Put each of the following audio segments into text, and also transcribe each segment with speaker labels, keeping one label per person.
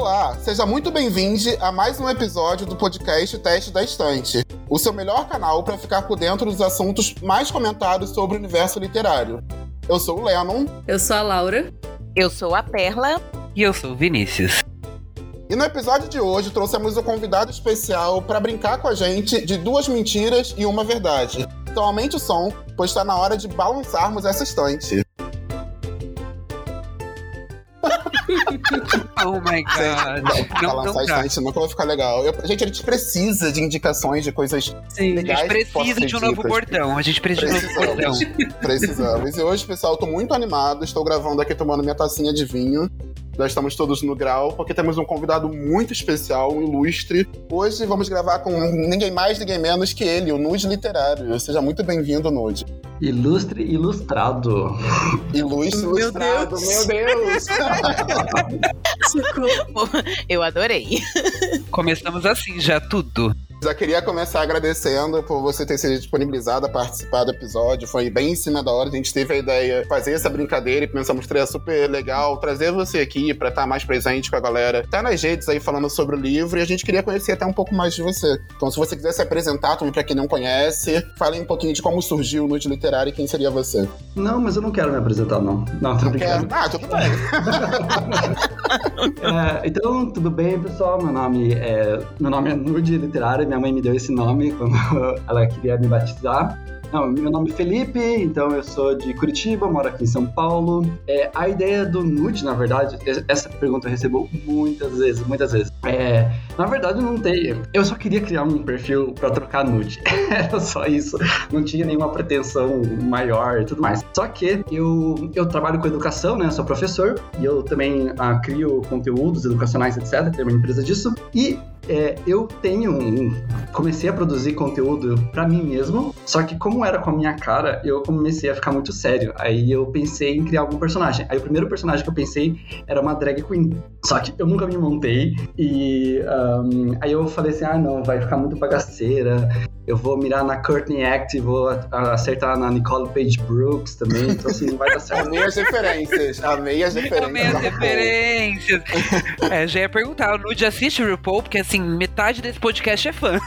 Speaker 1: Olá, seja muito bem-vindo a mais um episódio do podcast Teste da Estante, o seu melhor canal para ficar por dentro dos assuntos mais comentados sobre o universo literário. Eu sou o Lennon.
Speaker 2: Eu sou a Laura.
Speaker 3: Eu sou a Perla.
Speaker 4: E eu sou o Vinícius.
Speaker 1: E no episódio de hoje trouxemos um convidado especial para brincar com a gente de duas mentiras e uma verdade. Então aumente o som, pois está na hora de balançarmos essa estante.
Speaker 4: Oh my god.
Speaker 1: Não, Balançar a estante nunca vai ficar legal. Eu, gente, a gente precisa de indicações de coisas Sim, legais.
Speaker 4: A gente precisa de um novo bordão. A gente precisa de um novo bordão.
Speaker 1: Precisamos. E hoje, pessoal, eu tô muito animado. Estou gravando aqui tomando minha tacinha de vinho. Nós estamos todos no grau, porque temos um convidado muito especial, um ilustre. Hoje vamos gravar com ninguém mais, ninguém menos que ele, o Nude Literário. Seja muito bem-vindo, Nude.
Speaker 5: Ilustre ilustrado.
Speaker 1: Ilustre meu ilustrado, Deus. meu Deus!
Speaker 3: Eu adorei.
Speaker 4: Começamos assim, já tudo.
Speaker 1: Já queria começar agradecendo por você ter se disponibilizado a participar do episódio. Foi bem em cima da hora. A gente teve a ideia de fazer essa brincadeira e pensamos que seria super legal trazer você aqui para estar mais presente com a galera. Tá nas redes aí falando sobre o livro e a gente queria conhecer até um pouco mais de você. Então, se você quiser se apresentar também para quem não conhece, fale um pouquinho de como surgiu o Noite Literária e quem seria você.
Speaker 5: Não, mas eu não quero me apresentar, não. Não, tô brincando.
Speaker 1: Ah, tudo bem.
Speaker 5: é, então, tudo bem, pessoal? Meu nome é, meu nome é Nude Literária minha mãe me deu esse nome quando ela queria me batizar. Não, meu nome é Felipe, então eu sou de Curitiba, moro aqui em São Paulo. É, a ideia do nude, na verdade, essa pergunta eu recebo muitas vezes, muitas vezes. É, na verdade, não tem. Eu só queria criar um perfil para trocar nude. Era só isso. Não tinha nenhuma pretensão maior e tudo mais. Só que eu, eu trabalho com educação, né? Sou professor e eu também ah, crio conteúdos educacionais, etc. Tenho uma empresa disso. E é, eu tenho um, comecei a produzir conteúdo para mim mesmo, só que como era com a minha cara, eu comecei a ficar muito sério. Aí eu pensei em criar algum personagem. Aí o primeiro personagem que eu pensei era uma drag queen. Só que eu nunca me montei e um, aí eu falei assim, ah não, vai ficar muito bagaceira. Eu vou mirar na Courtney Act, vou acertar na Nicole Page Brooks também, então assim, não vai dar certo.
Speaker 1: Amei as referências, amei as referências.
Speaker 4: Amei as referências. é, já ia perguntar, o Nude assiste o RuPaul, porque assim, metade desse podcast é fã.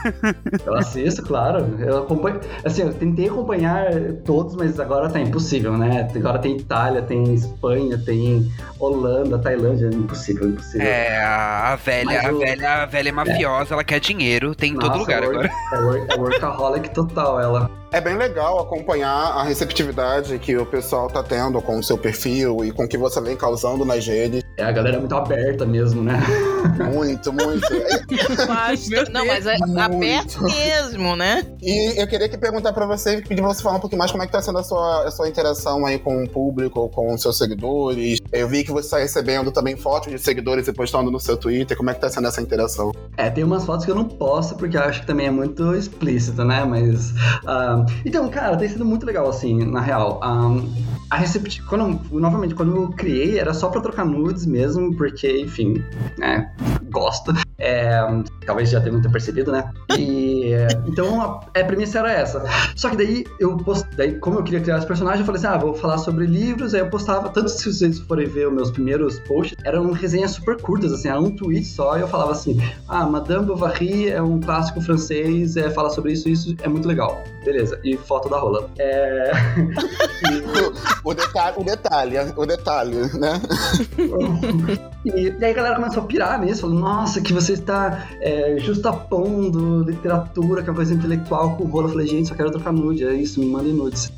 Speaker 5: Eu assisto, claro. Eu acompanho. Assim, eu tentei acompanhar todos, mas agora tá impossível, né? Agora tem Itália, tem Espanha, tem Holanda, Tailândia. Impossível, impossível.
Speaker 4: É, a velha, a velha, a velha é mafiosa, é. ela quer dinheiro, tem em Nossa, todo lugar
Speaker 5: é
Speaker 4: agora.
Speaker 5: É, workaholic total, ela.
Speaker 1: É bem legal acompanhar a receptividade que o pessoal tá tendo com o seu perfil e com o que você vem causando nas redes.
Speaker 5: É, a galera é muito aberta mesmo, né?
Speaker 1: Muito, muito.
Speaker 3: Não, mas é muito. aberto mesmo, né?
Speaker 1: E eu queria que perguntar pra você, pedir pra você falar um pouquinho mais como é que tá sendo a sua, a sua interação aí com o público, com os seus seguidores. Eu vi que você tá recebendo também fotos de seguidores e postando no seu Twitter. Como é que tá sendo essa interação?
Speaker 5: É, tem umas fotos que eu não posto porque eu acho que também é muito explícito, né? Mas. Uh, então, cara, tem sido muito legal, assim, na real. Um, a receptividade. Quando, novamente, quando eu criei, era só pra trocar nudes mesmo, porque, enfim, né, gosto. É, talvez já tenha muito percebido, né? E então a, a premissa era essa. Só que daí eu post, daí como eu queria criar esse personagem, eu falei assim: ah, vou falar sobre livros. Aí eu postava, tanto se vocês forem ver os meus primeiros posts, eram resenhas super curtas, assim, era um tweet só. E eu falava assim: ah, Madame Bovary é um clássico francês, é, fala sobre isso, isso é muito legal. Beleza. E foto da rola. É.
Speaker 1: o, o, detalhe, o detalhe, o detalhe, né?
Speaker 5: e, e aí a galera começou a pirar nisso, falou: nossa, que você está é, justapondo literatura, que é uma coisa intelectual com rola. Eu falei, gente, só quero trocar nude, é isso, me mandem nudes.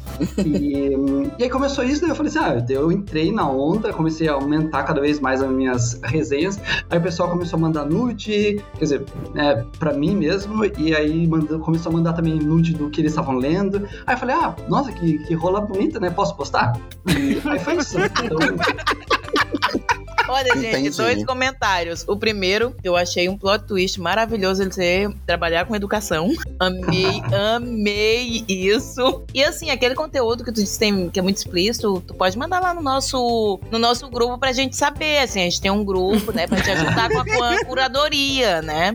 Speaker 5: e, e aí começou isso, daí eu falei assim, ah, eu entrei na onda, comecei a aumentar cada vez mais as minhas resenhas, aí o pessoal começou a mandar nude, quer dizer, é, pra mim mesmo, e aí mandou, começou a mandar também nude do que eles estavam lendo. Aí eu falei, ah, nossa, que, que rola bonita, né? Posso postar? E aí foi isso. Então,
Speaker 3: Olha, gente, Entendi. dois comentários. O primeiro, eu achei um plot twist maravilhoso ele ser trabalhar com educação. Amei, amei isso. E assim, aquele conteúdo que tu disse tem, que é muito explícito, tu pode mandar lá no nosso, no nosso grupo pra gente saber. Assim, a gente tem um grupo, né, pra te ajudar com a, com a curadoria, né?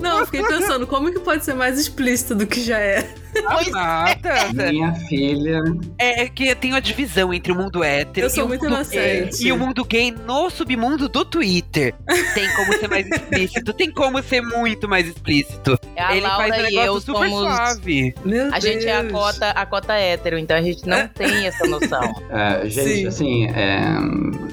Speaker 2: Não, eu fiquei pensando, como que pode ser mais explícito do que já é?
Speaker 4: Amada.
Speaker 5: Minha filha.
Speaker 4: É que tem uma divisão entre o mundo hétero
Speaker 2: Eu sou
Speaker 4: e, o
Speaker 2: muito
Speaker 4: mundo
Speaker 2: inocente.
Speaker 4: gay, e o mundo gay no submundo do Twitter. Tem como ser mais explícito, tem como ser muito mais explícito.
Speaker 3: A
Speaker 4: Ele
Speaker 3: Laura
Speaker 4: faz um
Speaker 3: e
Speaker 4: negócio
Speaker 3: eu
Speaker 4: super
Speaker 3: somos.
Speaker 4: suave.
Speaker 2: Meu
Speaker 3: A gente é a
Speaker 2: Deus.
Speaker 3: cota, a cota hétero, então a gente não tem essa noção.
Speaker 5: É, gente,
Speaker 2: Sim.
Speaker 5: assim, é,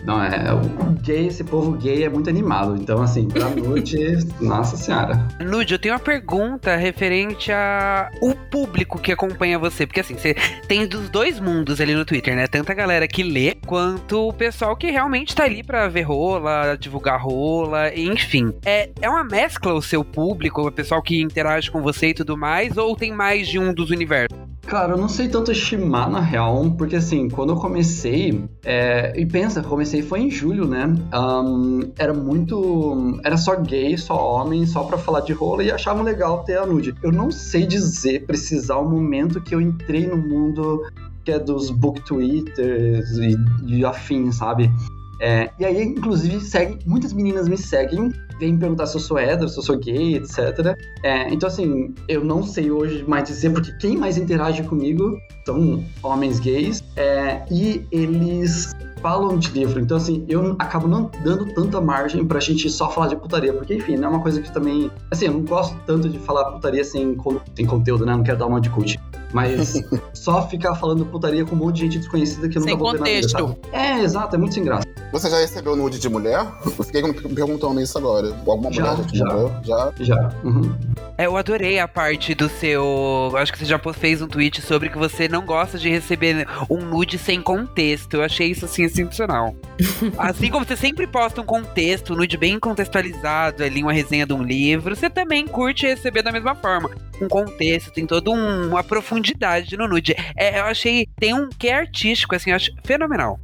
Speaker 5: não, é, o gay, esse povo gay é muito animado. Então, assim, pra noite, nossa senhora.
Speaker 4: Nude, eu tenho uma pergunta referente a o público que acompanha você. Porque assim, você tem dos dois mundos ali no Twitter, né? Tanto a galera que lê, quanto o pessoal que realmente tá ali pra ver rola, divulgar rola, enfim. É, é uma mescla o seu público, o pessoal que interage com você e tudo mais, ou tem mais de um dos universos?
Speaker 5: Cara, eu não sei tanto estimar na real, porque assim, quando eu comecei, é, e pensa, comecei foi em julho, né? Ahn, era muito. Era só gay, só homem, só pra falar de rola e achavam legal ter a nude. Eu não sei dizer, precisar o momento que eu entrei no mundo que é dos book twitters e, e afins, sabe? É, e aí, inclusive, segue, muitas meninas me seguem, vêm perguntar se eu sou hétero, se eu sou gay, etc. É, então, assim, eu não sei hoje mais dizer, porque quem mais interage comigo são homens gays, é, e eles falam de livro. Então, assim, eu acabo não dando tanta margem pra gente só falar de putaria, porque, enfim, não é uma coisa que também. Assim, eu não gosto tanto de falar putaria sem, sem conteúdo, né? Não quero dar uma de coach. Mas só ficar falando putaria com um monte de gente desconhecida que eu
Speaker 3: Sem
Speaker 5: nunca vou ver na vida, sabe? É, exato, é muito sem graça.
Speaker 1: Você já recebeu nude de mulher? Eu fiquei me perguntando isso agora. Alguma
Speaker 5: Já,
Speaker 1: mulher já te
Speaker 5: já.
Speaker 1: mandou? Já?
Speaker 5: Já. Uhum.
Speaker 4: É, eu adorei a parte do seu. Acho que você já fez um tweet sobre que você não gosta de receber um nude sem contexto. Eu achei isso assim excepcional. assim como você sempre posta um contexto, um nude bem contextualizado ali, uma resenha de um livro, você também curte receber da mesma forma. Um contexto, tem toda um- uma profundidade no nude. É, eu achei. Tem um que é artístico, assim, eu acho fenomenal.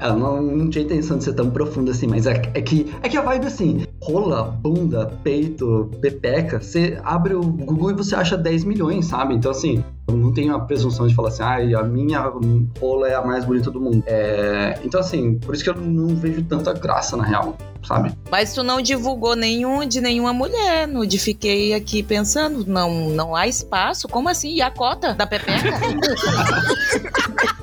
Speaker 5: Ela não, não tinha intenção de ser tão profunda assim, mas é, é que é que a vibe assim, rola, bunda, peito, pepeca, você abre o Google e você acha 10 milhões, sabe? Então assim, eu não tenho a presunção de falar assim, ai, a minha rola é a mais bonita do mundo. É, então assim, por isso que eu não vejo tanta graça na real, sabe?
Speaker 3: Mas tu não divulgou nenhum de nenhuma mulher, Nude. Fiquei aqui pensando, não, não há espaço? Como assim? E a cota da Pepeca?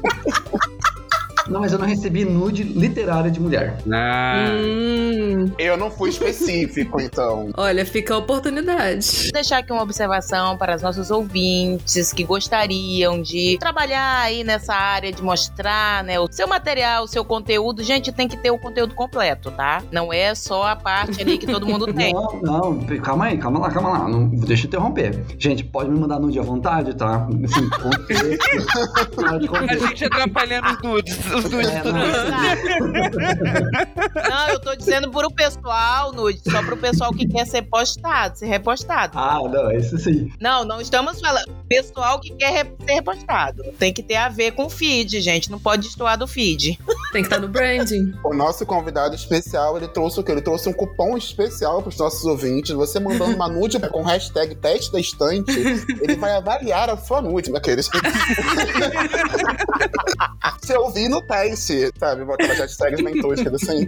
Speaker 5: Não, mas eu não recebi nude literária de mulher.
Speaker 4: Ah.
Speaker 2: Hum,
Speaker 1: Eu não fui específico, então.
Speaker 2: olha, fica a oportunidade.
Speaker 3: deixar aqui uma observação para os nossos ouvintes que gostariam de trabalhar aí nessa área de mostrar, né, o seu material, o seu conteúdo. Gente, tem que ter o conteúdo completo, tá? Não é só a parte ali que todo mundo tem.
Speaker 5: Não, não, calma aí, calma lá, calma lá. Não, deixa eu interromper. Gente, pode me mandar nude à vontade, tá? Assim, contexto. pode
Speaker 4: A gente atrapalhando os nudes. Os nudes
Speaker 5: É,
Speaker 4: do
Speaker 5: não,
Speaker 3: Não, eu tô dizendo pro pessoal, Nude, só pro pessoal que quer ser postado, ser repostado.
Speaker 5: Ah, não, isso sim.
Speaker 3: Não, não estamos falando. Pessoal que quer ser repostado. Tem que ter a ver com o feed, gente. Não pode destoar do feed.
Speaker 2: Tem que estar no branding.
Speaker 1: O nosso convidado especial, ele trouxe o quê? Ele trouxe um cupom especial pros nossos ouvintes. Você mandando uma nude com hashtag teste da estante, ele vai avaliar a sua nude, daqueles. Se eu no teste, sabe? Aquelas hashtags bem toscas, assim.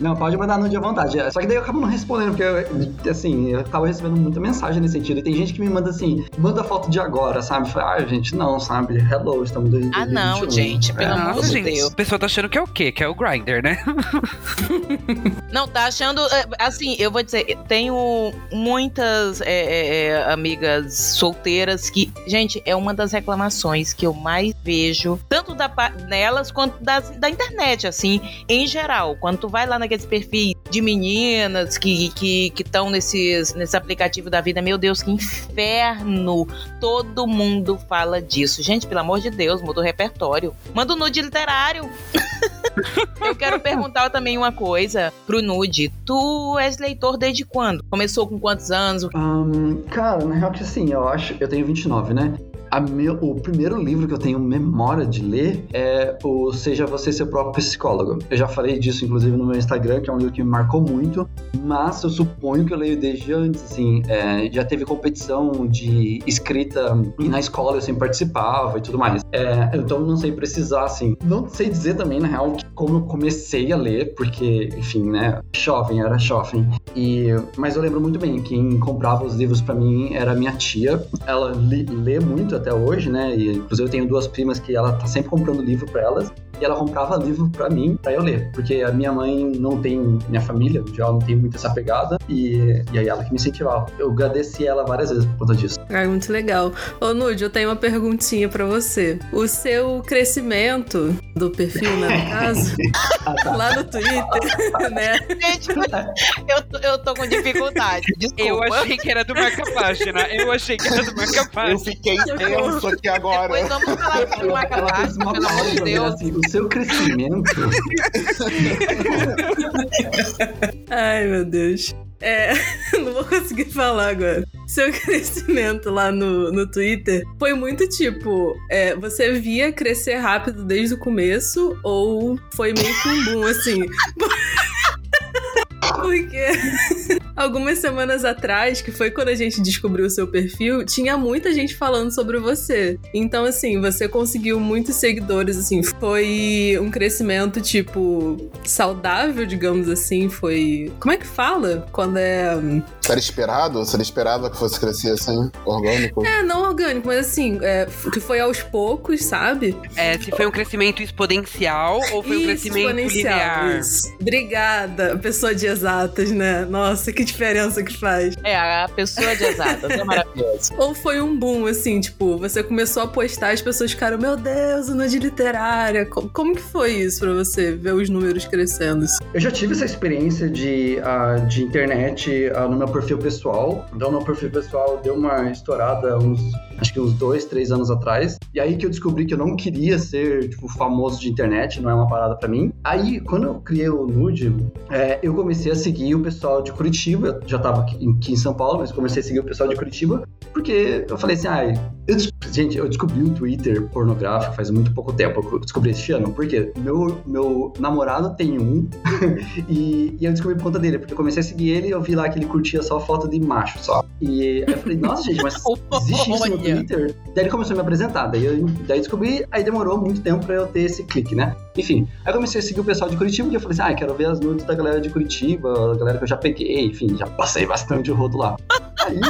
Speaker 5: Não, pode mandar nude à vontade. Só que daí eu acabo não respondendo, porque, eu, assim, eu tava recebendo muita mensagem nesse sentido. E tem gente que me manda assim, manda foto de agora, sabe? Fala, ah, gente, não, sabe? Hello, estamos em 2021.
Speaker 3: Ah, não, gente, pelo
Speaker 5: É,
Speaker 3: amor
Speaker 4: Nossa,
Speaker 3: de Deus.
Speaker 4: o pessoal tá achando que é o quê? Que é o Grindr, né?
Speaker 3: Não, tá achando. é, Assim, eu vou dizer, tenho muitas é, é, é, amigas solteiras que. Gente, é uma das reclamações que eu mais vejo, tanto da, nelas quanto das, da internet, assim, em geral. Quando tu vai lá naqueles perfis de meninas que estão que, que tão nesses, nesse aplicativo da vida, meu Deus, que inferno! Todo mundo fala disso. Gente, pelo amor de Deus, muda o repertório. Manda um nude literário. Eu quero perguntar também uma coisa pro Nude. Tu és leitor desde quando? Começou com quantos anos?
Speaker 5: Ahn, cara, na real que assim, eu acho. Eu tenho 29, né? Meu, o primeiro livro que eu tenho memória de ler é o Seja Você Seu Próprio Psicólogo. Eu já falei disso, inclusive, no meu Instagram, que é um livro que me marcou muito, mas eu suponho que eu leio desde antes, assim, é, já teve competição de escrita e na escola eu sempre participava e tudo mais. É, então não sei precisar, assim, não sei dizer também, na real, como eu comecei a ler, porque, enfim, né, jovem, era jovem. E, mas eu lembro muito bem, quem comprava os livros para mim era minha tia. Ela li, lê muito até hoje, né? E inclusive eu tenho duas primas que ela tá sempre comprando livro para elas. E ela comprava livro para mim, para eu ler. Porque a minha mãe não tem, minha família, já não tem muito essa pegada. E, e aí ela que me incentivava. Eu agradeci ela várias vezes por conta disso.
Speaker 2: Ah, muito legal. Ô, Nude, eu tenho uma perguntinha pra você. O seu crescimento do perfil, né, no caso,
Speaker 5: Ah, tá.
Speaker 2: lá no Twitter, né?
Speaker 3: Gente, eu, tô- eu tô com dificuldade. Desculpa.
Speaker 4: Eu achei que era do marca-página. Eu achei que era do
Speaker 1: Eu
Speaker 4: marca-página.
Speaker 1: fiquei tenso aqui agora.
Speaker 3: Depois vamos falar sobre o marca
Speaker 5: Ela fez uma
Speaker 3: pelo amor de Deus.
Speaker 5: assim, seu crescimento.
Speaker 2: Ai, meu Deus. É, não vou conseguir falar agora. Seu crescimento lá no, no Twitter foi muito tipo: é, você via crescer rápido desde o começo ou foi meio que um boom assim? Porque algumas semanas atrás, que foi quando a gente descobriu o seu perfil, tinha muita gente falando sobre você. Então, assim, você conseguiu muitos seguidores, assim, foi um crescimento, tipo, saudável, digamos assim, foi... Como é que fala? Quando é...
Speaker 1: Era esperado? Você era esperado que fosse crescer assim, orgânico?
Speaker 2: É, não orgânico, mas assim, é, que foi aos poucos, sabe?
Speaker 4: É, se foi um crescimento exponencial ou foi um crescimento linear?
Speaker 2: isso. Obrigada, pessoa de exatas, né? Nossa, que diferença que faz.
Speaker 3: É, a pessoa de exatas é maravilhoso.
Speaker 2: Ou foi um boom, assim, tipo, você começou a postar, as pessoas ficaram, meu Deus, o de literária. Co- Como, que foi isso pra você ver os números crescendo?
Speaker 5: Eu já tive essa experiência de, ah, de internet ah, no meu perfil pessoal. Então, meu perfil pessoal deu uma estourada uns, acho que uns dois, três anos atrás. E aí que eu descobri que eu não queria ser, tipo, famoso de internet, não é uma parada pra mim. Aí, quando eu criei o Nude, é, eu comecei a seguir o pessoal de Curitiba. Eu já tava aqui, aqui em São Paulo, mas comecei a seguir o pessoal de Curitiba. Porque eu falei assim, ah, eu gente, eu descobri o Twitter pornográfico faz muito pouco tempo. Eu descobri esse ano. Porque meu, meu namorado tem um e, e eu descobri por conta dele, porque eu comecei a seguir ele e eu vi lá que ele curtia só foto de macho só. E aí eu falei, nossa, gente, mas existe isso no. Twitter? Daí ele começou a me apresentar, daí eu daí descobri, aí demorou muito tempo pra eu ter esse clique, né? Enfim, aí eu comecei a seguir o pessoal de Curitiba, porque eu falei assim, ah, quero ver as nudes da galera de Curitiba, a galera que eu já peguei, enfim, já passei bastante o rodo lá. Aí.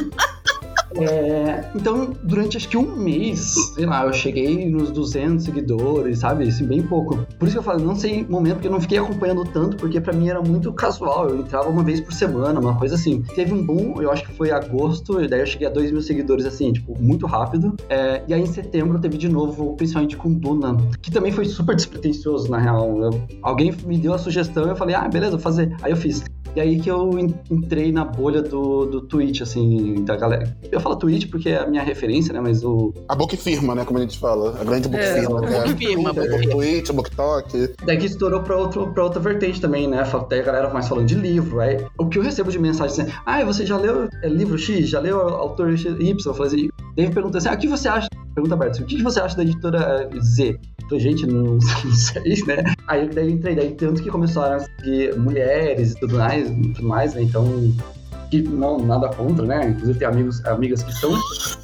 Speaker 5: É, então, durante acho que um mês, sei lá, eu cheguei nos 200 seguidores, sabe? Assim, bem pouco. Por isso que eu falo, não sei momento, porque eu não fiquei acompanhando tanto, porque pra mim era muito casual. Eu entrava uma vez por semana, uma coisa assim. Teve um boom, eu acho que foi agosto, e daí eu cheguei a 2 mil seguidores, assim, tipo, muito rápido. É, e aí em setembro teve de novo, principalmente com Duna, que também foi super despretensioso, na real. Eu- alguém me deu a sugestão eu falei, ah, beleza, vou fazer. Aí eu fiz. E aí que eu en- entrei na bolha do, do Twitch, assim, da galera. Eu falo Twitch porque é a minha referência, né? Mas o.
Speaker 1: A book firma, né? Como a gente fala. A grande book
Speaker 2: É,
Speaker 1: firma.
Speaker 3: book
Speaker 1: né?
Speaker 3: firma, book
Speaker 1: Book Twitch, book talk.
Speaker 5: Daí que estourou pra, outro, pra outra vertente também, né? Daí a galera mais falando de livro. Aí, o que eu recebo de mensagem assim, ah, você já leu é, livro X? Já leu autor X? Y? Eu falei assim, daí pergunta assim, ah, o que você acha? Pergunta aberta, o que você acha da editora eh, Z? Falei, gente, não, não sei, né? Aí daí eu entrei, daí tanto que começaram a seguir mulheres e tudo mais, tudo mais né? Então, que não, nada contra, né? Inclusive tem amigos, amigas que estão,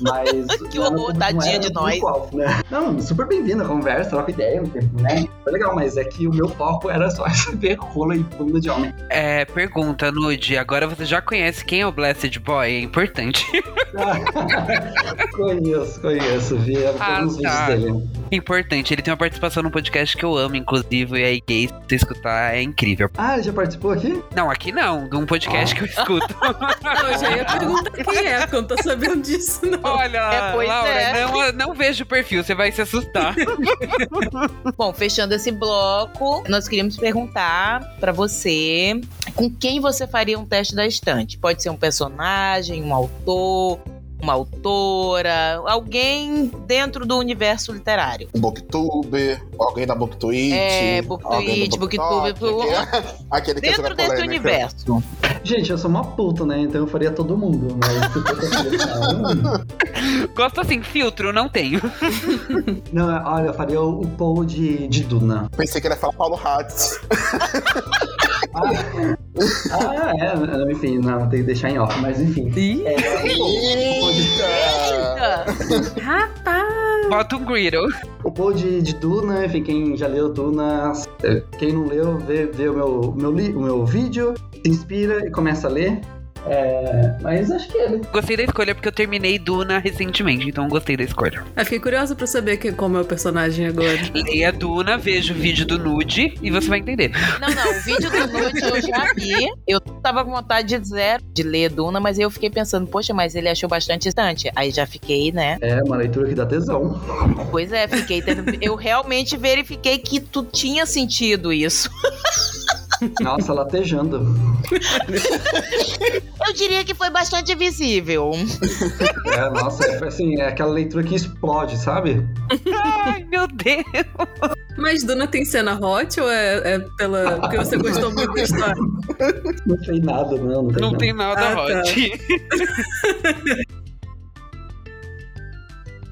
Speaker 5: mas...
Speaker 3: Que
Speaker 5: não era-
Speaker 3: horror, tadinha
Speaker 5: era
Speaker 3: de nós.
Speaker 5: né? Não, super bem-vindo a conversa, troca ideia, um tempo, né? Foi legal, mas é que o meu foco era só receber rola e bunda de homem.
Speaker 4: É, pergunta, Nude. Agora você já conhece quem é o Blessed Boy? É importante.
Speaker 5: conheço, conheço, vi
Speaker 4: Ah,
Speaker 5: alguns
Speaker 4: tá.
Speaker 5: vídeos dele.
Speaker 4: Importante. Ele tem uma participação num podcast que eu amo, inclusive. E aí, gay, se você escutar, é incrível.
Speaker 5: Ah, ele já participou aqui?
Speaker 4: Não, aqui não. De um podcast
Speaker 5: Ah.
Speaker 4: que eu escuto.
Speaker 2: Não, eu já ia perguntar quem é, porque eu não tô sabendo disso, não.
Speaker 4: Olha,
Speaker 3: É, pois
Speaker 4: Laura,
Speaker 3: é.
Speaker 4: não, não vejo o perfil, você vai se assustar.
Speaker 3: Bom, fechando esse bloco, nós queríamos perguntar pra você com quem você faria um teste da estante. Pode ser um personagem, um autor, uma autora, alguém dentro do universo literário.
Speaker 1: Um booktuber, alguém da booktwitch.
Speaker 3: É,
Speaker 1: alguém do
Speaker 3: booktwitch,
Speaker 1: BookTalk,
Speaker 3: booktube,
Speaker 1: aquele- que
Speaker 3: Dentro
Speaker 1: joga
Speaker 3: desse
Speaker 1: polêmica.
Speaker 3: universo.
Speaker 5: Gente, eu sou uma puta, né? Então eu faria todo mundo, mas assim,
Speaker 4: Gosto assim, filtro, não tenho.
Speaker 5: Não, olha, eu faria o, o Paul de, de Duna.
Speaker 1: Pensei que ele ia falar Paulo Hatz.
Speaker 5: Ah, ah, é, enfim, não, tem que deixar em off, mas enfim.
Speaker 2: Ih,
Speaker 5: É, de-
Speaker 1: Eita!
Speaker 3: Eita!
Speaker 2: rapaz!
Speaker 4: Bota um Griddle.
Speaker 5: O Paul de, de Duna, enfim, quem já leu Duna, eh, quem não leu, vê, vê o, meu, meu li- o meu vídeo, se inspira e começa a ler. É, mas acho que ele.
Speaker 4: Gostei da escolha porque eu terminei Duna recentemente, então gostei da escolha.
Speaker 2: Eu fiquei curiosa pra saber que, como é o personagem agora.
Speaker 4: Leia Duna, veja o vídeo do nude e você vai entender.
Speaker 3: Não, não, o vídeo do Nude eu já vi. Eu tava com vontade de zero de ler Duna, mas eu fiquei pensando, poxa, mas ele achou bastante distante. Aí já fiquei, né?
Speaker 5: É uma leitura que dá tesão.
Speaker 3: Pois é, fiquei tendo. Eu realmente verifiquei que tu tinha sentido isso.
Speaker 5: Nossa, latejando.
Speaker 3: Eu diria que foi bastante visível.
Speaker 5: É, nossa, é, assim, é aquela leitura que explode, sabe?
Speaker 4: Ai, meu Deus.
Speaker 2: Mas Duna tem cena hot ou é, é pela. porque você gostou muito da história?
Speaker 5: Não tem nada, não. Não tem,
Speaker 4: Não
Speaker 5: nada.
Speaker 4: tem nada
Speaker 2: Ah, tá.
Speaker 4: hot.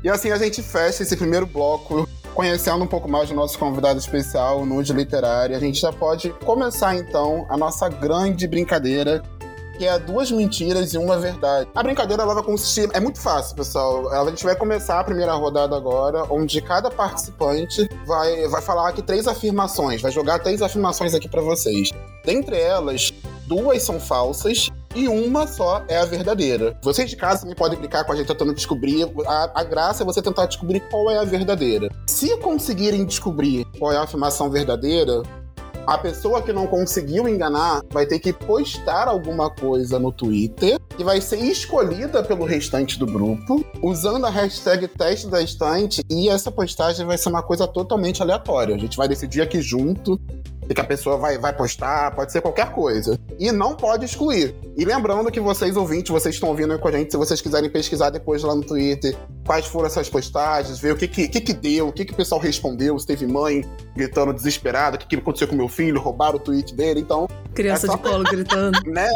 Speaker 1: E assim a gente fecha esse primeiro bloco conhecendo um pouco mais do nosso convidado especial, Nude Literário. A gente já pode começar então a nossa grande brincadeira, que é duas mentiras e uma verdade. A brincadeira ela vai consistir. É muito fácil, pessoal. A gente vai começar a primeira rodada agora, onde cada participante vai, vai falar aqui três afirmações, vai jogar três afirmações aqui pra vocês. Dentre elas, duas são falsas e uma só é a verdadeira. Vocês de casa também podem brincar com a gente tentando descobrir. A, a graça é você tentar descobrir qual é a verdadeira. Se conseguirem descobrir qual é a afirmação verdadeira, a pessoa que não conseguiu enganar vai ter que postar alguma coisa no Twitter que vai ser escolhida pelo restante do grupo usando a hashtag teste da estante e essa postagem vai ser uma coisa totalmente aleatória. A gente vai decidir aqui junto que a pessoa vai, vai postar, pode ser qualquer coisa. E não pode excluir. E lembrando que vocês, ouvintes, vocês estão ouvindo aí com a gente, se vocês quiserem pesquisar depois lá no Twitter quais foram essas postagens, ver o que que, que, que deu, o que, que o pessoal respondeu, se teve mãe gritando desesperada, o que, que aconteceu com meu filho, roubaram o tweet dele, então,
Speaker 2: Criança
Speaker 1: É só-
Speaker 2: de colo gritando.
Speaker 1: né?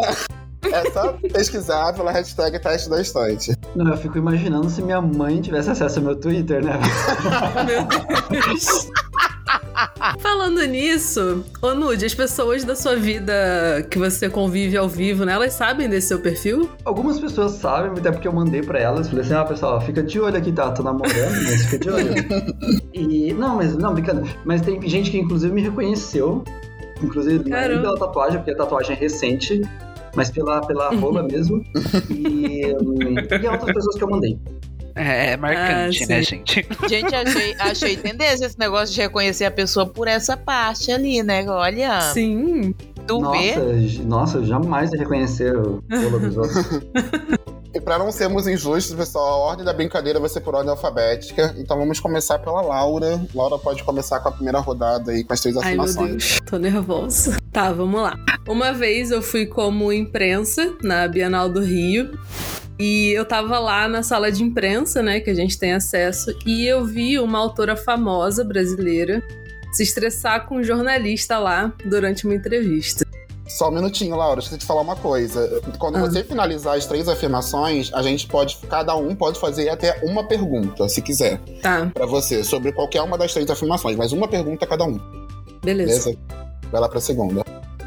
Speaker 1: É só pesquisar pela hashtag teste da estante.
Speaker 5: Não, eu fico imaginando se minha mãe tivesse acesso ao meu Twitter, né?
Speaker 2: Meu Deus. Falando nisso, ô Nude, as pessoas da sua vida que você convive ao vivo, né? Elas sabem desse seu perfil?
Speaker 5: Algumas pessoas sabem, até porque eu mandei pra elas. Falei assim, ah, pessoal, fica de olho aqui, tá? Tô namorando, mas fica de olho. e, não, mas, não, brincando. Mas tem gente que, inclusive, me reconheceu. Inclusive, não é pela tatuagem, porque a tatuagem é recente. Mas pela, pela rola mesmo. E, hum, e outras pessoas que eu mandei.
Speaker 4: É, é marcante,
Speaker 2: Ah,
Speaker 4: né, gente?
Speaker 3: Gente, achei, achei tendência esse negócio de reconhecer a pessoa por essa parte ali, né? Olha,
Speaker 2: Sim.
Speaker 3: tu vê.
Speaker 5: Nossa, j- nossa, jamais reconhecer o rola dos outros.
Speaker 1: E pra não sermos injustos, pessoal, a ordem da brincadeira vai ser por ordem alfabética. Então vamos começar pela Laura. Laura pode começar com a primeira rodada aí, com as três
Speaker 2: Ai, meu
Speaker 1: afirmações.
Speaker 2: Deus. Tô nervosa. Tá, vamos lá. Uma vez eu fui como imprensa na Bienal do Rio. E eu tava lá na sala de imprensa, né, que a gente tem acesso, e eu vi uma autora famosa brasileira se estressar com um jornalista lá durante uma entrevista.
Speaker 1: Só um minutinho, Laura, deixa eu te falar uma coisa. Quando
Speaker 2: Ah.
Speaker 1: você finalizar as três afirmações, a gente pode, cada um pode fazer até uma pergunta, se quiser,
Speaker 2: Tá,
Speaker 1: pra você, sobre qualquer uma das três afirmações, mas uma pergunta cada um,
Speaker 2: beleza.
Speaker 1: beleza? Vai lá pra segunda.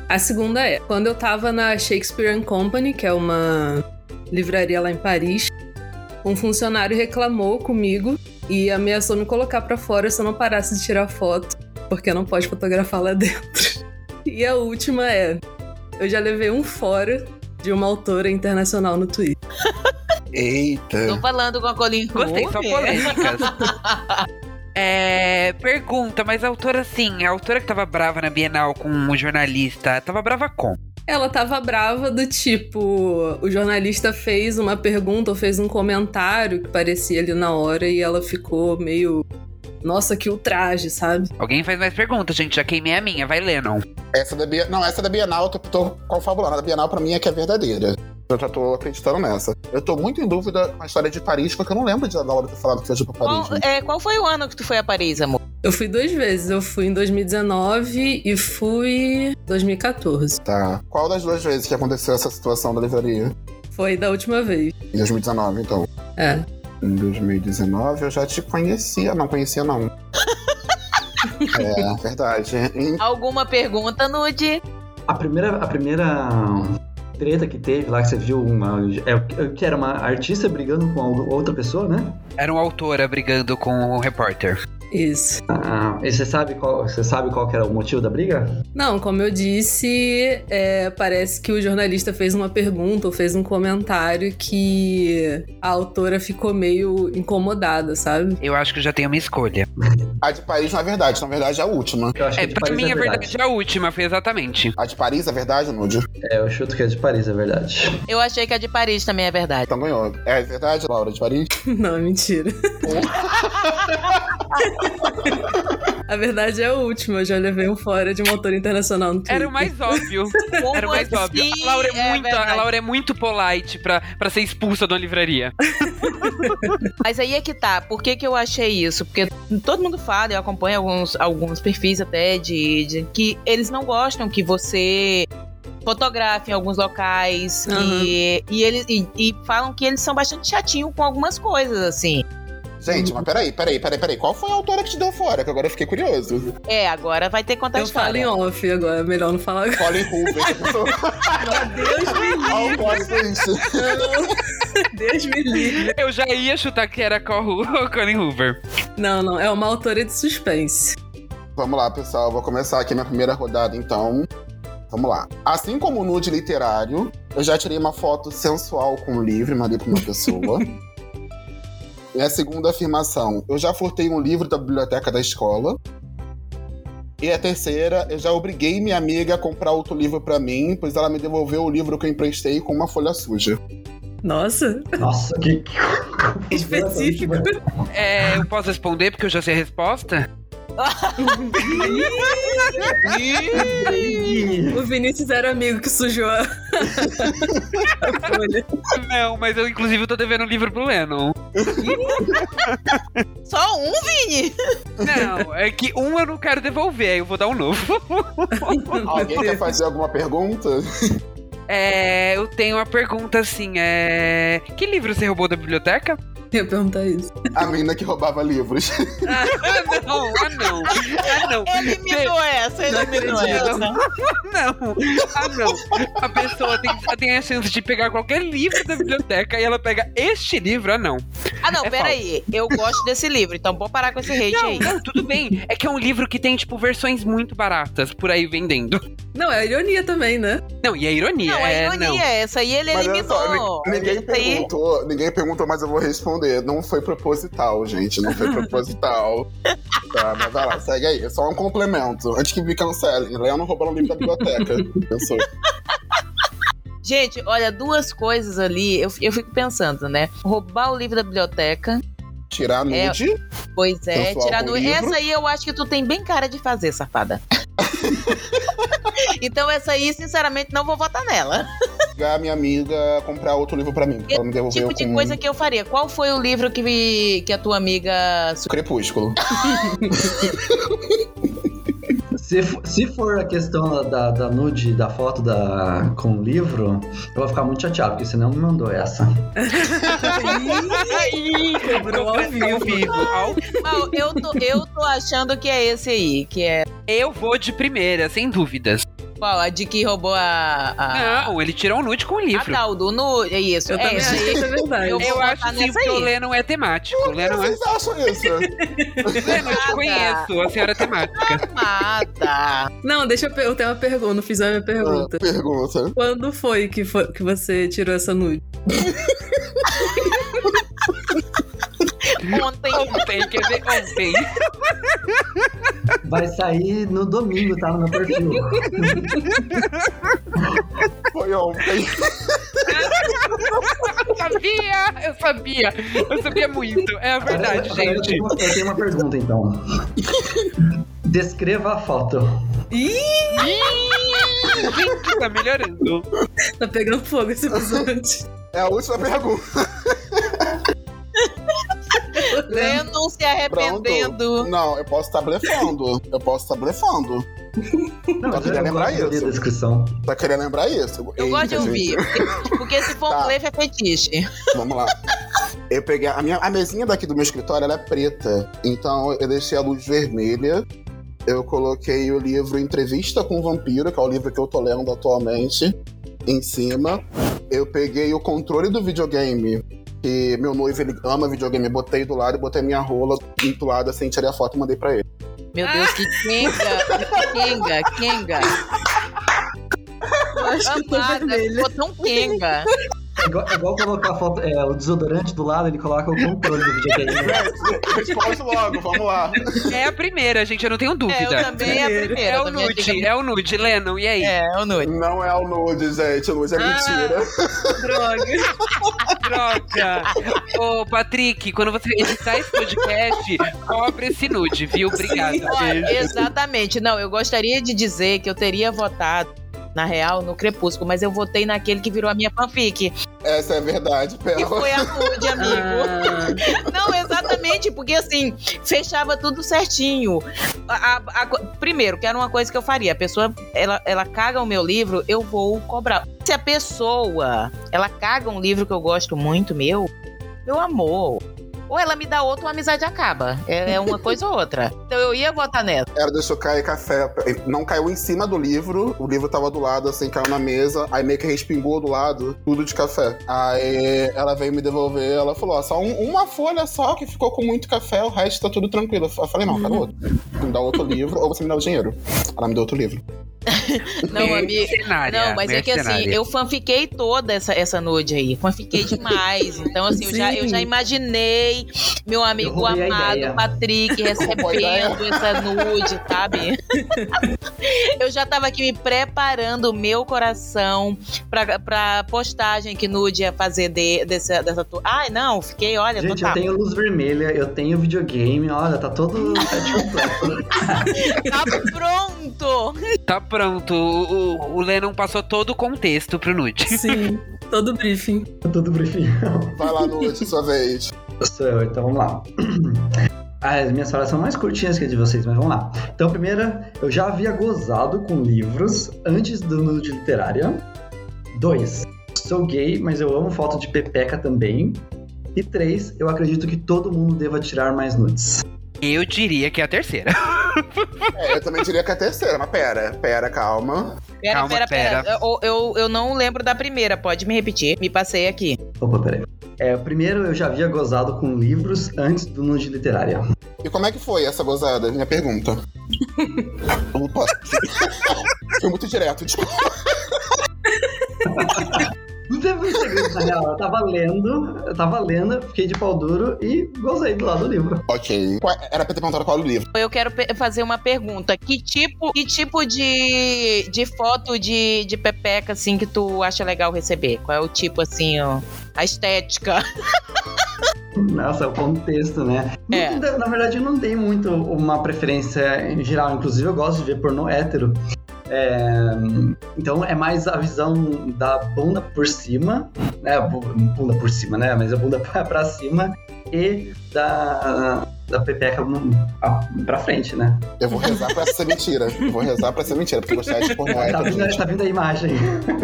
Speaker 2: A segunda é: quando eu tava na Shakespeare and Company, que é uma livraria lá em Paris, um funcionário reclamou comigo e ameaçou me colocar pra fora se eu não parasse de tirar foto, porque não pode fotografar lá dentro. E a última é: eu já levei um fora de uma autora internacional no Twitter.
Speaker 1: Eita.
Speaker 3: Tô falando com a Colin
Speaker 4: Gostei, só polêmicas. É, pergunta, mas a autora, sim, a autora que tava brava na Bienal com o jornalista, tava brava com?
Speaker 2: Ela tava brava do tipo, o jornalista fez uma pergunta ou fez um comentário que parecia ali na hora e ela ficou meio nossa, que ultraje, sabe?
Speaker 4: Alguém faz mais perguntas, gente, já queimei a minha, vai ler, não.
Speaker 1: Essa da Bienal, não, essa da Bienal eu tô, tô confabulando. A da Bienal pra mim é que é verdadeira. Eu já tô acreditando nessa. Eu tô muito em dúvida com a história de Paris, porque eu não lembro de da Laura ter falado que viajou pra Paris.
Speaker 3: Qual,
Speaker 1: gente.
Speaker 3: é, qual foi o ano que tu foi a Paris, amor?
Speaker 2: Eu fui duas vezes. Eu fui em 2019 e fui em 2014.
Speaker 1: Tá. Qual das duas vezes que aconteceu essa situação da livraria?
Speaker 2: Foi da última vez.
Speaker 1: Em 2019, então.
Speaker 2: É.
Speaker 1: Em 2019 eu já te conhecia. Não conhecia, não. é, verdade.
Speaker 3: Alguma pergunta, Nude?
Speaker 5: A primeira, a primeira treta que teve lá, que você viu uma. É, que era uma artista brigando com outra pessoa, né?
Speaker 4: Era uma autora brigando com o repórter.
Speaker 2: Isso.
Speaker 5: Ah, e você sabe qual, você sabe qual que era o motivo da briga?
Speaker 2: Não, como eu disse, é, parece que o jornalista fez uma pergunta ou fez um comentário que a autora ficou meio incomodada, sabe?
Speaker 4: Eu acho que eu já tenho uma escolha.
Speaker 1: A de Paris, na verdade. Na verdade, é a última.
Speaker 5: Eu acho
Speaker 4: É,
Speaker 5: que de
Speaker 4: pra
Speaker 5: Paris
Speaker 4: mim,
Speaker 5: é
Speaker 4: a verdade é a última, foi exatamente.
Speaker 1: A de Paris é verdade, Nude?
Speaker 5: É, eu chuto que é de Paris, é verdade.
Speaker 3: Eu achei que a de Paris também é verdade.
Speaker 1: Então ganhou. É verdade, Laura, de Paris?
Speaker 2: Não, é mentira. a verdade é a última, eu já levei um fora de um autor internacional no Twitter.
Speaker 4: Era o mais óbvio.
Speaker 3: Como
Speaker 4: Era o mais óbvio.
Speaker 3: assim?
Speaker 4: A Laura é,
Speaker 3: É
Speaker 4: muito, a. Laura é muito polite pra, pra ser expulsa de uma livraria.
Speaker 3: Mas aí é que tá. Por que, que eu achei isso? Porque todo mundo fala, eu acompanho alguns, alguns perfis até de, de que eles não gostam que você fotografe em alguns locais
Speaker 2: Aham.
Speaker 3: e, e eles e, e falam que eles são bastante chatinhos com algumas coisas assim.
Speaker 1: Gente, mas peraí, peraí, peraí, peraí. Qual foi a autora que te deu fora? Que agora eu fiquei curioso.
Speaker 3: É, agora vai ter que contar a
Speaker 2: Eu falo em
Speaker 3: história.
Speaker 2: off agora, é melhor não falar agora.
Speaker 1: Colin Hoover.
Speaker 2: Deus me livre. Deus me livre.
Speaker 4: Eu já ia chutar que era Col- Colin Hoover.
Speaker 2: Não, não, é uma autora de suspense.
Speaker 1: Vamos lá, pessoal. Vou começar aqui minha primeira rodada, então. Vamos lá. Assim como o nude literário, eu já tirei uma foto sensual com o livro e mandei pra uma pessoa. e a segunda afirmação, eu já furtei um livro da biblioteca da escola. E a terceira, eu já obriguei minha amiga a comprar outro livro pra mim, pois ela me devolveu o livro que eu emprestei com uma folha suja.
Speaker 2: Nossa,
Speaker 5: Nossa, que.
Speaker 2: específico.
Speaker 4: É, eu posso responder porque eu já sei a resposta?
Speaker 2: O Vinícius era amigo que sujou a a folha.
Speaker 4: Não, mas eu inclusive tô devendo um livro pro Lennon.
Speaker 3: Só um, Vini?
Speaker 4: Não, é que um eu não quero devolver, aí eu vou dar um novo.
Speaker 1: Alguém quer fazer alguma pergunta?
Speaker 4: É, eu tenho uma pergunta assim, é... Que livro você roubou da biblioteca?
Speaker 2: Eu ia perguntar isso.
Speaker 1: A menina que roubava livros.
Speaker 4: Ah, não, ah não, ah não.
Speaker 3: Eliminou essa, eliminou essa.
Speaker 4: Não, ah não. A pessoa tem, tem a chance de pegar qualquer livro da biblioteca e ela pega este livro, ah não.
Speaker 3: Ah, não,
Speaker 4: É
Speaker 3: peraí. Eu gosto desse livro, então vou parar com esse hate
Speaker 4: Não,
Speaker 3: aí.
Speaker 4: não, tudo bem. É que é um livro que tem, tipo, versões muito baratas por aí vendendo.
Speaker 2: Não, é ironia também, né?
Speaker 4: Não, e a ironia,
Speaker 3: Não, a
Speaker 4: é,
Speaker 3: ironia
Speaker 4: não.
Speaker 3: é essa aí ele
Speaker 1: Mas olha
Speaker 3: eliminou.
Speaker 1: só, ninguém
Speaker 3: Esse aí-
Speaker 1: perguntou, ninguém perguntou, mas eu vou responder. Não foi proposital, gente. Não foi proposital. tá, mas vai lá, segue aí. Só um complemento. Antes que me cancelem. Leandro roubando o livro da biblioteca. Pensou.
Speaker 3: Gente, olha, duas coisas ali, eu, eu fico pensando, né? Roubar o livro da biblioteca,
Speaker 1: Tirar nude,
Speaker 3: pois é, tirar
Speaker 1: livro.
Speaker 3: Essa aí eu acho que tu tem bem cara de fazer, safada. então essa aí, sinceramente, não vou votar nela.
Speaker 1: pegar a minha amiga comprar outro livro pra mim. Ela me devolveu
Speaker 3: tipo de
Speaker 1: com
Speaker 3: coisa que eu faria. Qual foi o livro que, que a tua amiga.
Speaker 1: Crepúsculo.
Speaker 5: Se, se for a questão da, da nude, da foto da, com o livro, eu vou ficar muito chateado, porque você não me mandou essa.
Speaker 2: Quebrou ao vivo.
Speaker 4: vivo.
Speaker 3: Ah, eu, tô, eu tô achando que é esse aí, que é.
Speaker 4: Eu vou de primeira, sem dúvidas.
Speaker 3: Qual? A de que roubou a. a...
Speaker 4: Não, ele tirou um nude com o
Speaker 3: A
Speaker 4: livro.
Speaker 3: tal do nu. É isso.
Speaker 2: Eu
Speaker 3: é
Speaker 2: também
Speaker 3: esse
Speaker 2: acho que
Speaker 3: aí.
Speaker 2: isso é verdade.
Speaker 3: Eu-
Speaker 4: Eu acho sim, porque o
Speaker 3: aí.
Speaker 4: Lennon é temático. O
Speaker 1: Por que
Speaker 4: Lennon é...
Speaker 1: vocês acham isso?
Speaker 4: Lennon, eu te conheço, a senhora é temática.
Speaker 3: Mata.
Speaker 2: Não, deixa eu, eu tenho uma pergunta, não fiz a minha pergunta.
Speaker 1: Ah, pergunta.
Speaker 2: Quando foi que, foi que você tirou essa nude?
Speaker 3: Ontem.
Speaker 4: Ontem, quer dizer, ontem.
Speaker 5: Vai sair no domingo, tá? No meu perfil.
Speaker 1: Foi ontem.
Speaker 4: Eu sabia, eu sabia. Eu sabia muito. É a verdade,
Speaker 5: Agora eu
Speaker 4: gente.
Speaker 5: tenho uma- Eu tenho uma pergunta, então. Descreva a foto.
Speaker 4: Gente, tá melhorando.
Speaker 2: Tá pegando fogo esse episódio.
Speaker 1: É a última pergunta.
Speaker 3: Lennon se arrependendo.
Speaker 1: Não, eu posso estar blefando. Eu posso estar blefando.
Speaker 5: Não,
Speaker 1: Só queria lembrar isso.
Speaker 5: descrição.
Speaker 1: Tá querendo lembrar isso?
Speaker 3: Eu gosto de
Speaker 1: Eita,
Speaker 3: ouvir. Porque, porque se for
Speaker 1: Tá.
Speaker 3: um blefe é fetiche.
Speaker 1: Vamos lá. Eu peguei. A, minha, a mesinha daqui do meu escritório ela é preta. Então eu deixei a luz vermelha. Eu coloquei o livro Entrevista com o Vampiro, que é o livro que eu tô lendo atualmente, em cima. Eu peguei o controle do videogame, que meu noivo ele ama videogame. Botei do lado e botei minha rola do lado assim, tirei a foto e mandei pra ele.
Speaker 3: Meu Deus, que Kenga! Kenga, Kenga!
Speaker 2: Eu acho que eu tô
Speaker 3: Amada,
Speaker 2: vermelha.
Speaker 3: ficou tão Kenga.
Speaker 5: É igual, é igual colocar a foto, é, o desodorante do lado, ele coloca o controle do videogame.
Speaker 1: Responde logo, vamos lá.
Speaker 4: É a primeira, gente, eu não tenho
Speaker 3: É, eu
Speaker 4: dúvida.
Speaker 3: também é a primeira.
Speaker 4: É o nude, é o nude, Lennon, e aí?
Speaker 3: É, é o nude.
Speaker 1: Não é o nude, gente. O nude é
Speaker 3: Ah.
Speaker 1: mentira.
Speaker 2: Droga.
Speaker 4: Droga! Ô, Patrick, quando você editar esse podcast, cobre esse nude, viu? Obrigado.
Speaker 3: Olha,
Speaker 4: beijo.
Speaker 3: exatamente. Não, eu gostaria de dizer que eu teria votado, na real, no Crepúsculo, mas eu votei naquele que virou a minha fanfic.
Speaker 1: Essa é a verdade,
Speaker 3: Que
Speaker 1: Pela.
Speaker 3: foi a nude, amigo.
Speaker 2: Ah,
Speaker 3: Não, exatamente, porque assim, fechava tudo certinho. A- a- a primeiro, que era uma coisa que eu faria. A pessoa, ela, ela caga o meu livro, eu vou cobrar. Se a pessoa, ela caga um livro que eu gosto muito, meu, meu amor. Ou ela me dá outro, ou a amizade acaba. É, é uma coisa ou outra. Então eu ia votar nela.
Speaker 1: Ela deixou cair café. Não caiu em cima do livro. O livro tava do lado, assim, caiu na mesa. Aí meio que respingou do lado, tudo de café. Aí ela veio me devolver. Ela falou: ó, só um- uma folha só que ficou com muito café, o resto tá tudo tranquilo. Eu falei: não, quero outro. Me dá outro livro ou você me dá o dinheiro. Ela me deu outro livro.
Speaker 3: Não, amiga.
Speaker 4: Mercenária,
Speaker 3: Não, mas é que assim, eu fanfiquei toda essa, essa nude aí. Fanfiquei demais. Então, assim, eu já, eu já imaginei meu amigo amado. Patrick, recebendo essa nude, sabe? eu já tava aqui me preparando o meu coração pra, pra postagem que nude ia fazer de, dessa, dessa. Ai, não, fiquei, olha,
Speaker 5: Gente,
Speaker 3: total.
Speaker 5: eu tenho luz vermelha, eu tenho videogame, olha, tá todo completo.
Speaker 3: Tá pronto!
Speaker 4: Tá pronto, o, o, o Lennon passou todo o contexto pro nude.
Speaker 2: sim, todo briefing.
Speaker 5: Tá tudo brifinho.
Speaker 1: Vai lá, Nude, sua vez.
Speaker 5: Sou eu, então vamos lá. As minhas falas são mais curtinhas que a de vocês, mas vamos lá. Então, primeira, eu já havia gozado com livros antes do nude literária. Dois, sou gay, mas eu amo foto de pepeca também. E três, eu acredito que todo mundo deva tirar mais nudes.
Speaker 4: Eu diria que é a terceira.
Speaker 1: É, eu também diria que é a terceira, mas pera, pera, calma.
Speaker 3: Pera,
Speaker 4: Calma,
Speaker 3: pera, pera.
Speaker 4: pera.
Speaker 3: Eu, eu, eu não lembro da primeira, pode me repetir? Me passei aqui.
Speaker 5: Opa, peraí. É, primeiro, eu já havia gozado com livros antes do nude literária.
Speaker 1: E como é que foi essa gozada? Minha pergunta. Opa. Foi muito direto, desculpa.
Speaker 5: Não teve muito segredo, na real. Eu tava lendo, eu tava lendo, fiquei de pau duro e gozei do lado do livro.
Speaker 1: Ok. Qual- Era pra ter perguntado qual era o livro.
Speaker 3: Eu quero pe- fazer uma pergunta. Que tipo, que tipo de, de foto de, de pepeca, assim, que tu acha legal receber? Qual é o tipo, assim, ó, a estética?
Speaker 5: Nossa, o contexto, né?
Speaker 3: É.
Speaker 5: Não- Na verdade, eu não tenho muito uma preferência em geral. Inclusive, eu gosto de ver pornô hétero. É, Então, é mais a visão da bunda por cima, né? Bu- Bunda por cima, né? Mas a bunda pra, pra cima e da, da pepeca pra frente, né?
Speaker 1: Eu vou rezar pra ser mentira. Eu vou rezar pra ser mentira, porque gostar de pornô
Speaker 5: Tá
Speaker 1: hétero,
Speaker 5: vindo,
Speaker 1: gente.
Speaker 5: tá vindo a imagem.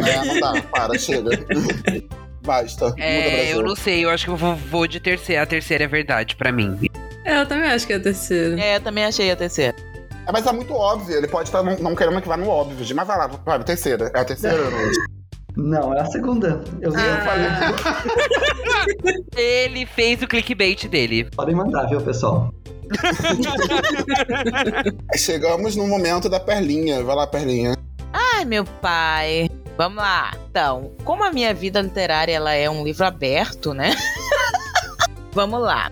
Speaker 1: É, não dá. Para, chega. Basta.
Speaker 4: É, eu não sei, eu acho que eu vou, vou de terceira. A terceira é verdade pra mim.
Speaker 2: É, eu também acho que é a terceira.
Speaker 3: É, eu também achei a terceira.
Speaker 1: É, mas é muito óbvio. Ele pode estar não, não querendo que vá no óbvio. Mas vai lá, vai, terceira. É a terceira, Nude?
Speaker 5: Não, é a segunda. Eu, eu
Speaker 2: Ah.
Speaker 5: falei,
Speaker 4: Ele fez o clickbait dele.
Speaker 5: podem mandar, viu, pessoal?
Speaker 1: Chegamos no momento da perlinha. Vai lá, perlinha.
Speaker 3: Ai, meu pai. Vamos lá. Então, como a minha vida literária ela é um livro aberto, né? Vamos lá.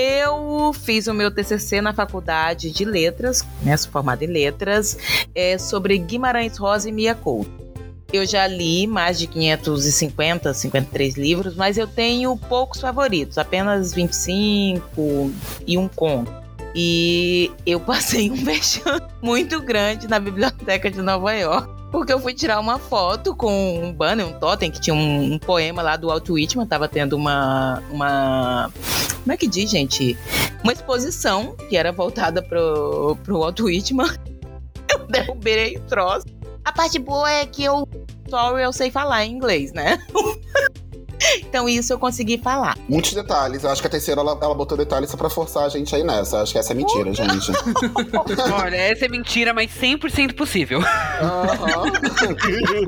Speaker 3: Eu fiz o meu TCC na faculdade de letras, né, sou formada em letras, é, sobre Guimarães Rosa e Mia Couto. Eu já li mais de 550, 53 livros, mas eu tenho poucos favoritos, apenas 25 e um conto. E eu passei um vexame muito grande na biblioteca de Nova York. Porque eu fui tirar uma foto com um banner, um totem, que tinha um, um poema lá do Walt Whitman. Tava tendo uma, uma. Como é que diz, gente? Uma exposição que era voltada pro, pro Walt Whitman. Eu derrubei o troço. A parte boa é que eu. Sorry, eu sei falar em inglês, né? Então isso eu consegui falar.
Speaker 1: Muitos detalhes. Eu acho que a terceira ela, ela botou detalhes só pra forçar a gente aí nessa. Acho que essa é mentira, gente.
Speaker 4: Olha, essa é mentira, mas 100% possível.
Speaker 1: Aham.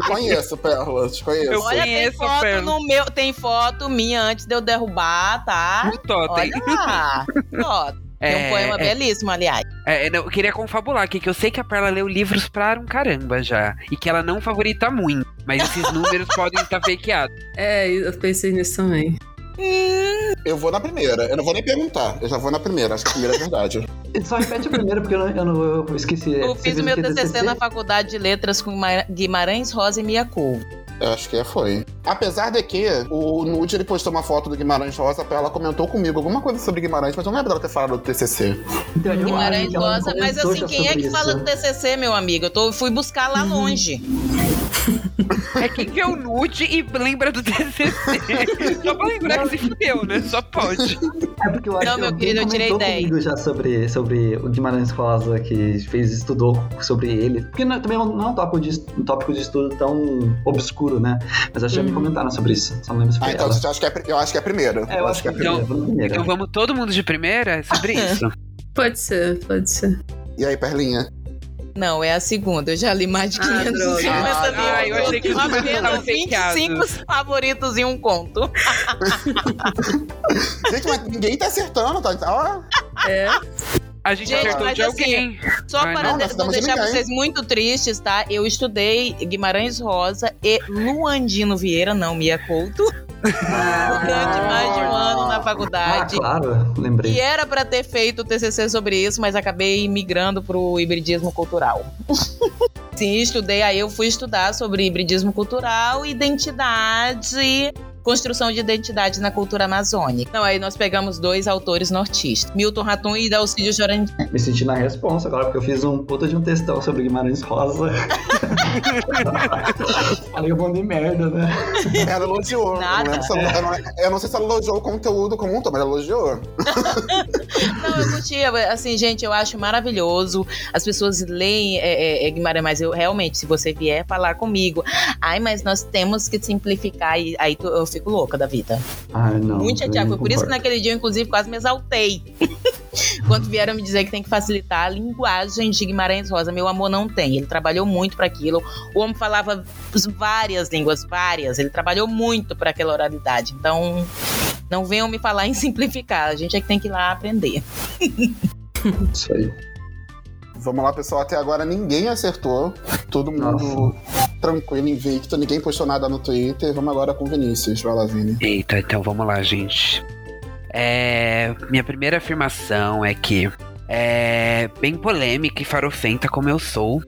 Speaker 1: conheço, Pérola. Te conheço.
Speaker 4: Eu
Speaker 3: Olha, tem
Speaker 4: conheço,
Speaker 3: foto
Speaker 4: Perla.
Speaker 3: no meu, tem foto minha antes de eu derrubar, tá?
Speaker 4: Totem.
Speaker 3: Olha lá. Ó, tem um
Speaker 4: É,
Speaker 3: poema
Speaker 4: é.
Speaker 3: belíssimo, aliás.
Speaker 4: É, não, eu queria confabular aqui, que eu sei que a Perla leu livros pra um caramba já. E que ela não favorita muito. Mas esses números podem estar fakeados.
Speaker 2: É, eu pensei nisso também.
Speaker 1: Eu vou na primeira. Eu não vou nem perguntar. Eu já vou na primeira. Acho que a primeira é verdade.
Speaker 5: Só repete a primeira, porque eu, não, eu, não, eu esqueci.
Speaker 3: Eu
Speaker 5: Você
Speaker 3: fiz o meu
Speaker 5: quê?
Speaker 3: TCC na Faculdade de Letras com Ma- Guimarães Rosa e Mia Couve.
Speaker 1: Eu acho que foi. Apesar de que o Nude ele postou uma foto do Guimarães Rosa, ela comentou comigo alguma coisa sobre Guimarães, mas eu não lembro dela ter falado do TCC.
Speaker 5: Então,
Speaker 3: Guimarães Rosa, mas assim, quem é que fala
Speaker 5: isso.
Speaker 3: do TCC, meu amigo? Eu tô, fui buscar lá longe.
Speaker 4: É quem vê o nude e lembra do TCC. Só pra lembrar que se fudeu, né? Só pode.
Speaker 5: É porque eu acho
Speaker 3: Não,
Speaker 5: que
Speaker 3: meu querido, eu tirei
Speaker 5: comentou
Speaker 3: 10.
Speaker 5: comigo já sobre, sobre o Guimarães Rosa, que fez, estudou sobre ele. Porque não, também não é um tópico, de, um tópico de estudo tão obscuro, né? Mas acho que já me
Speaker 2: Uhum.
Speaker 5: comentaram sobre isso. Só não lembro se foi
Speaker 1: Ah, então
Speaker 5: ela.
Speaker 1: eu acho que é, eu acho que é a primeira.
Speaker 5: É, eu acho que é a primeira. vou na primeira.
Speaker 4: Então vamos todo mundo de primeira É sobre isso.
Speaker 2: Pode ser, pode ser.
Speaker 1: E aí, Perlinha?
Speaker 3: Não, é a segunda. Eu já li mais de
Speaker 2: Ah,
Speaker 3: 550
Speaker 1: droga.
Speaker 3: livros.
Speaker 4: Ah, eu achei que números
Speaker 3: Apenas
Speaker 4: estavam
Speaker 3: 25 favoritos e um conto.
Speaker 1: Gente, mas ninguém tá acertando, tá? Ó,
Speaker 2: É.
Speaker 4: A gente,
Speaker 3: Gente,
Speaker 4: acertou
Speaker 3: mas
Speaker 4: de
Speaker 3: assim,
Speaker 4: alguém.
Speaker 3: Só
Speaker 4: Ai,
Speaker 3: para
Speaker 1: não,
Speaker 3: de- não deixar
Speaker 1: ninguém.
Speaker 3: vocês muito tristes, tá? Eu estudei Guimarães Rosa e Luandino Vieira, não, Mia Couto, durante mais de um ano na
Speaker 5: Ah,
Speaker 3: faculdade.
Speaker 5: claro, lembrei.
Speaker 3: E era pra ter feito o TCC sobre isso, mas acabei migrando pro hibridismo cultural. Sim, estudei, aí eu fui estudar sobre hibridismo cultural, identidade, construção de identidade na cultura amazônica. Então aí nós pegamos dois autores nortistas, Milton Ratum e Dalcídio Jorandi.
Speaker 5: Me senti na responsa agora, porque eu fiz um puta de um textão sobre Guimarães Rosa. Falei um monte de merda, né?
Speaker 1: ela elogiou. Eu
Speaker 3: Nada.
Speaker 1: se ela- eu, não, sei se ela elogiou o conteúdo como um todo, mas ela elogiou.
Speaker 3: Não, eu curtia, assim, gente, eu acho maravilhoso. As pessoas leem é, é, é, Guimarães, mas eu realmente, se você vier falar comigo, ai, mas nós temos que simplificar, e aí tu- eu fico louca da vida.
Speaker 5: Ai, não.
Speaker 3: Muito chateada. Foi por isso que naquele dia eu, inclusive, quase me exaltei. Quando vieram me dizer que tem que facilitar a linguagem de Guimarães Rosa. Meu amor não tem. Ele trabalhou muito para aquilo. O homem falava várias línguas, várias. Ele trabalhou muito para aquela oralidade. Então, não venham me falar em simplificar. A gente é que tem que ir lá aprender.
Speaker 5: Isso aí.
Speaker 1: Vamos lá, pessoal. Até agora ninguém acertou. Todo mundo tranquilo, invicto. Ninguém postou nada no Twitter. Vamos agora com o Vinícius. Vai lá, Vini.
Speaker 4: Eita, então vamos lá, gente. É, minha primeira afirmação é que é bem polêmica e farofenta como eu sou.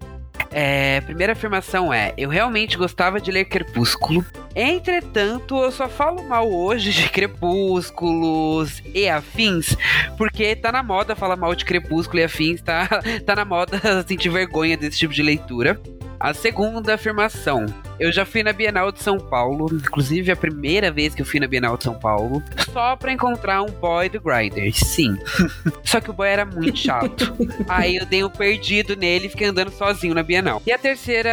Speaker 4: É, primeira afirmação é: eu realmente gostava de ler Crepúsculo. Entretanto, eu só falo mal hoje de Crepúsculos e afins, porque tá na moda falar mal de Crepúsculo e afins, tá, tá na moda sentir vergonha desse tipo de leitura. A segunda afirmação. Eu já fui na Bienal de São Paulo, inclusive a primeira vez que eu fui na Bienal de São Paulo, só pra encontrar um boy do Grindr, sim. só que o boy era muito chato. Aí eu dei um perdido nele e fiquei andando sozinho na Bienal. E a terceira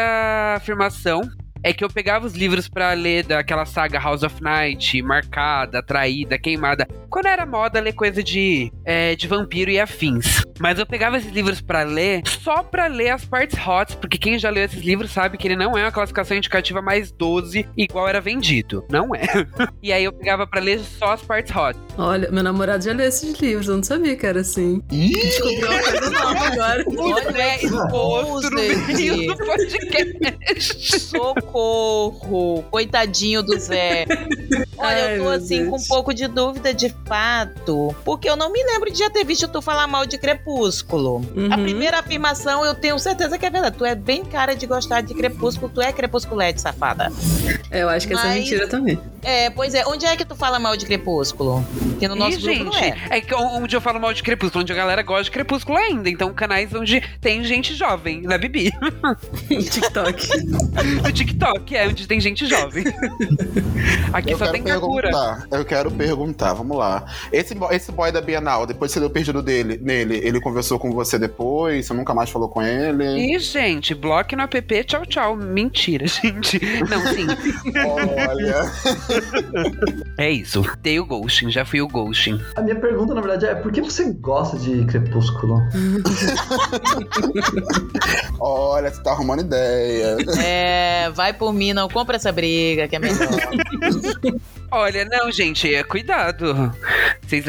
Speaker 4: afirmação é que eu pegava os livros pra ler daquela saga House of Night, Marcada, Traída, Queimada. Quando era moda ler coisa de, é, de vampiro e afins. Mas eu pegava esses livros pra ler só pra ler as partes hot, porque quem já leu esses livros sabe que ele não é uma classificação indicativa mais 12, igual era vendido. Não é. e aí eu pegava pra ler só as partes hot.
Speaker 2: Olha, meu namorado já leu esses livros, eu não sabia que era assim. Descobriu uma coisa nova agora.
Speaker 3: Olha,
Speaker 4: é exposto no meio do podcast.
Speaker 3: Socorro! Coitadinho do Zé. Olha,
Speaker 2: Ai,
Speaker 3: eu tô assim
Speaker 2: Deus.
Speaker 3: com um pouco de dúvida de fato, porque eu não me lembro de já ter visto tu falar mal de Crepúsculo. A
Speaker 2: Uhum.
Speaker 3: primeira afirmação eu tenho certeza que é verdade. Tu é bem cara de gostar de Crepúsculo, tu é crepusculete, safada.
Speaker 2: É, eu acho que essa é
Speaker 3: Mas-
Speaker 2: mentira também.
Speaker 3: É, pois é. Onde é que tu fala mal de Crepúsculo? Porque no nosso
Speaker 4: Ih,
Speaker 3: grupo não
Speaker 4: gente,
Speaker 3: é.
Speaker 4: que onde eu falo mal de Crepúsculo, onde a galera gosta de Crepúsculo ainda. Então, canais onde tem gente jovem, na Bibi.
Speaker 2: TikTok.
Speaker 4: No TikTok, é onde tem gente jovem. Aqui
Speaker 1: Eu
Speaker 4: só
Speaker 1: quero
Speaker 4: tem Kakura.
Speaker 1: perguntar. Eu quero perguntar. Vamos lá. Esse, esse boy da Bienal, depois que você deu o perdido dele, nele, ele ele conversou com você depois? Você nunca mais falou com ele?
Speaker 4: E, gente, bloco no app, tchau, tchau. Mentira, gente. Não, sim.
Speaker 1: Olha.
Speaker 4: é isso. Dei o ghosting, já fui o ghosting.
Speaker 5: A minha pergunta, na verdade, é por que você gosta de Crepúsculo?
Speaker 1: Olha, você tá arrumando ideia.
Speaker 3: É, vai por mim, não compra essa briga, que é melhor.
Speaker 4: Olha, não, gente, é, cuidado. Vocês,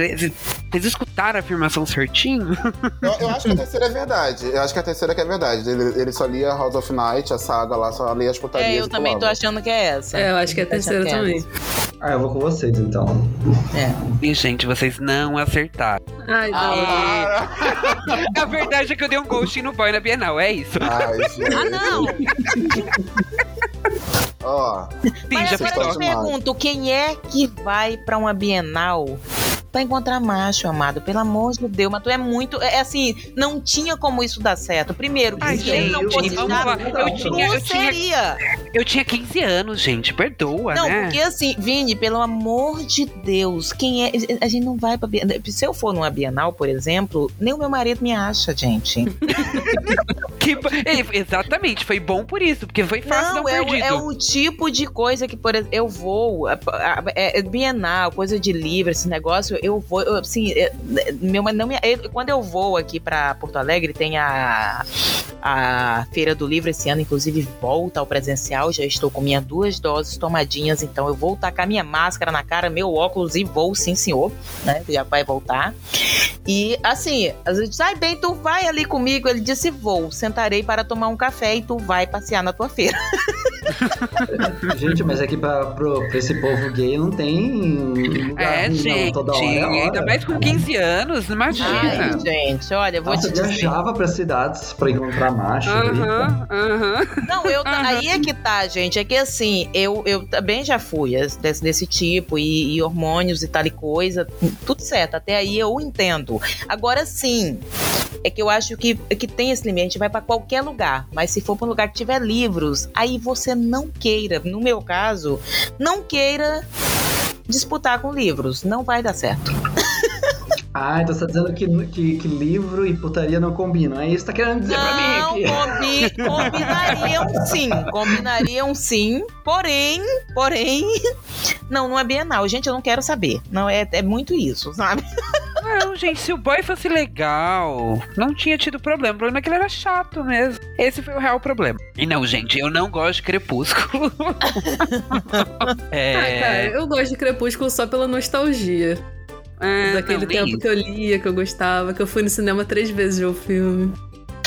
Speaker 4: vocês escutaram a afirmação certinho?
Speaker 1: Eu, eu, acho que a terceira é verdade. Eu acho que a terceira que é verdade. Ele, ele só lia House of Night, a saga lá, só lia as putarias.
Speaker 3: É, eu também tô achando que é essa.
Speaker 2: É, eu acho que é a terceira
Speaker 3: é
Speaker 2: também.
Speaker 5: Ah, eu vou com vocês, então.
Speaker 3: É.
Speaker 4: E, gente, vocês não acertaram.
Speaker 2: Ai,
Speaker 3: Ah.
Speaker 4: A verdade é que eu dei um ghosting no boy na Bienal, é isso.
Speaker 1: Ai, gente.
Speaker 3: Ah, não!
Speaker 1: Ó,
Speaker 4: Sim,
Speaker 3: Mas agora eu te pergunto, quem é que vai pra uma Bienal pra encontrar macho, amado? Pelo amor de Deus, mas tu é muito... É assim, não tinha como isso dar certo. Primeiro,
Speaker 4: Ai,
Speaker 3: se não fosse
Speaker 4: vamos
Speaker 3: chato,
Speaker 4: lá. Eu tinha, eu, tinha, eu tinha 15 anos, gente. Perdoa,
Speaker 3: Não,
Speaker 4: né?
Speaker 3: porque assim, Vini, pelo amor de Deus, quem é. A gente não vai pra Bienal. Se eu for numa Bienal, por exemplo, nem o meu marido me acha, gente.
Speaker 4: Que- é, exatamente, foi bom por isso, porque foi fácil
Speaker 3: Não,
Speaker 4: dar
Speaker 3: é,
Speaker 4: um
Speaker 3: o-
Speaker 4: perdido.
Speaker 3: é o tipo de coisa que, por exemplo, eu vou. a- a- é Bienal, coisa de livro, esse negócio, eu vou. eu, assim, é, meu, não me, eu- quando eu vou aqui pra Porto Alegre, tem a, a Feira do Livro esse ano, inclusive volta ao presencial. Já estou com minhas duas doses tomadinhas, então eu vou tacar minha máscara na cara, meu óculos e vou, sim, senhor, né? Já vai voltar. E assim, às vezes, ai bem, tu vai ali comigo. Ele disse: vou, sentarei para tomar um café e tu vai passear na tua feira.
Speaker 5: Gente, mas aqui pra, pro, pra esse povo gay não tem lugar
Speaker 4: É,
Speaker 5: ruim, não.
Speaker 4: gente,
Speaker 5: Toda hora hora.
Speaker 4: ainda mais com 15 anos, imagina.
Speaker 3: Ai, gente, olha, eu vou
Speaker 5: Nossa,
Speaker 3: te dizer.
Speaker 5: viajava pra cidades pra encontrar macho.
Speaker 4: Aham, aham.
Speaker 3: Não, eu, aí é que tá, gente. É que assim, eu, eu também já fui desse, desse tipo, e, e hormônios e tal e coisa, tudo certo. Até aí eu entendo. Agora sim, é que eu acho que, que tem esse limite, vai pra qualquer lugar. Mas se for pra um lugar que tiver livros, aí você não queira, no meu caso, não queira disputar com livros. Não vai dar certo.
Speaker 5: Ah, então você tá dizendo que, que, que livro e putaria não combinam. É isso que tá querendo dizer pra mim
Speaker 3: Não,
Speaker 5: aqui.
Speaker 3: combi- combinariam sim, combinariam sim, porém, porém, não, não é Bienal, gente, eu não quero saber, não, é, é muito isso, sabe?
Speaker 4: Não, gente, se o boy fosse legal, não tinha tido problema. O problema é que ele era chato mesmo. Esse foi o real problema. E não, gente, eu não gosto de crepúsculo.
Speaker 2: Ah,
Speaker 4: é.
Speaker 2: cara, eu gosto de Crepúsculo só pela nostalgia.
Speaker 4: é,
Speaker 2: Daquele
Speaker 4: não,
Speaker 2: tempo que eu lia, que eu gostava, que eu fui no cinema três vezes ver o filme.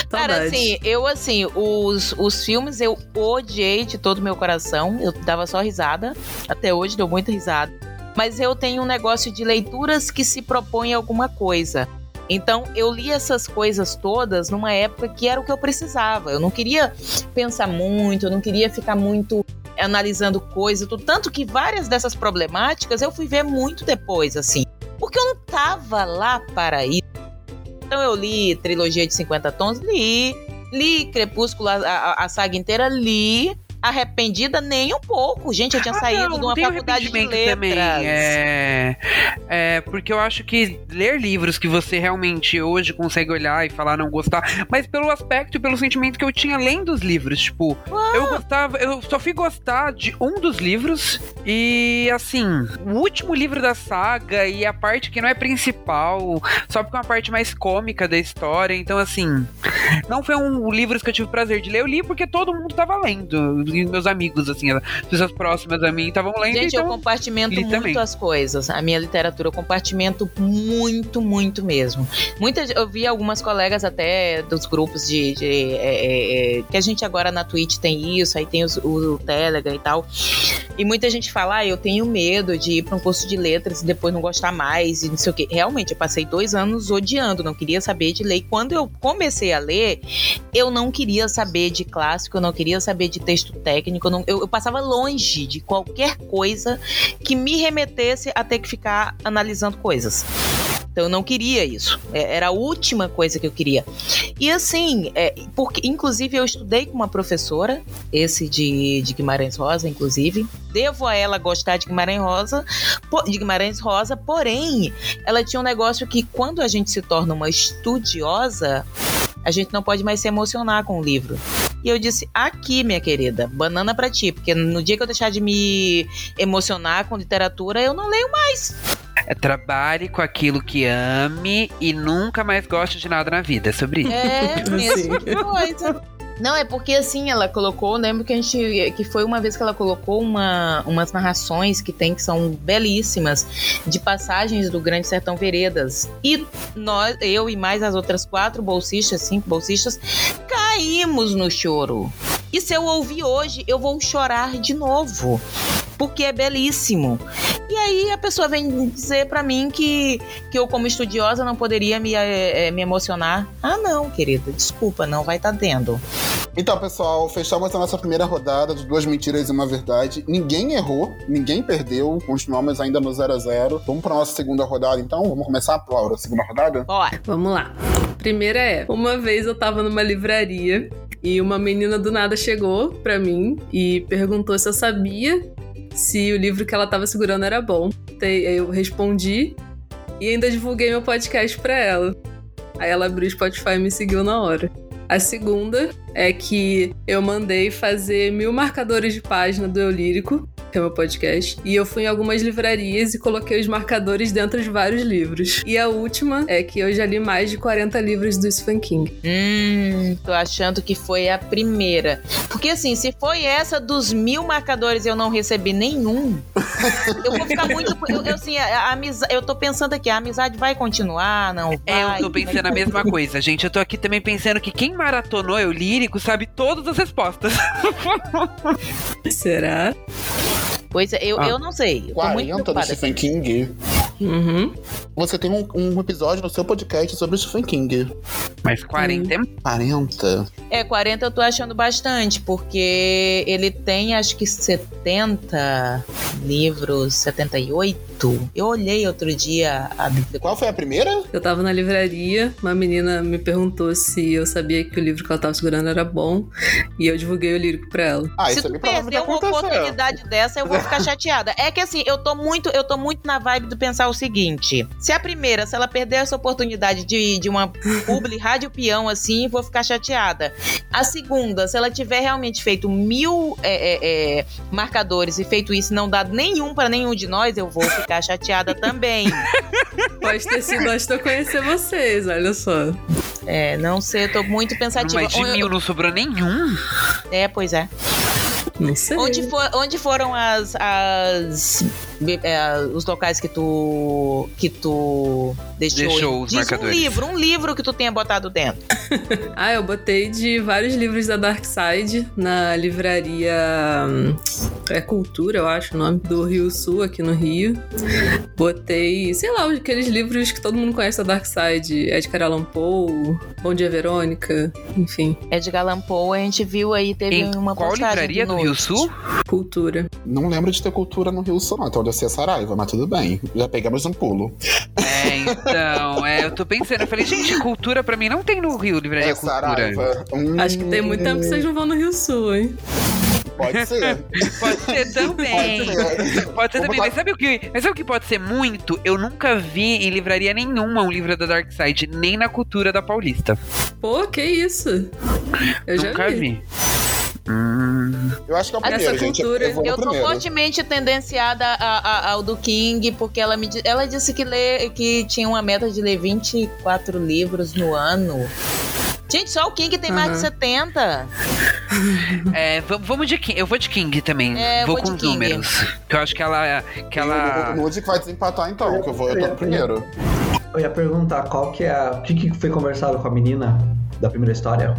Speaker 3: Cara, assim, eu, assim, os, os filmes eu odiei de todo o meu coração, eu dava só risada, até hoje dou muita risada, mas eu tenho um negócio de leituras que se propõem alguma coisa. Então, eu li essas coisas todas numa época que era o que eu precisava. Eu não queria pensar muito, eu não queria ficar muito analisando coisas, tanto que várias dessas problemáticas eu fui ver muito depois, assim, porque eu não tava lá para isso. Então eu li Trilogia de 50 Tons, li. Li Crepúsculo, a- a saga inteira, li. Arrependida nem um pouco. Gente, eu tinha
Speaker 4: Ah,
Speaker 3: saído
Speaker 4: não,
Speaker 3: de uma
Speaker 4: um
Speaker 3: faculdade de letras.
Speaker 4: também. É, é, porque eu acho que ler livros que você realmente hoje consegue olhar e falar não gostar, mas pelo aspecto e pelo sentimento que eu tinha lendo os livros, tipo, eu gostava, eu só fui gostar de um dos livros e assim, o último livro da saga e a parte que não é principal, só porque é uma parte mais cômica da história, então assim, não foi um livro que eu tive prazer de ler, eu li porque todo mundo tava lendo, e meus amigos assim, as pessoas próximas a mim estavam lendo,
Speaker 3: Gente, eu
Speaker 4: então
Speaker 3: compartimento
Speaker 4: li
Speaker 3: muito
Speaker 4: também.
Speaker 3: as coisas. A minha literatura eu compartimento muito, muito mesmo. Muita, eu vi algumas colegas até dos grupos de. de, é, é, é, que a gente agora na Twitch tem isso, aí tem os- o, Telegram e tal. E muita gente fala, ah, eu tenho medo de ir para um curso de letras e depois não gostar mais e não sei o quê. Realmente, eu passei dois anos odiando, não queria saber de ler. E quando eu comecei a ler, eu não queria saber de clássico, eu não queria saber de texto técnico, eu, não- eu- eu passava longe de qualquer coisa que me remetesse a ter que ficar analisando coisas. Então eu não queria isso. É, era a última coisa que eu queria. E assim, é, porque inclusive eu estudei com uma professora, esse de, de Guimarães Rosa, inclusive. Devo a ela gostar de Guimarães Rosa, de Guimarães Rosa, porém, ela tinha um negócio que quando a gente se torna uma estudiosa, a gente não pode mais se emocionar com o livro. E eu disse: aqui, minha querida, banana pra ti, porque no dia que eu deixar de me emocionar com literatura, eu não leio mais.
Speaker 4: É, trabalhe com aquilo que ame e nunca mais goste de nada na vida. É sobre isso.
Speaker 3: É, mesma coisa. Não, é porque assim, ela colocou, lembro que a gente. que foi uma vez que ela colocou uma, umas narrações que tem, que são belíssimas, de passagens do Grande Sertão Veredas. E nós, eu e mais as outras quatro bolsistas, cinco bolsistas, caímos no choro. E se eu ouvir hoje, eu vou chorar de novo porque é belíssimo. E aí a pessoa vem dizer para mim que, que eu, como estudiosa, não poderia me, é, me emocionar. Ah, não, querida, desculpa, não vai estar tá tendo.
Speaker 1: Então, pessoal, fechamos a nossa primeira rodada de duas mentiras e uma verdade. Ninguém errou, ninguém perdeu, continuamos ainda no 0 a 0 Vamos para nossa segunda rodada, então? Vamos começar, Laura, a segunda rodada?
Speaker 3: Bora.
Speaker 2: Vamos lá. Primeira é: uma vez eu tava numa livraria e uma menina do nada chegou pra mim e perguntou se eu sabia se o livro que ela tava segurando era bom. Eu respondi e ainda divulguei meu podcast pra ela. Aí ela abriu o Spotify e me seguiu na hora. A segunda é que eu mandei fazer mil marcadores de página do Eu Lírico é o meu podcast. E eu fui em algumas livrarias e coloquei os marcadores dentro de vários livros. E a última é que eu já li mais de 40 livros do Stephen King.
Speaker 3: Hum, tô achando que foi a primeira. Porque assim, se foi essa dos mil marcadores e eu não recebi nenhum, eu vou ficar muito. Eu, eu, assim, a, a amizade, eu tô pensando aqui, a amizade vai continuar, não? Vai,
Speaker 4: é, eu tô pensando a mesma coisa, gente. Eu tô aqui também pensando que quem maratonou eu lírico sabe todas as respostas.
Speaker 2: Será?
Speaker 3: Pois é, eu, ah, eu não sei. Eu
Speaker 1: 40 do Stephen King.
Speaker 2: Uhum.
Speaker 1: Você tem um, um, episódio no seu podcast sobre Stephen King.
Speaker 4: Mas 40? Hum.
Speaker 1: 40?
Speaker 3: É, 40 eu tô achando bastante, porque ele tem acho que 70 livros, 78. Eu olhei outro dia a
Speaker 1: Qual foi a primeira?
Speaker 2: Eu tava na livraria, uma menina me perguntou se eu sabia que o livro que ela tava segurando era bom, e eu divulguei o lírico pra ela.
Speaker 3: Ah, se tu perder uma oportunidade dessa, eu vou ficar chateada. É que assim, eu tô muito, eu tô muito na vibe do pensar o seguinte: se a primeira, se ela perder essa oportunidade de, de uma publi rádio peão assim, vou ficar chateada. A segunda, se ela tiver realmente feito mil é, é, é, marcadores e feito isso não dado nenhum para nenhum de nós, eu vou ficar chateada também.
Speaker 2: Pode ter sido antes de eu conhecer vocês, olha só.
Speaker 3: É, não sei, eu tô muito pensativa.
Speaker 4: Mas de mil não sobrou nenhum?
Speaker 3: É, pois é.
Speaker 2: Não sei.
Speaker 3: Onde, for, onde foram as, as é, os locais que tu que tu deixou?
Speaker 4: Deixou os
Speaker 3: Diz
Speaker 4: marcadores.
Speaker 3: um livro, um livro que tu tenha botado dentro.
Speaker 2: ah, eu botei de vários livros da Dark Side na livraria é Cultura, eu acho o nome, do Rio Sul, aqui no Rio. Botei, sei lá, aqueles livros que todo mundo conhece da Dark Side, Edgar Allan Poe, Bom Dia Verônica, enfim.
Speaker 3: Edgar Allan Poe, a gente viu aí, teve
Speaker 4: em
Speaker 3: uma
Speaker 4: qual livraria do Rio Sul?
Speaker 2: Cultura.
Speaker 1: Não lembro de ter cultura no Rio Sul, não. Então deve ser Saraiva, mas tudo bem. Já pegamos um pulo.
Speaker 4: É, então, é, eu tô pensando, eu falei, gente, cultura pra mim não tem no Rio, livraria é cultura.
Speaker 2: Hum... Acho que tem muito tempo que vocês não vão no Rio Sul, hein?
Speaker 1: Pode ser.
Speaker 4: pode ser também. Pode ser, pode ser também. Botar... Mas, sabe o que, mas sabe o que pode ser muito? Eu nunca vi em livraria nenhuma um livro da Dark Side, nem na cultura da Paulista.
Speaker 2: Pô, que isso?
Speaker 4: Eu nunca vi. vi.
Speaker 1: Hum. Eu acho que é o primeiro, Essa cultura, gente. Eu,
Speaker 3: eu tô fortemente tendenciada a, a, ao do King, porque ela, me, ela disse que, lê, que tinha uma meta de ler 24 livros no ano. Gente, só o King tem uhum. mais de 70.
Speaker 4: É, vamos de King. Eu vou de King também. É, vou, vou com os números. Que eu acho que ela. Que ela...
Speaker 1: O Nude vai desempatar então, que eu vou, eu tô no primeiro.
Speaker 5: Eu ia perguntar qual que é. O que, que foi conversado com a menina da primeira história?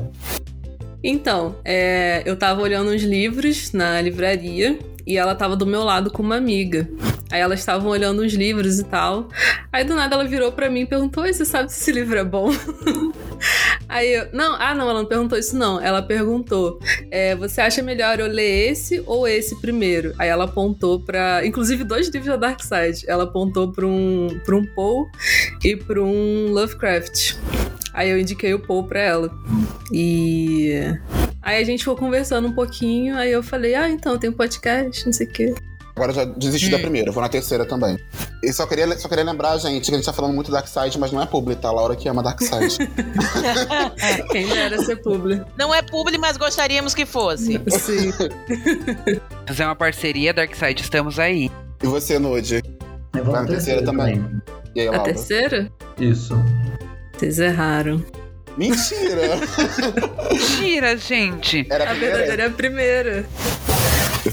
Speaker 2: Então, é, eu tava olhando uns livros na livraria e ela tava do meu lado com uma amiga. Aí elas estavam olhando uns livros e tal. Aí do nada ela virou para mim e perguntou: Você sabe se esse livro é bom? Aí eu. Não, ah, não, ela não perguntou isso, não. Ela perguntou: é, você acha melhor eu ler esse ou esse primeiro? Aí ela apontou pra. Inclusive, dois livros da Dark Side. Ela apontou pra um, pra um Poe e pra um Lovecraft. Aí eu indiquei o Paul pra ela. E. Aí a gente ficou conversando um pouquinho, aí eu falei, ah, então, tem um podcast, não sei o quê.
Speaker 1: Agora eu já desisti da primeira, vou na terceira também. E só queria, só queria lembrar, gente, que a gente tá falando muito Dark Side, mas não é publi, tá? A Laura que ama Dark Side.
Speaker 2: Quem dera ser publi.
Speaker 3: Não é publi, mas gostaríamos que fosse.
Speaker 2: Sim.
Speaker 4: Fazer uma parceria, Darkside, estamos aí.
Speaker 1: e você, Nude?
Speaker 5: Eu vou
Speaker 1: Vai na terceira também. E aí,
Speaker 2: A
Speaker 1: Laura?
Speaker 2: terceira?
Speaker 5: Isso.
Speaker 2: Vocês erraram.
Speaker 1: Mentira!
Speaker 4: Mentira, gente.
Speaker 1: Era a
Speaker 2: A
Speaker 1: primeira?
Speaker 2: verdadeira é a primeira.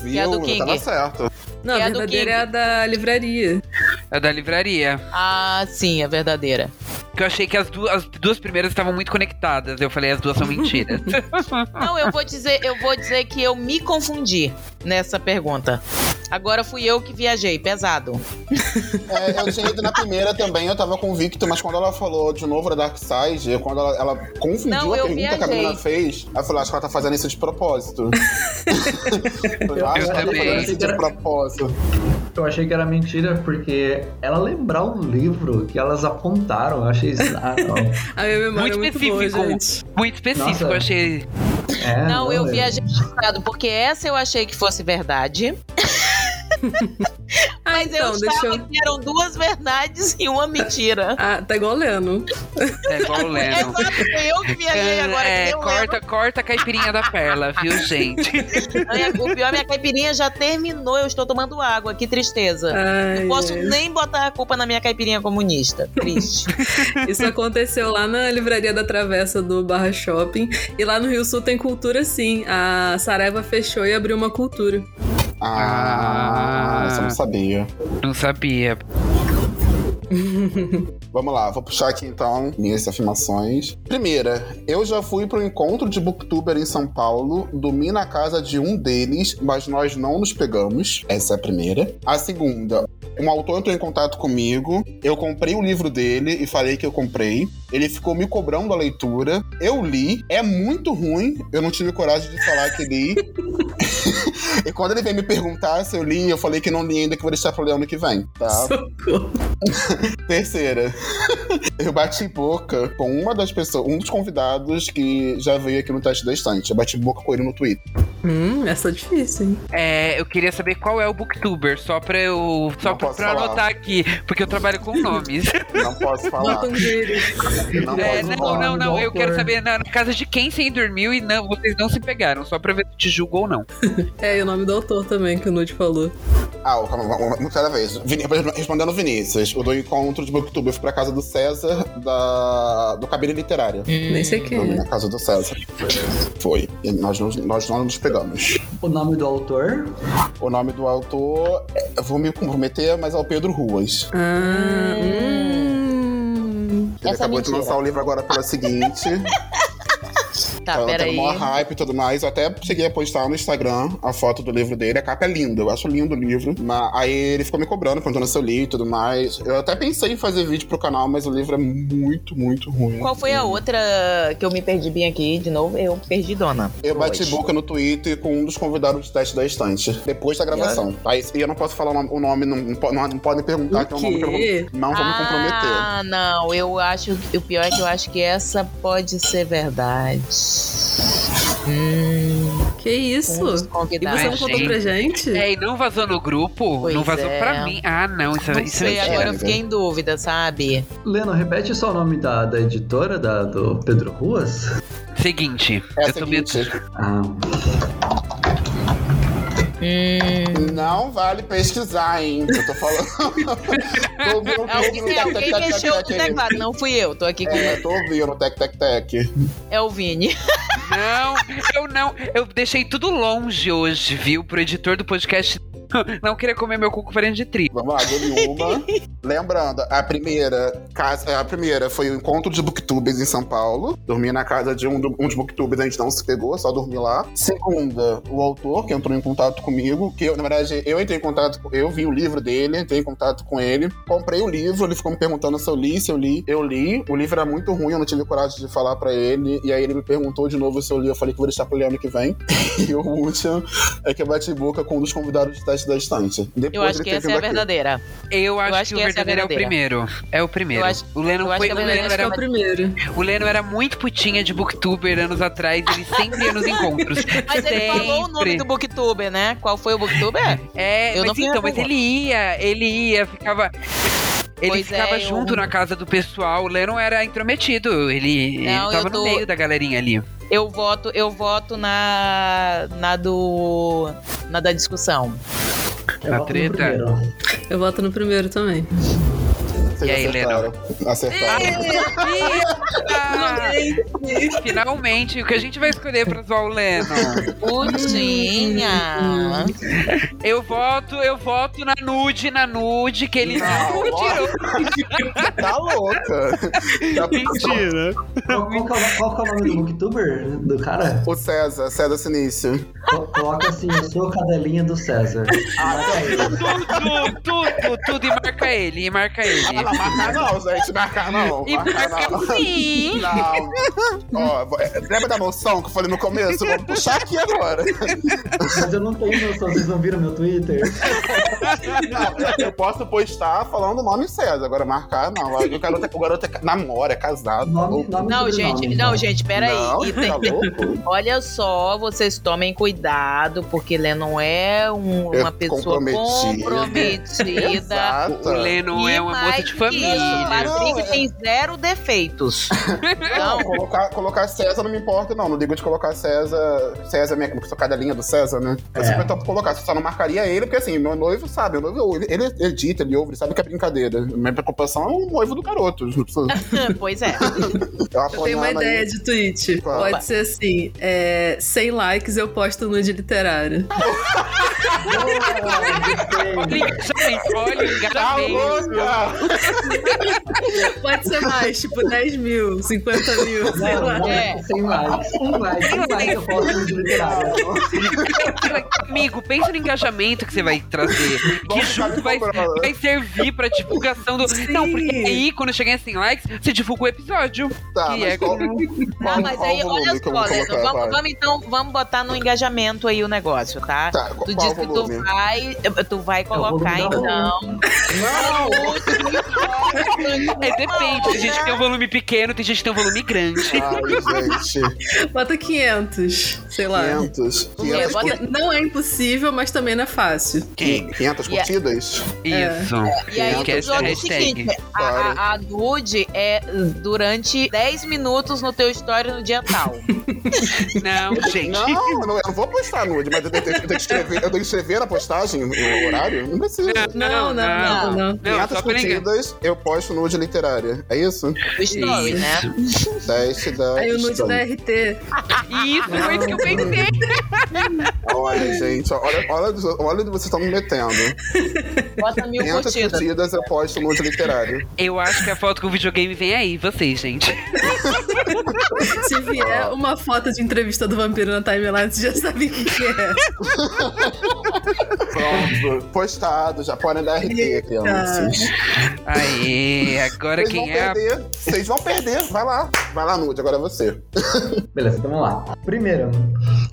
Speaker 1: Viu?
Speaker 3: E a do King?
Speaker 1: Tava certo.
Speaker 2: Não,
Speaker 3: E
Speaker 2: a
Speaker 3: a do
Speaker 2: verdadeira é a da livraria.
Speaker 4: É da livraria.
Speaker 3: Ah, sim, é verdadeira.
Speaker 4: Que eu achei que as, du as duas primeiras estavam muito conectadas. Eu falei, as duas são mentiras.
Speaker 3: Não, eu vou dizer, eu vou dizer que eu me confundi nessa pergunta. Agora fui eu que viajei, pesado.
Speaker 1: É, eu tinha ido na primeira também, eu tava convicto, mas quando ela falou de novo da Dark Side, quando ela, ela confundiu
Speaker 3: Não,
Speaker 1: a pergunta que a
Speaker 3: viajei.
Speaker 1: menina fez, eu falei, acho que ela tá fazendo isso de propósito. eu acho que ela tá
Speaker 4: também.
Speaker 1: fazendo isso de propósito.
Speaker 5: Eu achei que era mentira porque ela lembrar um livro que elas apontaram. Eu achei isso. Ah, não.
Speaker 2: A minha memória
Speaker 4: Muito
Speaker 2: é muito boa,
Speaker 4: específico.
Speaker 2: gente.
Speaker 4: muito específico,
Speaker 5: Nossa.
Speaker 4: eu achei.
Speaker 5: É,
Speaker 3: não, eu
Speaker 5: é.
Speaker 3: viajei porque essa eu achei que fosse verdade.
Speaker 2: Ah,
Speaker 3: Mas
Speaker 2: então,
Speaker 3: eu
Speaker 2: deixa eu...
Speaker 3: que eram duas verdades e uma mentira.
Speaker 2: Ah, tá igual o Leno.
Speaker 4: É igual o Leno.
Speaker 3: Exato, foi eu que viajei agora.
Speaker 4: é,
Speaker 3: que nem o
Speaker 4: corta, corta a caipirinha da perla, viu, gente?
Speaker 3: Leno. O pior, minha caipirinha já terminou. Eu estou tomando água. Que tristeza.
Speaker 2: Ai,
Speaker 3: Não posso
Speaker 2: ai.
Speaker 3: nem botar a culpa na minha caipirinha comunista. Triste.
Speaker 2: Isso aconteceu lá na livraria da Travessa do Barra Shopping. E lá no Rio Sul tem cultura sim. A Saraiva fechou e abriu uma cultura.
Speaker 1: Ah,
Speaker 4: Ah.
Speaker 1: isso eu não sabia.
Speaker 4: Não sabia.
Speaker 1: Vamos lá, vou puxar aqui então minhas afirmações. Primeira, eu já fui pro encontro de booktuber em São Paulo, dormi na casa de um deles, mas nós não nos pegamos. Essa é a primeira. A segunda, um autor entrou em contato comigo, eu comprei o livro dele e falei que eu comprei. Ele ficou me cobrando a leitura. Eu li, é muito ruim, eu não tive coragem de falar que li. e quando ele veio me perguntar se eu li, eu falei que não li ainda, que vou deixar pro ler ano que vem, tá?
Speaker 2: Socorro.
Speaker 1: Terceira, eu bati boca com uma das pessoas, um dos convidados que já veio aqui no teste da estante. Eu bati boca com ele no Twitter.
Speaker 2: Hum, essa é difícil, hein?
Speaker 4: É, eu queria saber qual é o booktuber, só pra eu. Só pra,
Speaker 1: posso
Speaker 4: pra
Speaker 1: falar.
Speaker 4: anotar aqui, porque eu trabalho com nomes.
Speaker 1: Não posso falar. Não
Speaker 4: É, não,
Speaker 1: falar.
Speaker 4: não, não. Eu quero saber na, na casa de quem você dormiu e não, vocês não se pegaram, só pra ver se te julgou ou não.
Speaker 2: É, e o nome do autor também, que o Nude falou.
Speaker 1: Ah, calma, vamos- cada vez. Vini- Respondendo o Vinícius, o do encontro de Booktube, eu fui pra casa do César, da, do Cabine Literário.
Speaker 2: Nem sei quem
Speaker 1: Dormi
Speaker 2: é.
Speaker 1: na casa do César. Foi. E nós, não- nós não nos pegamos.
Speaker 5: O nome do autor?
Speaker 1: O nome do autor, é, eu vou me comprometer, mas é o Pedro Ruas.
Speaker 2: Ah, hum.
Speaker 1: Ele
Speaker 3: Essa
Speaker 1: acabou de
Speaker 3: mentira.
Speaker 1: lançar o livro agora pela seguinte.
Speaker 3: Tá,
Speaker 1: tá
Speaker 3: peraí.
Speaker 1: maior hype e tudo mais. Eu até cheguei a postar no Instagram a foto do livro dele. A capa é linda, eu acho lindo o livro. Mas aí ele ficou me cobrando, perguntando se eu li e tudo mais. Eu até pensei em fazer vídeo pro canal, mas o livro é muito, muito ruim.
Speaker 3: Qual foi a outra que eu me perdi bem aqui? De novo, eu perdi dona.
Speaker 1: Eu bati
Speaker 3: Hoje.
Speaker 1: boca no Twitter com um dos convidados do teste da estante, depois da gravação. Aí, e eu não posso falar o nome, não, não, não, podem perguntar
Speaker 2: O
Speaker 1: que é o nome que eu vou, não vou me comprometer.
Speaker 3: Ah, não. Eu acho. O pior é que eu acho que essa pode ser verdade. Hum.
Speaker 2: Que isso? E você não contou
Speaker 4: gente.
Speaker 2: pra gente?
Speaker 4: É, e não vazou no grupo?
Speaker 3: Pois
Speaker 4: não vazou
Speaker 3: é.
Speaker 4: pra mim. Ah, não, isso,
Speaker 3: Não
Speaker 4: isso é
Speaker 3: sei,
Speaker 4: mentira.
Speaker 3: agora eu fiquei em dúvida, sabe?
Speaker 5: Leno, repete só o nome da, da editora da, do Pedro Ruas?
Speaker 4: Seguinte,
Speaker 1: É
Speaker 4: eu
Speaker 1: o
Speaker 4: tô
Speaker 1: seguinte,
Speaker 4: meio...
Speaker 5: Ah,
Speaker 3: Hum.
Speaker 1: não vale pesquisar, hein? Eu tô falando. tô ouvindo, tô ouvindo
Speaker 3: alguém
Speaker 1: tec, tec,
Speaker 3: mexeu no
Speaker 1: tec, tec.
Speaker 3: teclado, não fui eu, tô aqui com.
Speaker 1: É, tô ouvindo tec, tec, tec.
Speaker 3: É o Vini.
Speaker 4: Não, eu não. Eu deixei tudo longe hoje, viu? Pro editor do podcast não querer comer meu cu com farinha de trigo.
Speaker 1: Vamos lá, dele uma. lembrando, a primeira casa, a primeira foi o encontro de booktubers em São Paulo. Dormi na casa de um, um dos booktubers, a gente não se pegou, só dormi lá. Segunda, o autor que entrou em contato comigo, que eu, na verdade, eu entrei em contato, eu vi o livro dele, entrei em contato com ele, comprei o livro, ele ficou me perguntando se eu li, se eu li, eu li. O livro era muito ruim, eu não tive coragem de falar pra ele, e aí ele me perguntou de novo se eu li, eu falei que vou deixar ler ano que vem. e o último é que eu bati boca com um dos convidados de teste da estante. Depois
Speaker 3: Eu acho
Speaker 1: ele
Speaker 3: que essa é a verdadeira.
Speaker 4: Eu acho,
Speaker 3: acho
Speaker 4: que,
Speaker 3: que
Speaker 4: o
Speaker 3: essa é
Speaker 4: verdadeiro é o
Speaker 3: verdadeira.
Speaker 4: primeiro. É o primeiro.
Speaker 3: Eu acho-
Speaker 4: o Leno
Speaker 3: eu
Speaker 4: foi.
Speaker 3: que a
Speaker 4: O Leno,
Speaker 2: que é
Speaker 4: era,
Speaker 2: o primeiro.
Speaker 4: o Leno era muito putinha de booktuber anos atrás, ele sempre ia nos encontros.
Speaker 3: Mas ele falou o nome
Speaker 4: Sempre.
Speaker 3: do booktuber, né? Qual foi o booktuber?
Speaker 4: É,
Speaker 3: Eu não
Speaker 4: mas
Speaker 3: fui
Speaker 4: então, mas ele ia, ele ia, ficava. Ele
Speaker 3: Pois
Speaker 4: ficava
Speaker 3: é, eu-
Speaker 4: junto na casa do pessoal. O Leno era intrometido. Ele, ele
Speaker 3: Não,
Speaker 4: tava
Speaker 3: eu tô-
Speaker 4: no meio da galerinha ali.
Speaker 3: Eu voto, eu voto na na do na da discussão.
Speaker 5: Eu
Speaker 4: Na treta?
Speaker 5: primeiro.
Speaker 2: Eu voto no primeiro também.
Speaker 1: Vocês
Speaker 4: E aí,
Speaker 1: acertaram. Acertaram.
Speaker 4: Eita! Finalmente, o que a gente vai escolher pra zoar o Leno?
Speaker 3: Putinha.
Speaker 4: Eu voto, eu voto na nude, na nude, que ele
Speaker 1: Não,
Speaker 4: não tirou.
Speaker 1: Tá louca. Tá-
Speaker 4: Mentira.
Speaker 5: Qual, qual que é, o- qual é o nome do booktuber? Do cara?
Speaker 1: O César, César Sinício.
Speaker 5: Co- Coloca assim, eu sou a cadelinha do César. Marca ele.
Speaker 4: Tudo, tudo, tudo, e marca ele, e marca ele.
Speaker 1: Não, marcar não, gente. Marcar não.
Speaker 4: E
Speaker 1: Marcar
Speaker 4: marca
Speaker 1: não.
Speaker 4: sim.
Speaker 1: Não. Ó, é, lembra da moção que eu falei no começo? Vou puxar aqui agora.
Speaker 5: Mas eu não tenho noção, vocês não viram meu Twitter?
Speaker 1: Não, eu- eu posso postar falando o nome César. Agora marcar, não. O garoto, é- o garoto é ca- namora, é casado.
Speaker 5: Nome, nome
Speaker 3: Não, gente,
Speaker 5: então.
Speaker 3: não, gente, peraí.
Speaker 1: Não,
Speaker 3: E
Speaker 1: tá louco?
Speaker 3: Olha só, vocês tomem cuidado, porque ele não é um-
Speaker 1: É
Speaker 3: uma pessoa
Speaker 1: comprometida.
Speaker 3: comprometida.
Speaker 1: Exato.
Speaker 4: O Leno
Speaker 3: E
Speaker 4: é uma moça de família.
Speaker 3: Isso, Patrick
Speaker 1: Não, é-
Speaker 3: tem zero defeitos.
Speaker 1: Não,
Speaker 3: Não,
Speaker 1: colocar, colocar César não me importa, não. Não digo de colocar César. César, minha, como que sou cadelinha do César, né? Eu
Speaker 5: É.
Speaker 1: sempre topo colocar, só não marcaria ele, porque assim, meu noivo sabe, meu noivo, ele, ele edita, ele ouve, ele sabe que é brincadeira. Minha preocupação é o noivo do garoto. Precisa-
Speaker 3: pois é.
Speaker 1: Eu,
Speaker 2: Eu tenho uma
Speaker 1: aí.
Speaker 2: ideia de tweet.
Speaker 1: Qual?
Speaker 2: Pode ser assim: é, 100 likes eu posto nude literário.
Speaker 4: Olha o engajamento, olha
Speaker 2: Pode ser mais, tipo 10 mil, 50 mil, sei
Speaker 5: Não,
Speaker 2: lá.
Speaker 5: não,
Speaker 3: É.
Speaker 5: Sem likes. Um like, um like eu posso de literário.
Speaker 4: Amigo, pensa no engajamento que você vai trazer. Que junto vai,
Speaker 1: me
Speaker 4: vai servir pra divulgação do.
Speaker 2: Sim.
Speaker 4: Não, porque aí, quando chegar em 100 likes, você divulga o episódio.
Speaker 1: Tá, mas
Speaker 4: é
Speaker 1: qual,
Speaker 3: Não,
Speaker 1: qual,
Speaker 3: mas
Speaker 1: qual
Speaker 3: aí, olha só, Leno,
Speaker 1: colocar?
Speaker 3: vamos, vamos então, vamos botar no engajamento aí o negócio, tá?
Speaker 1: Tá,
Speaker 3: Tu disse que tu vai, tu vai colocar,
Speaker 5: volume da
Speaker 3: então.
Speaker 1: Não!
Speaker 4: É, depende. Tem gente que tem um volume pequeno, tem gente que tem um volume grande.
Speaker 1: Ai, gente.
Speaker 2: Bota 500, sei lá.
Speaker 1: 500.
Speaker 3: quê?
Speaker 1: 500,
Speaker 3: Bota-
Speaker 1: cu-
Speaker 2: Não é impossível, mas também não é fácil.
Speaker 1: 500
Speaker 3: E a-
Speaker 1: curtidas?
Speaker 4: Isso.
Speaker 3: E aí,
Speaker 4: Que
Speaker 3: tu
Speaker 4: essa é
Speaker 3: joga o
Speaker 4: hashtag.
Speaker 3: seguinte: a, a, a nude é durante 10 minutos no teu story no dia tal.
Speaker 4: Não, gente.
Speaker 1: Não, não, eu não vou postar nude, mas eu tenho, eu tenho que escrever, eu tenho que escrever na postagem o horário? Não precisa.
Speaker 2: Não, não, não, não.
Speaker 1: 500
Speaker 4: só pra ninguém.
Speaker 1: curtidas, eu posto nude literária. É isso?
Speaker 3: Story, né?
Speaker 1: Teste da.
Speaker 2: Aí o nude da RT.
Speaker 4: Isso, foi isso que eu pensei.
Speaker 1: Olha, gente, olha, olha, olha onde vocês estão me metendo.
Speaker 3: Bota mil
Speaker 1: 500
Speaker 3: curtidas.
Speaker 1: curtidas, eu posto nude literário.
Speaker 4: Eu acho que a foto com o videogame vem aí, vocês, gente.
Speaker 2: Se vier uma foto de entrevista do vampiro na timeline, você já sabe o que, é.
Speaker 1: Pronto, postado, já podem dar RT, crianças.
Speaker 4: Aê, agora
Speaker 1: Vocês vão
Speaker 4: quem é
Speaker 1: perder, vocês vão perder, vai lá. Vai lá, nude, agora é você.
Speaker 5: Beleza, então vamos lá. Primeiro,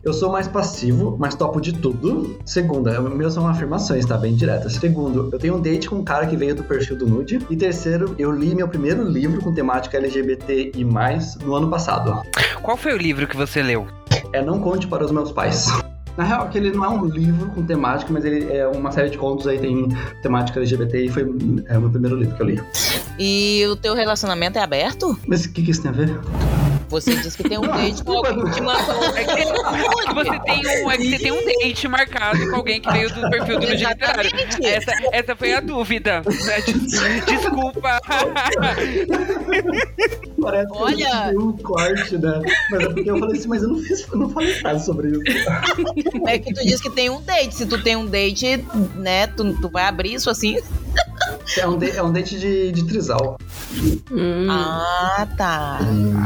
Speaker 5: eu sou mais passivo, mas topo de tudo. Segunda, meus são afirmações, tá? Bem diretas. Segundo, eu tenho um date com um cara que veio do perfil do Nude. E terceiro, eu li meu primeiro livro com temática LGBT e mais no ano passado.
Speaker 4: Qual foi o livro que você leu?
Speaker 5: É Não Conte para os Meus Pais. Na real, é que ele não é um livro com temática, mas ele é uma série de contos aí, tem temática LGBT e foi é, o meu primeiro livro que eu li.
Speaker 3: E o teu relacionamento é aberto?
Speaker 5: Mas o que, que isso tem a ver?
Speaker 3: Você disse que tem um date com alguém que te mandou.
Speaker 4: É que, é que você tem um, é que você tem um date marcado com alguém que veio do perfil do Nude Literário. Essa, essa foi a dúvida. né? Des- Desculpa.
Speaker 5: Parece
Speaker 3: Olha-
Speaker 5: um corte, né? Mas é porque eu falei assim, mas eu não, fiz, eu não falei nada sobre isso.
Speaker 3: É que tu disse que tem um date. Se tu tem um date, né, tu, tu vai abrir isso assim.
Speaker 5: É um, de- é um dente de, de trisal.
Speaker 2: Hum.
Speaker 3: Ah, tá.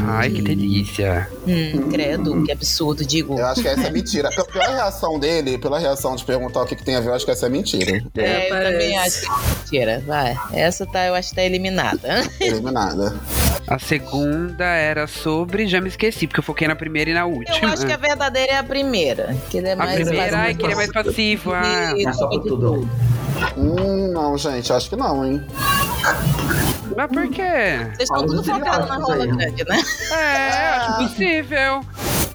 Speaker 4: Ai, que delícia.
Speaker 3: Hum, credo, que absurdo, digo.
Speaker 1: Eu acho que essa é mentira. Pela, pela reação dele, pela reação de perguntar o que, que tem a ver, eu acho que essa é mentira.
Speaker 3: É, eu
Speaker 2: parece.
Speaker 3: também acho que é mentira. Vai. Essa tá, eu acho que tá eliminada.
Speaker 1: Eliminada.
Speaker 4: A segunda era sobre. Já me esqueci, porque eu foquei na primeira e na última.
Speaker 3: Eu acho que a verdadeira é a primeira. Que ele é
Speaker 4: A
Speaker 3: mais.
Speaker 4: primeira, ai,
Speaker 3: mais-
Speaker 4: que ele é mais passivo. Ah.
Speaker 5: É só pra
Speaker 3: de
Speaker 5: tudo.
Speaker 1: Hum, não, gente, acho que não, hein?
Speaker 4: Mas por quê?
Speaker 3: Vocês estão tudo
Speaker 5: dos
Speaker 3: focados na rola grande, né?
Speaker 4: É, acho possível.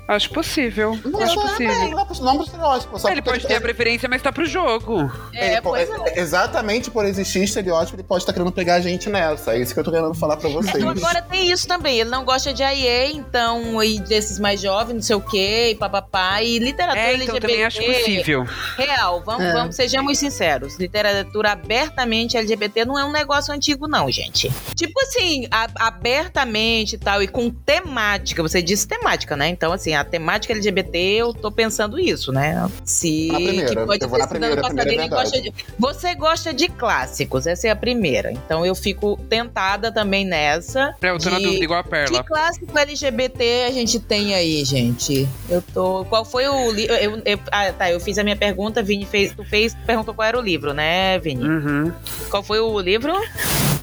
Speaker 4: Acho possível.
Speaker 1: Não,
Speaker 4: acho
Speaker 1: não,
Speaker 4: possível.
Speaker 1: não, não, não pro estereótipo. Só
Speaker 4: Ele pode ter a preferência, mas tá pro jogo.
Speaker 3: É, pois é.
Speaker 1: é- Exatamente por existir estereótipo, ele pode estar querendo pegar a gente nessa. É isso que eu tô querendo falar pra vocês.
Speaker 3: Então, agora tem isso também. Ele não gosta de AIE, então, e desses mais jovens, não sei o quê, e papapá. E literatura
Speaker 4: É, então
Speaker 3: LGBT.
Speaker 4: também acho possível.
Speaker 3: Real, vamos,
Speaker 2: É.
Speaker 3: vamos, sejamos sinceros. Literatura abertamente LGBT não é um negócio antigo, não, gente. Tipo assim, a- abertamente e tal, e com temática. Você disse temática, né? Então, assim, a temática LGBT, eu tô pensando isso, né? Se.
Speaker 1: Na primeira,
Speaker 3: que pode
Speaker 1: eu vou na primeira, a primeira é
Speaker 3: gosta de- Você gosta de clássicos, essa é a primeira. Então eu fico tentada também nessa.
Speaker 4: É, eu tô na
Speaker 3: de-
Speaker 4: dúvida, igual a
Speaker 3: Que
Speaker 4: Perla.
Speaker 3: clássico LGBT a gente tem aí, gente? Eu tô. Qual foi o livro? Eu, eu- ah, tá. Eu fiz a minha pergunta, Vini fez. Tu fez, perguntou qual era o livro, né, Vini?
Speaker 4: Uhum.
Speaker 3: Qual foi o livro?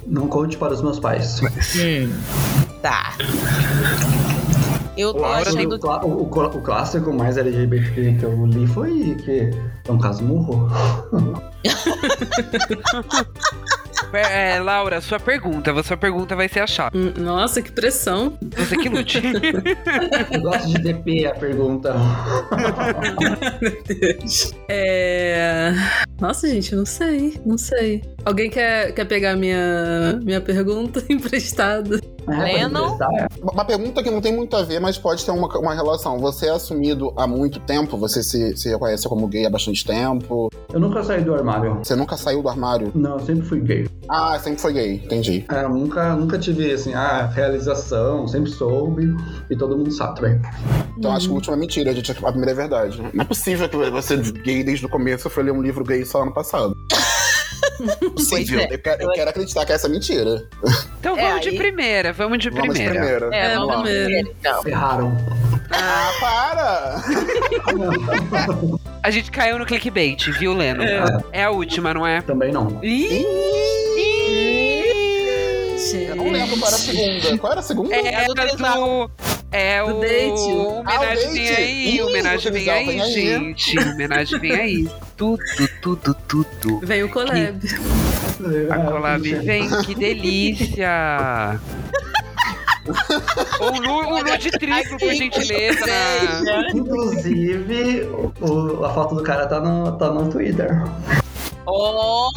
Speaker 5: Não conte para os meus pais.
Speaker 3: Hum. Tá. Eu tô
Speaker 5: Laura,
Speaker 3: achando.
Speaker 5: o, o- o clá- o clássico mais LGBT que eu li foi que é um caso murro.
Speaker 4: Per- É, Laura, sua pergunta. Sua pergunta vai ser a chave.
Speaker 2: Hum, Nossa, que pressão.
Speaker 4: Você que lute.
Speaker 5: Eu gosto de DP a pergunta.
Speaker 2: Meu Deus. É. Nossa, gente, eu não sei. Não sei. Alguém quer, quer pegar minha, minha pergunta emprestada?
Speaker 5: É,
Speaker 3: Lennon?
Speaker 5: emprestar?
Speaker 1: Uma pergunta que não tem muito a ver, mas pode ter uma, uma relação. Você é assumido há muito tempo? Você se, se reconhece como gay há bastante tempo?
Speaker 5: Eu nunca saí do armário.
Speaker 1: Você nunca saiu do armário?
Speaker 5: Não, eu sempre fui gay.
Speaker 1: Ah, sempre foi gay, entendi.
Speaker 5: É, eu nunca, nunca tive, assim, a realização, sempre soube, e todo mundo sabe também.
Speaker 1: Então acho que a última é mentira, a, gente, a primeira é verdade. Não é possível que você, gay desde o começo, foi ler um livro gay só ano passado. Possível.
Speaker 3: É.
Speaker 1: Eu, quero, eu quero acreditar que essa é mentira.
Speaker 4: Então
Speaker 3: É,
Speaker 4: vamos de
Speaker 3: aí-
Speaker 4: primeira, vamos de
Speaker 1: Vamos de
Speaker 4: primeira.
Speaker 1: primeira.
Speaker 3: É,
Speaker 2: É,
Speaker 3: vamos
Speaker 2: primeiro.
Speaker 3: primeiro, então.
Speaker 5: Ferraram.
Speaker 1: Ah, para!
Speaker 4: A gente caiu no clickbait, viu, Leno?
Speaker 2: É.
Speaker 4: É a última, não é?
Speaker 5: Também não.
Speaker 2: Ih!
Speaker 1: Eu não lembro qual era a segunda. Qual era a segunda?
Speaker 4: É,
Speaker 3: É do.
Speaker 4: É
Speaker 2: Do
Speaker 4: o.
Speaker 2: date.
Speaker 4: Homenagem
Speaker 1: Ah, o
Speaker 4: vem
Speaker 1: date.
Speaker 4: aí,
Speaker 1: Ih,
Speaker 4: homenagem
Speaker 1: o
Speaker 4: vem aí,
Speaker 1: vem aí.
Speaker 4: gente. Homenagem vem aí. Tudo, tudo, tudo.
Speaker 2: Vem o collab.
Speaker 4: A collab vem, que delícia! um, nu, nude triplo, por gentileza. Na...
Speaker 5: Inclusive, o- a foto do cara tá no, tá no Twitter.
Speaker 3: Oh!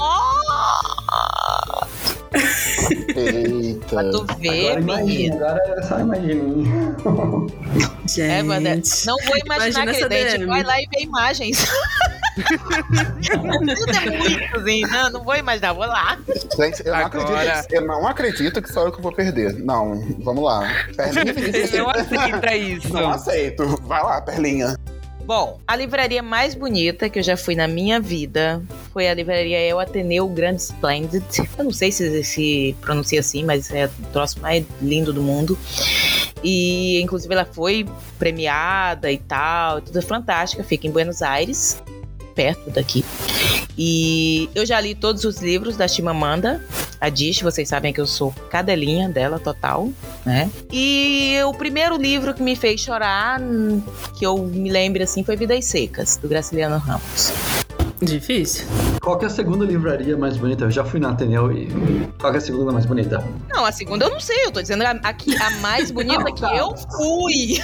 Speaker 1: Eita.
Speaker 3: Pra tu ver,
Speaker 5: agora imagina,
Speaker 3: menino.
Speaker 5: agora é só imagina.
Speaker 2: Gente.
Speaker 3: É, mas é- não vou imaginar
Speaker 2: Imagina
Speaker 3: que
Speaker 2: essa
Speaker 3: a gente vai lá e vê imagens. Tudo é muito assim, não, não vou imaginar, vou lá.
Speaker 1: Gente, eu não,
Speaker 4: Agora-
Speaker 1: acredito, eu não acredito que sou eu que vou perder. Não, vamos lá. Perlinha,
Speaker 4: Ele não aceita isso.
Speaker 1: Não aceito. Vai lá, Perlinha.
Speaker 3: Bom, a livraria mais bonita que eu já fui na minha vida foi a livraria El Ateneu Grand Splendid. Eu não sei se se pronuncia assim, mas é o troço mais lindo do mundo. E, inclusive, ela foi premiada e tal, tudo é fantástica. Fica em Buenos Aires, perto daqui. E eu já li todos os livros da Chimamanda Adichie, vocês sabem que eu sou cadelinha dela total, né? E o primeiro livro que me fez chorar, que eu me lembro assim, foi Vidas Secas, do Graciliano Ramos.
Speaker 2: Difícil.
Speaker 5: Qual que é a segunda livraria mais bonita? Eu já fui na Ateneu e. Qual que é a segunda mais bonita?
Speaker 3: Não, a segunda eu não sei, eu tô dizendo a, a, que- a mais bonita
Speaker 5: Não,
Speaker 3: que
Speaker 5: tá.
Speaker 3: eu fui.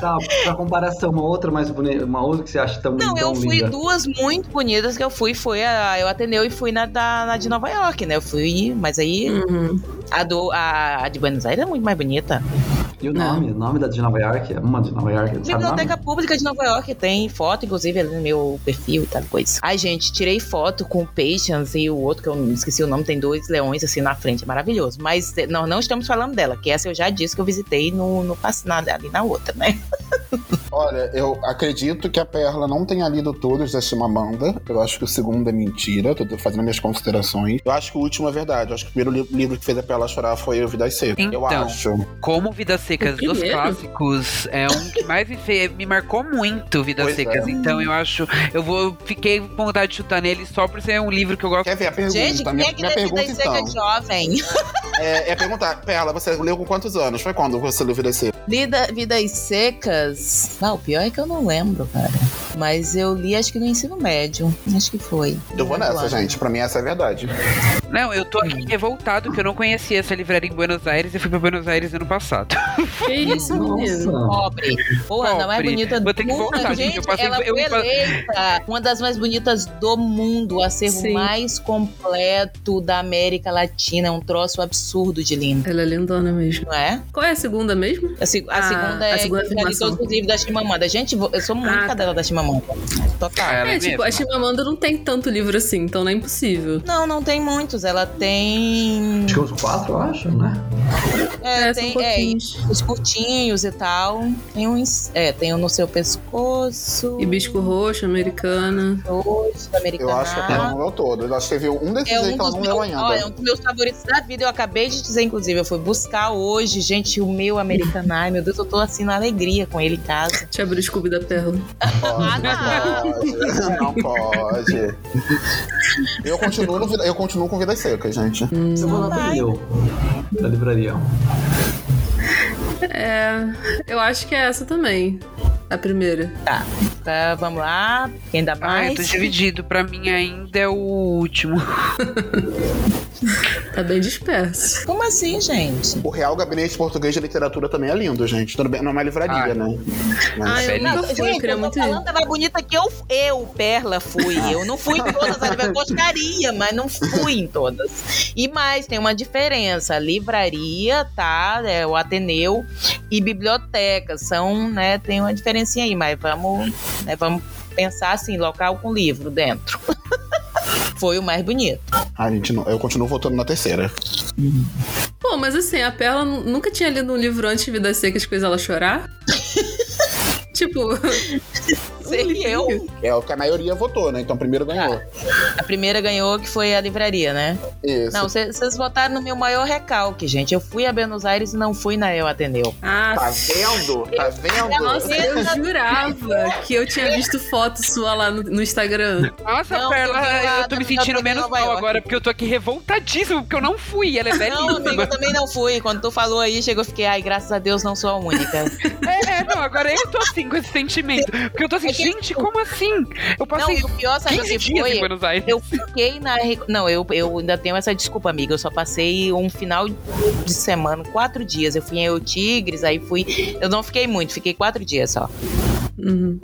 Speaker 5: Tá, pra comparação, uma outra mais bonita, uma outra que você acha tão,
Speaker 3: Não,
Speaker 5: tão
Speaker 3: eu fui
Speaker 5: linda.
Speaker 3: duas muito bonitas que eu fui, foi a eu Ateneu e fui na, da, na de Nova York, né? Eu fui, mas aí
Speaker 2: Uhum.
Speaker 3: a, do, a, a de Buenos Aires é muito mais bonita.
Speaker 5: E o nome? O nome da de Nova York? É uma de Nova York, sabe o nome?
Speaker 3: Biblioteca Pública de Nova York tem foto, inclusive, ali no meu perfil e tal coisa. Ai, gente, tirei foto com o Patience e o outro, que eu não esqueci o nome, tem dois leões assim na frente, é maravilhoso. Mas eh, nós não estamos falando dela, que essa eu já disse que eu visitei no, no na, ali na outra, né?
Speaker 1: Olha, eu acredito que a Perla não tenha lido todos da Chimamanda. Eu acho que o segundo é mentira. Tô fazendo minhas considerações. Eu acho que o último é verdade. Eu acho que o primeiro li- livro que fez a Perla chorar foi O Vidas Secas. eu
Speaker 4: Então.
Speaker 1: acho.
Speaker 4: Como Vidas Secas dos clássicos é um que mais me, fe- me marcou muito Vidas
Speaker 1: Pois
Speaker 4: Secas.
Speaker 1: é.
Speaker 4: Então eu acho. Eu vou. Fiquei com vontade de chutar nele só por ser um livro que eu gosto.
Speaker 1: Quer ver a pergunta?
Speaker 3: Gente, quem
Speaker 1: minha
Speaker 3: é que
Speaker 1: minha pergunta,
Speaker 3: Vidas Secas
Speaker 1: então.
Speaker 3: jovem?
Speaker 1: É, é perguntar, Perla, você leu com quantos anos? Foi quando você leu Vidas Secas?
Speaker 3: Lida, Vidas Secas. Não, o pior é que eu não lembro, cara. Mas eu li, acho que no ensino médio. Acho que foi.
Speaker 1: Eu vou nessa,
Speaker 3: ano.
Speaker 1: gente. Pra mim, essa é a verdade.
Speaker 4: Não, eu tô aqui revoltado que eu não conhecia essa livraria em Buenos Aires e fui pra Buenos Aires ano passado.
Speaker 2: Que isso, menino?
Speaker 5: Nossa.
Speaker 3: Pobre. Porra, a mais
Speaker 4: Pobre.
Speaker 3: bonita
Speaker 4: Vou
Speaker 3: do mundo.
Speaker 4: voltar, gente, eu passei-
Speaker 3: ela
Speaker 4: eu-
Speaker 3: foi eleita uma das mais bonitas do mundo, o acervo
Speaker 2: Sim.
Speaker 3: mais completo da América Latina. É um troço absurdo de lindo,
Speaker 2: Ela é lindona mesmo.
Speaker 3: não é?
Speaker 2: Qual é a segunda mesmo?
Speaker 3: A, se- a
Speaker 2: Ah,
Speaker 3: segunda
Speaker 2: a
Speaker 3: é
Speaker 2: segunda
Speaker 3: que eu já li
Speaker 2: afirmação.
Speaker 3: todos os livros da Chimamanda. Gente, eu sou muito
Speaker 2: Ah, tá.
Speaker 3: cadela da Chimamanda. Total.
Speaker 2: É,
Speaker 4: é
Speaker 2: tipo,
Speaker 4: mesmo?
Speaker 2: a Chimamanda não tem tanto livro assim, então não é impossível.
Speaker 3: Não, não tem muitos. Ela tem.
Speaker 5: Acho que uns quatro, eu acho, né?
Speaker 3: É,
Speaker 2: É, são
Speaker 3: tem é,
Speaker 2: pouquinhos.
Speaker 3: Os curtinhos e tal. Tem uns. É, tem um no seu pescoço.
Speaker 2: Hibisco roxo, americana.
Speaker 3: Roxo, americana.
Speaker 1: Eu acho que a Perla não leu todo. Eu acho que teve um desses
Speaker 3: É
Speaker 1: aí
Speaker 3: um
Speaker 1: que ela não
Speaker 3: meus,
Speaker 1: leu ainda.
Speaker 3: ó, é um dos meus favoritos da vida. Eu acabei de dizer, inclusive, eu fui buscar hoje, gente, o meu americano. Ai, meu Deus, eu tô assim na alegria com ele em casa.
Speaker 2: Deixa eu abrir o Scooby da Perla.
Speaker 3: Ah, não.
Speaker 1: Pode. Não pode. Eu continuo, no Vida- eu continuo com Vidas Secas, gente.
Speaker 5: Você vai lá
Speaker 3: Vai.
Speaker 5: pro da livraria.
Speaker 2: É, eu acho que é essa também. A primeira.
Speaker 3: Tá, vamos lá. Quem dá
Speaker 4: Ah, eu
Speaker 3: mais?
Speaker 4: tô dividido. Pra mim ainda é o último.
Speaker 2: Tá bem disperso.
Speaker 3: Como assim, gente?
Speaker 1: O Real Gabinete Português de Literatura também é lindo, gente. Tudo bem, não é uma livraria,
Speaker 4: Ah.
Speaker 1: né? Mas-
Speaker 2: Ah, eu nunca fui,
Speaker 3: gente, eu tô falando da mais bonita que eu, eu, Perla, fui. Eu não fui em todas as eu gostaria, mas não fui em todas. E mais, tem uma diferença. Livraria, tá? É o Ateneu e biblioteca. São, né? Tem uma diferencinha aí, mas vamos, né, vamos pensar assim, local com livro dentro. Foi o mais bonito.
Speaker 1: Ah, gente, não, eu continuo votando na terceira.
Speaker 2: Pô, mas assim, a Perla nu- nunca tinha lido um livro antes de Vidas Secas que fez ela chorar? tipo.
Speaker 3: Sei eu.
Speaker 1: É o que a maioria votou, né? Então primeiro ganhou.
Speaker 3: A primeira ganhou, que foi a livraria, né?
Speaker 1: Isso.
Speaker 3: Não, vocês votaram no meu maior recalque, gente. Eu fui a Buenos Aires e não fui na Eu Ateneu.
Speaker 2: Ah,
Speaker 1: Tá vendo? Tá vendo?
Speaker 2: nossa, eu jurava que eu tinha visto foto sua lá no, no Instagram.
Speaker 4: Nossa,
Speaker 3: Não,
Speaker 4: Perla,
Speaker 3: eu
Speaker 4: eu tô me sentindo menos mal agora, porque eu tô aqui revoltadíssimo, porque eu não fui. Ela é
Speaker 3: Não, amigo,
Speaker 4: belíssima.
Speaker 3: eu também não fui. Quando tu falou aí, chegou, eu fiquei, ai, graças a Deus não sou a única.
Speaker 4: É, é, não, agora eu tô assim com esse sentimento. Porque eu tô assim, gente, como assim? Eu
Speaker 3: não,
Speaker 4: passei
Speaker 3: e o pior, sabe o
Speaker 4: 15
Speaker 3: que
Speaker 4: dias em
Speaker 3: foi?
Speaker 4: Buenos Aires.
Speaker 3: Eu fiquei na. Não, eu, eu ainda tenho essa desculpa, amiga. Eu só passei um final de semana, quatro dias. Eu fui em Eu Tigres, aí fui. Eu não fiquei muito, fiquei quatro dias só.
Speaker 2: Uhum.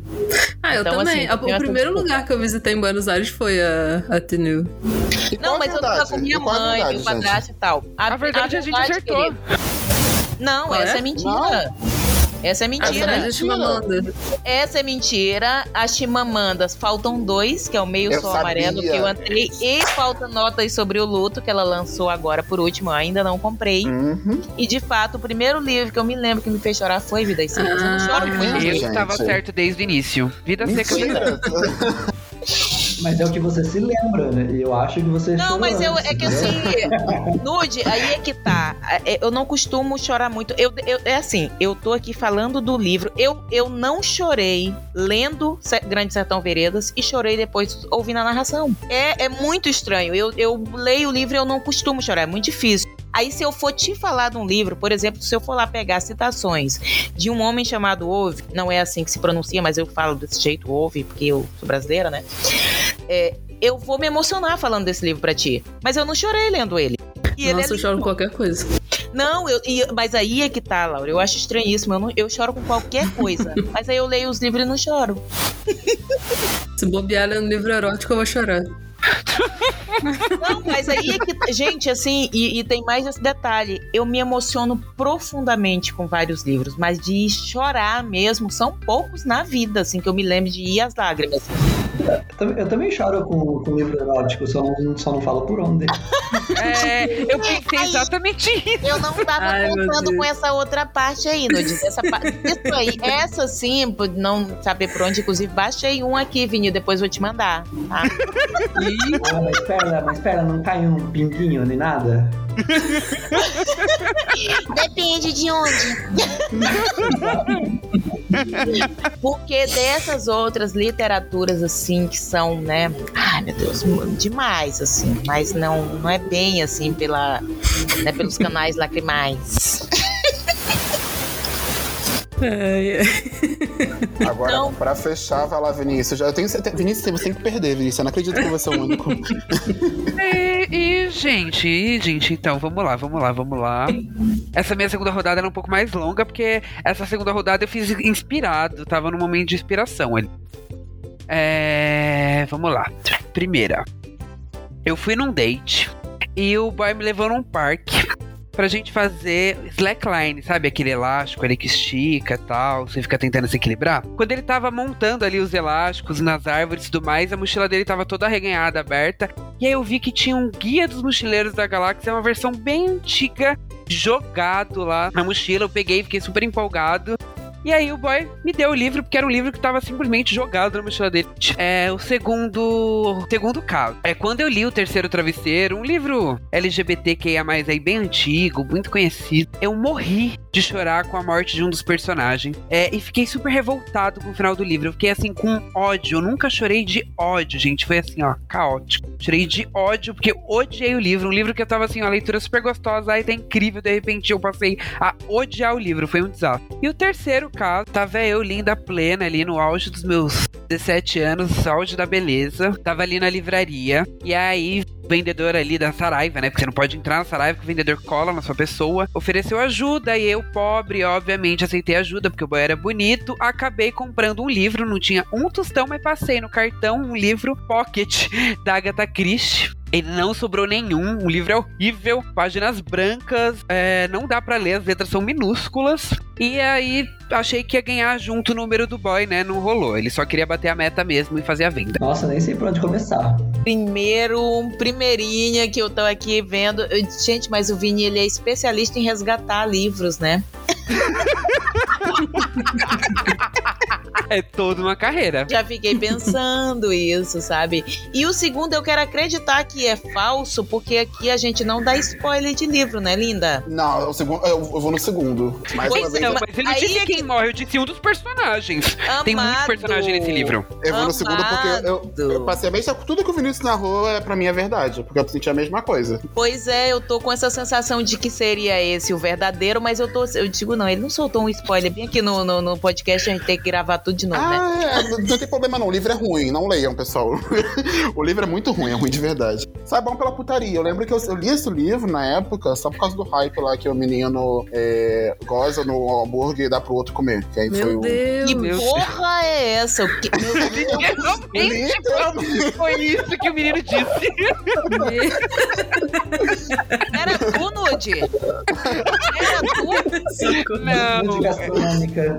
Speaker 2: Ah, eu
Speaker 3: Então,
Speaker 2: também.
Speaker 3: assim,
Speaker 2: A- o primeiro
Speaker 3: desculpa.
Speaker 2: lugar que eu visitei em Buenos Aires foi a, a
Speaker 3: Não,
Speaker 1: a
Speaker 3: mas eu
Speaker 1: verdade?
Speaker 3: tava com minha
Speaker 1: E a
Speaker 3: mãe,
Speaker 1: verdade,
Speaker 3: meu padrasto e tal.
Speaker 4: A verdade, a gente
Speaker 3: verdade,
Speaker 4: acertou.
Speaker 3: querido, Não, essa
Speaker 2: é?
Speaker 3: é mentira. Essa é mentira.
Speaker 2: é Chimamanda.
Speaker 3: Essa é mentira. As Chimamandas faltam dois, que é o Meio
Speaker 1: Eu
Speaker 3: Sol
Speaker 1: sabia.
Speaker 3: Amarelo, que eu entrei. E falta Notas sobre o Luto, que ela lançou agora por último. Eu ainda não comprei.
Speaker 1: Uhum.
Speaker 3: E de fato, o primeiro livro que eu me lembro que me fez chorar foi Vidas Secas. Eu não choro
Speaker 2: Ah,
Speaker 3: muito.
Speaker 4: Eu estava certo desde o início. Vida seca.
Speaker 5: Mas é o que você se lembra, né? E eu acho que você
Speaker 3: Não, mas eu,
Speaker 5: antes,
Speaker 3: é que assim, Nude, aí é que tá. É, Eu não costumo chorar muito. Eu, eu- é assim, eu tô aqui falando do livro. Eu, eu não chorei lendo Grande Sertão Veredas e chorei depois ouvindo a narração. É, é muito estranho. Eu, eu leio o livro e eu não costumo chorar. É muito difícil. Aí, se eu for te falar de um livro, por exemplo, se eu for lá pegar citações de um homem chamado Ove, não é assim que se pronuncia, mas eu falo desse jeito, Ove, porque eu sou brasileira, né? É, eu vou me emocionar falando desse livro pra ti. Mas eu não chorei lendo ele. E ele é
Speaker 2: Nossa, eu choro com qualquer coisa.
Speaker 3: Não, eu, e- mas aí é que tá, Laura. Eu acho estranhíssimo. Eu, não- eu choro com qualquer coisa. mas aí eu leio os livros e não choro.
Speaker 2: Se bobear lendo livro erótico, eu vou chorar.
Speaker 3: Não, mas aí é que. Gente, assim, e, e tem mais esse detalhe. Eu me emociono profundamente com vários livros, mas de chorar mesmo, são poucos na vida, assim, que eu me lembro de ir às lágrimas.
Speaker 5: Eu também- choro com, com livro erótico, só não, só não falo por onde.
Speaker 4: É, eu pensei
Speaker 3: Ai.
Speaker 4: exatamente isso.
Speaker 3: Eu não tava
Speaker 2: Ai,
Speaker 3: contando com essa outra parte aí, Nudes. Essa parte. Isso aí, essa sim, não saber por onde, inclusive, baixei um aqui, Vini, depois vou te mandar. Tá?
Speaker 5: Ah, mas espera, mas espera, não cai um pinguinho nem nada?
Speaker 3: Depende de onde. Porque dessas outras literaturas, assim, que são, né? Ai, meu Deus, demais, assim. Mas não, não é bem assim pela, né, pelos canais lacrimais.
Speaker 2: Ai, ai.
Speaker 1: Agora,
Speaker 3: Não.
Speaker 1: pra fechar, vai lá, Vinícius. Já tenho certeza. Vinícius, você tem que perder, Vinícius. Eu não acredito que você é o único.
Speaker 4: Gente, gente, então, vamos lá, vamos lá, vamos lá. Essa minha segunda rodada era um pouco mais longa, porque essa segunda rodada eu fiz inspirado, tava num momento de inspiração ali. É. Vamos lá. Primeira. Eu fui num date e o boy me levou num parque pra gente fazer slackline, sabe? Aquele elástico ali que estica tal, você fica tentando se equilibrar. Quando ele tava montando ali os elásticos nas árvores e tudo mais, a mochila dele tava toda arreganhada, aberta. E aí eu vi que tinha um guia dos mochileiros da galáxia, uma versão bem antiga, jogado lá na mochila. Eu peguei, fiquei super empolgado. E aí o boy me deu o livro, porque era um livro que tava simplesmente jogado na mochila dele. É o segundo. Segundo caso. É quando eu li o terceiro travesseiro, um livro LGBTQIA, aí bem antigo, muito conhecido. Eu morri de chorar com a morte de um dos personagens. É, e fiquei super revoltado com o final do livro. Eu fiquei assim, com ódio. Eu nunca chorei de ódio, gente. Foi assim, ó, caótico. Chorei de ódio, porque odiei o livro. Um livro que eu tava assim, ó, leitura super gostosa, ai, tá incrível. De repente eu passei a odiar o livro. Foi um desastre. E o terceiro caso, tava eu, linda, plena, ali no auge dos meus 17 anos, auge da beleza. Tava ali na livraria. E aí, o vendedor ali da Saraiva, né? Porque você não pode entrar na Saraiva, que o vendedor cola na sua pessoa. Ofereceu ajuda e eu, pobre, obviamente, aceitei ajuda, porque o boy era bonito. Acabei comprando um livro, não tinha um tostão, mas passei no cartão um livro pocket da Agatha Christie. Ele não sobrou nenhum, o livro é horrível, páginas brancas, é, não dá pra ler, as letras são minúsculas. E aí achei que ia ganhar junto o número do boy, né? Não rolou. Ele só queria bater a meta mesmo e fazer a venda.
Speaker 5: Nossa, nem sei por onde começar.
Speaker 3: Primeiro, um primeirinha que eu tô aqui vendo. Eu- gente, mas o Vini, ele é especialista em resgatar livros, né?
Speaker 4: É toda uma carreira.
Speaker 3: Já fiquei pensando isso, sabe? E o segundo, eu quero acreditar que é falso, porque aqui a gente não dá spoiler de livro, né, linda?
Speaker 1: Não, o segundo, eu, eu vou no segundo. Mais
Speaker 3: Pois
Speaker 1: uma vez,
Speaker 3: é,
Speaker 4: Não, mas não
Speaker 3: Aí
Speaker 4: disse
Speaker 3: que-
Speaker 4: quem morre, eu disse um dos personagens. Tem muito
Speaker 3: Amado.
Speaker 4: personagem nesse livro.
Speaker 1: eu vou no segundo porque eu,
Speaker 3: Amado.
Speaker 1: eu passei a mesma. Tudo que o Vinícius narrou é, pra mim é verdade. Porque eu senti a mesma coisa.
Speaker 3: Pois é, eu tô com essa sensação de que seria esse o verdadeiro, mas eu tô. Eu digo, não, ele não soltou um spoiler bem aqui no, no, no podcast, a gente tem que gravar tudo de novo, né?
Speaker 1: Ah, é, não, tem problema não. O livro é ruim, não leiam, pessoal. o livro é muito ruim, é ruim de verdade. Sai bom pela putaria. Eu lembro que eu, eu li esse livro na época só por causa do hype lá que o menino é, goza no hambúrguer e dá pro outro comer. Que aí foi
Speaker 2: Meu
Speaker 1: o.
Speaker 2: Deus.
Speaker 3: Que
Speaker 4: Deus.
Speaker 3: porra é essa? O que- meu Deus.
Speaker 4: Realmente foi isso que o menino disse.
Speaker 3: Era tu, Nude? Era tu?
Speaker 4: Não.
Speaker 5: Muito gastronômica.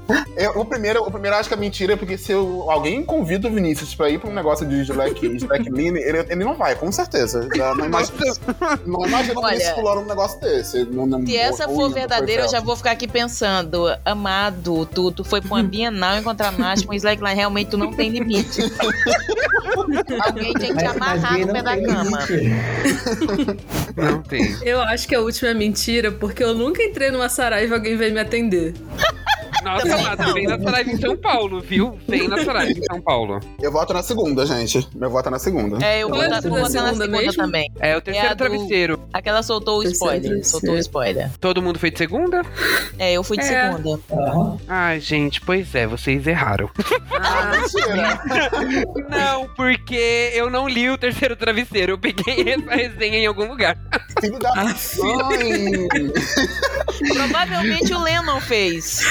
Speaker 1: Eu- o, primeiro, o primeiro eu acho que é mentira, porque se eu- alguém convida o Vinícius pra ir pra um negócio de Slack, Slack Mini, ele, ele não vai, com certeza. Já não imagino, não
Speaker 3: Olha,
Speaker 1: Vinícius pulando um negócio desse. Não, não,
Speaker 3: Se essa
Speaker 1: ou-
Speaker 3: for verdadeira, eu já vou ficar aqui pensando, amado, tu, tu foi pra uma Bienal encontrar macho com slackline, realmente tu não tem limite. Alguém tem que te amarrar no pé da cama.
Speaker 4: Não tem.
Speaker 2: Eu acho que a última é mentira, porque eu nunca entrei numa Saraiva e alguém veio me atender.
Speaker 4: Nossa,
Speaker 3: Também não.
Speaker 4: vem na Saraiva em São Paulo, viu? Vem na Saraiva em São Paulo.
Speaker 1: Eu voto na segunda, gente. Meu voto é na segunda.
Speaker 3: É, eu vou
Speaker 2: Qual é
Speaker 3: vou na
Speaker 2: segunda
Speaker 3: segunda
Speaker 2: mesmo?
Speaker 3: também.
Speaker 4: É o terceiro
Speaker 3: É a do-
Speaker 4: travesseiro.
Speaker 3: Aquela soltou o
Speaker 2: Terceiro
Speaker 3: spoiler.
Speaker 2: travesseiro.
Speaker 3: Soltou o spoiler.
Speaker 4: Todo mundo foi de segunda?
Speaker 3: É, eu fui de
Speaker 2: É.
Speaker 3: segunda.
Speaker 5: Aham.
Speaker 4: Ai, gente, pois é, vocês erraram.
Speaker 2: Ah,
Speaker 1: Mentira!
Speaker 4: Não, porque eu não li o terceiro travesseiro. Eu peguei essa resenha em algum lugar.
Speaker 1: Filho da
Speaker 2: Ah,
Speaker 1: mãe!
Speaker 3: Provavelmente o Lennon fez.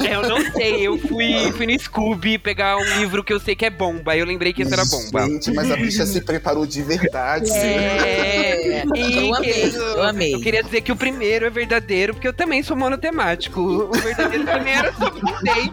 Speaker 4: É, eu não sei. Eu fui, fui no Scooby pegar um livro que eu sei que é bomba. Aí eu lembrei que esse era bomba.
Speaker 1: Gente, mas a bicha se preparou de verdade.
Speaker 3: É, É, eu amei, eu amei.
Speaker 4: Eu queria dizer que o primeiro é verdadeiro, porque eu também sou monotemático. O verdadeiro também era surpreendente.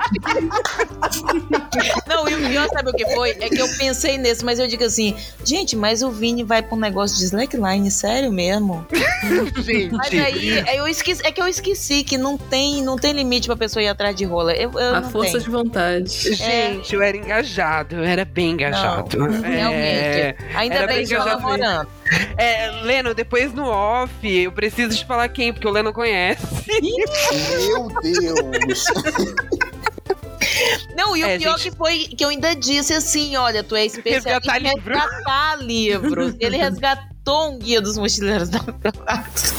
Speaker 3: Não, e o pior, sabe o que foi? É que eu pensei nesse, mas eu digo assim, gente, mas o Vini vai pra um negócio de slackline, sério mesmo?
Speaker 4: Gente.
Speaker 3: Mas aí, é, eu esqueci, é que eu esqueci que não tem, não tem limite pra pessoa ir atrás de rola. Eu, eu
Speaker 2: A
Speaker 3: não
Speaker 2: força
Speaker 3: tenho.
Speaker 2: de vontade.
Speaker 4: Gente, eu era engajado, eu era bem engajado.
Speaker 3: Realmente.
Speaker 4: É,
Speaker 3: Ainda
Speaker 4: era
Speaker 3: bem
Speaker 4: bem
Speaker 3: que eu
Speaker 4: engajado.
Speaker 3: namorando.
Speaker 4: é, Leno, depois no off, eu preciso te falar quem, porque o Leno conhece.
Speaker 1: Meu Deus!
Speaker 3: Não, e o
Speaker 4: É,
Speaker 3: pior
Speaker 4: gente.
Speaker 3: que foi que eu ainda disse assim: olha, tu é especialista
Speaker 4: Resgatar
Speaker 3: em
Speaker 4: livro.
Speaker 3: resgatar livros. Ele resgatou um guia dos mochileiros da Galáxia.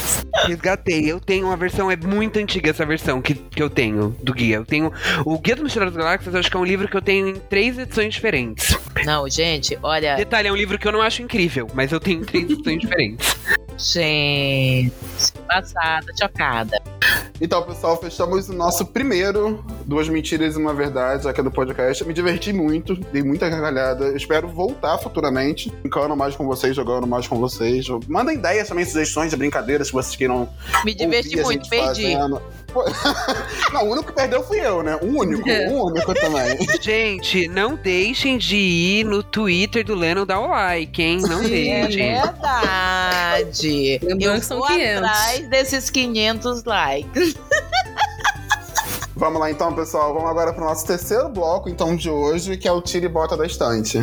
Speaker 4: Resgatei. Eu tenho uma versão, é muito antiga essa versão que, que eu tenho do guia. Eu tenho. O Guia do Mochileiro das Galáxias, eu acho que é um livro que eu tenho em três edições diferentes.
Speaker 3: Não, gente, olha.
Speaker 4: Detalhe, é um livro que eu não acho incrível, mas eu tenho em três edições diferentes.
Speaker 3: Gente, passada, chocada.
Speaker 1: Então, pessoal, fechamos o nosso primeiro Duas Mentiras e Uma Verdade aqui do podcast. Me diverti muito, dei muita gargalhada. Espero voltar futuramente, brincando mais com vocês, jogando mais com vocês. Mandem ideias também, sugestões de brincadeiras que vocês queiram
Speaker 3: Me diverti
Speaker 1: ouvir a
Speaker 3: muito,
Speaker 1: gente
Speaker 3: perdi.
Speaker 1: fazendo. Não, o único que perdeu fui eu, né? O único,
Speaker 2: É.
Speaker 1: o único também.
Speaker 4: Gente, não deixem de ir no Twitter do Leno dar o like, hein? Não
Speaker 3: É
Speaker 4: deixem.
Speaker 3: Verdade.
Speaker 2: Lembrando
Speaker 3: eu
Speaker 2: 500.
Speaker 3: atrás desses 500 likes.
Speaker 1: Vamos lá então, pessoal. Vamos agora pro nosso terceiro bloco, então, de hoje, que é o Tira e Bota da Estante.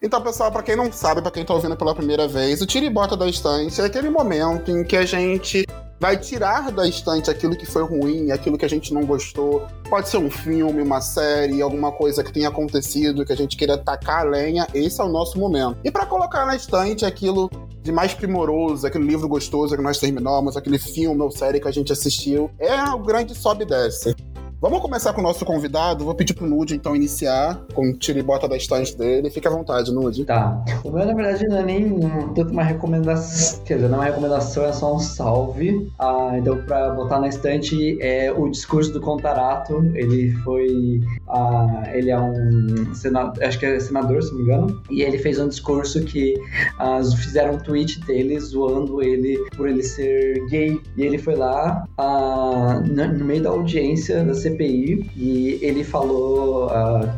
Speaker 1: Então, pessoal, pra quem não sabe, pra quem tá ouvindo pela primeira vez, o Tira e Bota da Estante é aquele momento em que a gente vai tirar da estante aquilo que foi ruim, aquilo que a gente não gostou. Pode ser um filme, uma série, alguma coisa que tenha acontecido, que a gente queira tacar a lenha. Esse é o nosso momento. E pra colocar na estante aquilo de mais primoroso, aquele livro gostoso que nós terminamos, aquele filme ou série que a gente assistiu, é o grande sobe e desce. Vamos começar com o nosso convidado. Vou pedir pro Nude, então, iniciar com o tira e bota da estante dele. Fique à vontade, Nude.
Speaker 5: Tá. O meu, na verdade, não é nem tanto uma recomendação. Quer dizer, não é uma recomendação, é só um salve. Ah, então, pra botar na estante, é o discurso do Contarato. Ele foi. ah, ele é um senador, acho que é senador, se não me engano. E ele fez um discurso que ah, fizeram um tweet dele zoando ele por ele ser gay. E ele foi lá ah, no meio da audiência da CPI e ele falou. ah,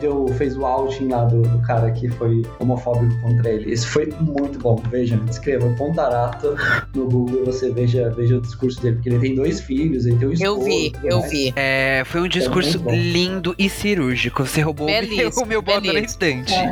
Speaker 5: deu, fez o outing lá do, do cara que foi homofóbico contra ele. Isso foi muito bom. Veja, escreva Pontarato no Google e você veja, veja o discurso dele, porque ele tem dois filhos, ele tem um esposo.
Speaker 3: Eu vi, eu
Speaker 5: mais.
Speaker 3: vi.
Speaker 4: É, foi um discurso
Speaker 5: muito bom.
Speaker 4: lindo e cirúrgico. Você roubou o meu,
Speaker 3: Belíssimo,
Speaker 4: o meu bota na estante.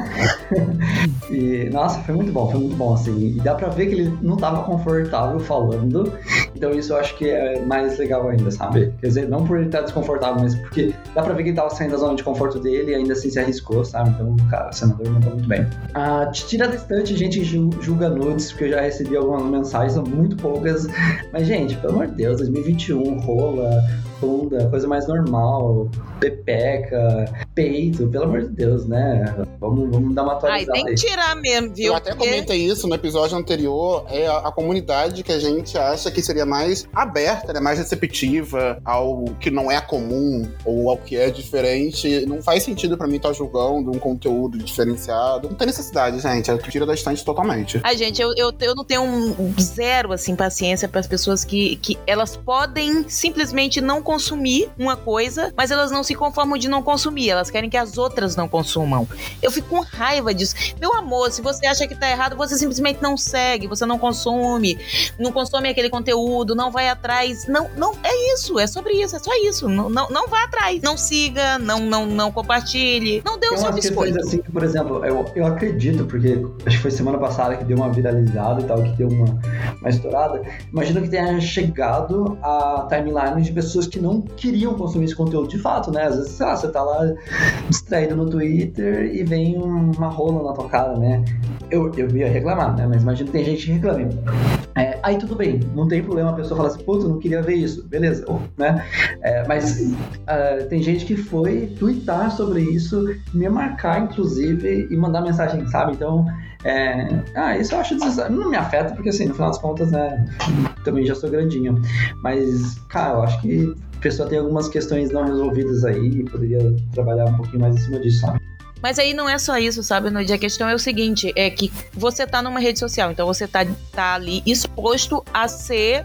Speaker 5: E, nossa, foi muito bom, foi muito bom, assim. E dá pra ver que ele não tava confortável falando. Então isso eu acho que é mais legal ainda, sabe? Quer dizer, não por ele estar desconfortável, mas porque dá pra ver que ele tava saindo da zona de conforto dele e ainda assim se arriscou, sabe? Então, cara, o senador mandou muito bem. Ah, tira da estante, gente ju- julga nudes, porque eu já recebi algumas mensagens, são muito poucas. Mas, gente, pelo amor de Deus, 2021, rola, bunda, coisa mais normal, pepeca, peito, pelo amor de Deus, né? Vamos, vamos dar uma
Speaker 3: Ai,
Speaker 5: atualizada
Speaker 3: tem
Speaker 5: aí.
Speaker 3: que tirar mesmo, viu?
Speaker 1: Eu até
Speaker 3: Porque-
Speaker 1: comentei isso no episódio anterior. É a, a comunidade que a gente acha que seria mais aberta, né, mais receptiva ao que não é comum ou ao que é diferente. Não faz sentido pra mim estar julgando um conteúdo diferenciado. Não tem necessidade, gente. É tira da estante totalmente.
Speaker 3: Ai, gente, eu, eu, eu não tenho um zero, assim, paciência para as pessoas que, que elas podem simplesmente não consumir uma coisa, mas elas não se conformam de não consumir. Elas querem que as outras não consumam. Eu fico com raiva disso. Meu amor, se você acha que tá errado, você simplesmente não segue, você não consome, não consome aquele conteúdo, não vai atrás. Não, não, é isso, é sobre isso, é só isso. Não, não, não vá atrás. Não siga, não, não, não compartilhe. Não dê o seu biscoito.
Speaker 5: assim que, por exemplo, eu, eu acredito, porque acho que foi semana passada que deu uma viralizada e tal, que deu uma, uma estourada. Imagino que tenha chegado a timeline de pessoas que não queriam consumir esse conteúdo de fato, né? Às vezes, sei lá, você tá lá distraído no Twitter e vem uma rola na tua cara, né? Eu, eu ia reclamar, né? Mas imagino que tem gente que reclama. É, aí tudo bem, não tem problema a pessoa falar assim, puta, eu não queria ver isso, beleza, né? É, mas ah, tem gente que foi twittar sobre isso, me marcar, inclusive, e mandar mensagem, sabe? Então, é, ah, isso eu acho desnecessário. Não me afeta, porque assim, no final das contas, né, também já sou grandinho. Mas, cara, eu acho que pessoa tem algumas questões não resolvidas aí e poderia trabalhar um pouquinho mais em cima disso, sabe?
Speaker 3: Mas aí não é só isso, sabe, Nude? A questão é o seguinte: é que você tá numa rede social, então você tá, tá ali exposto a ser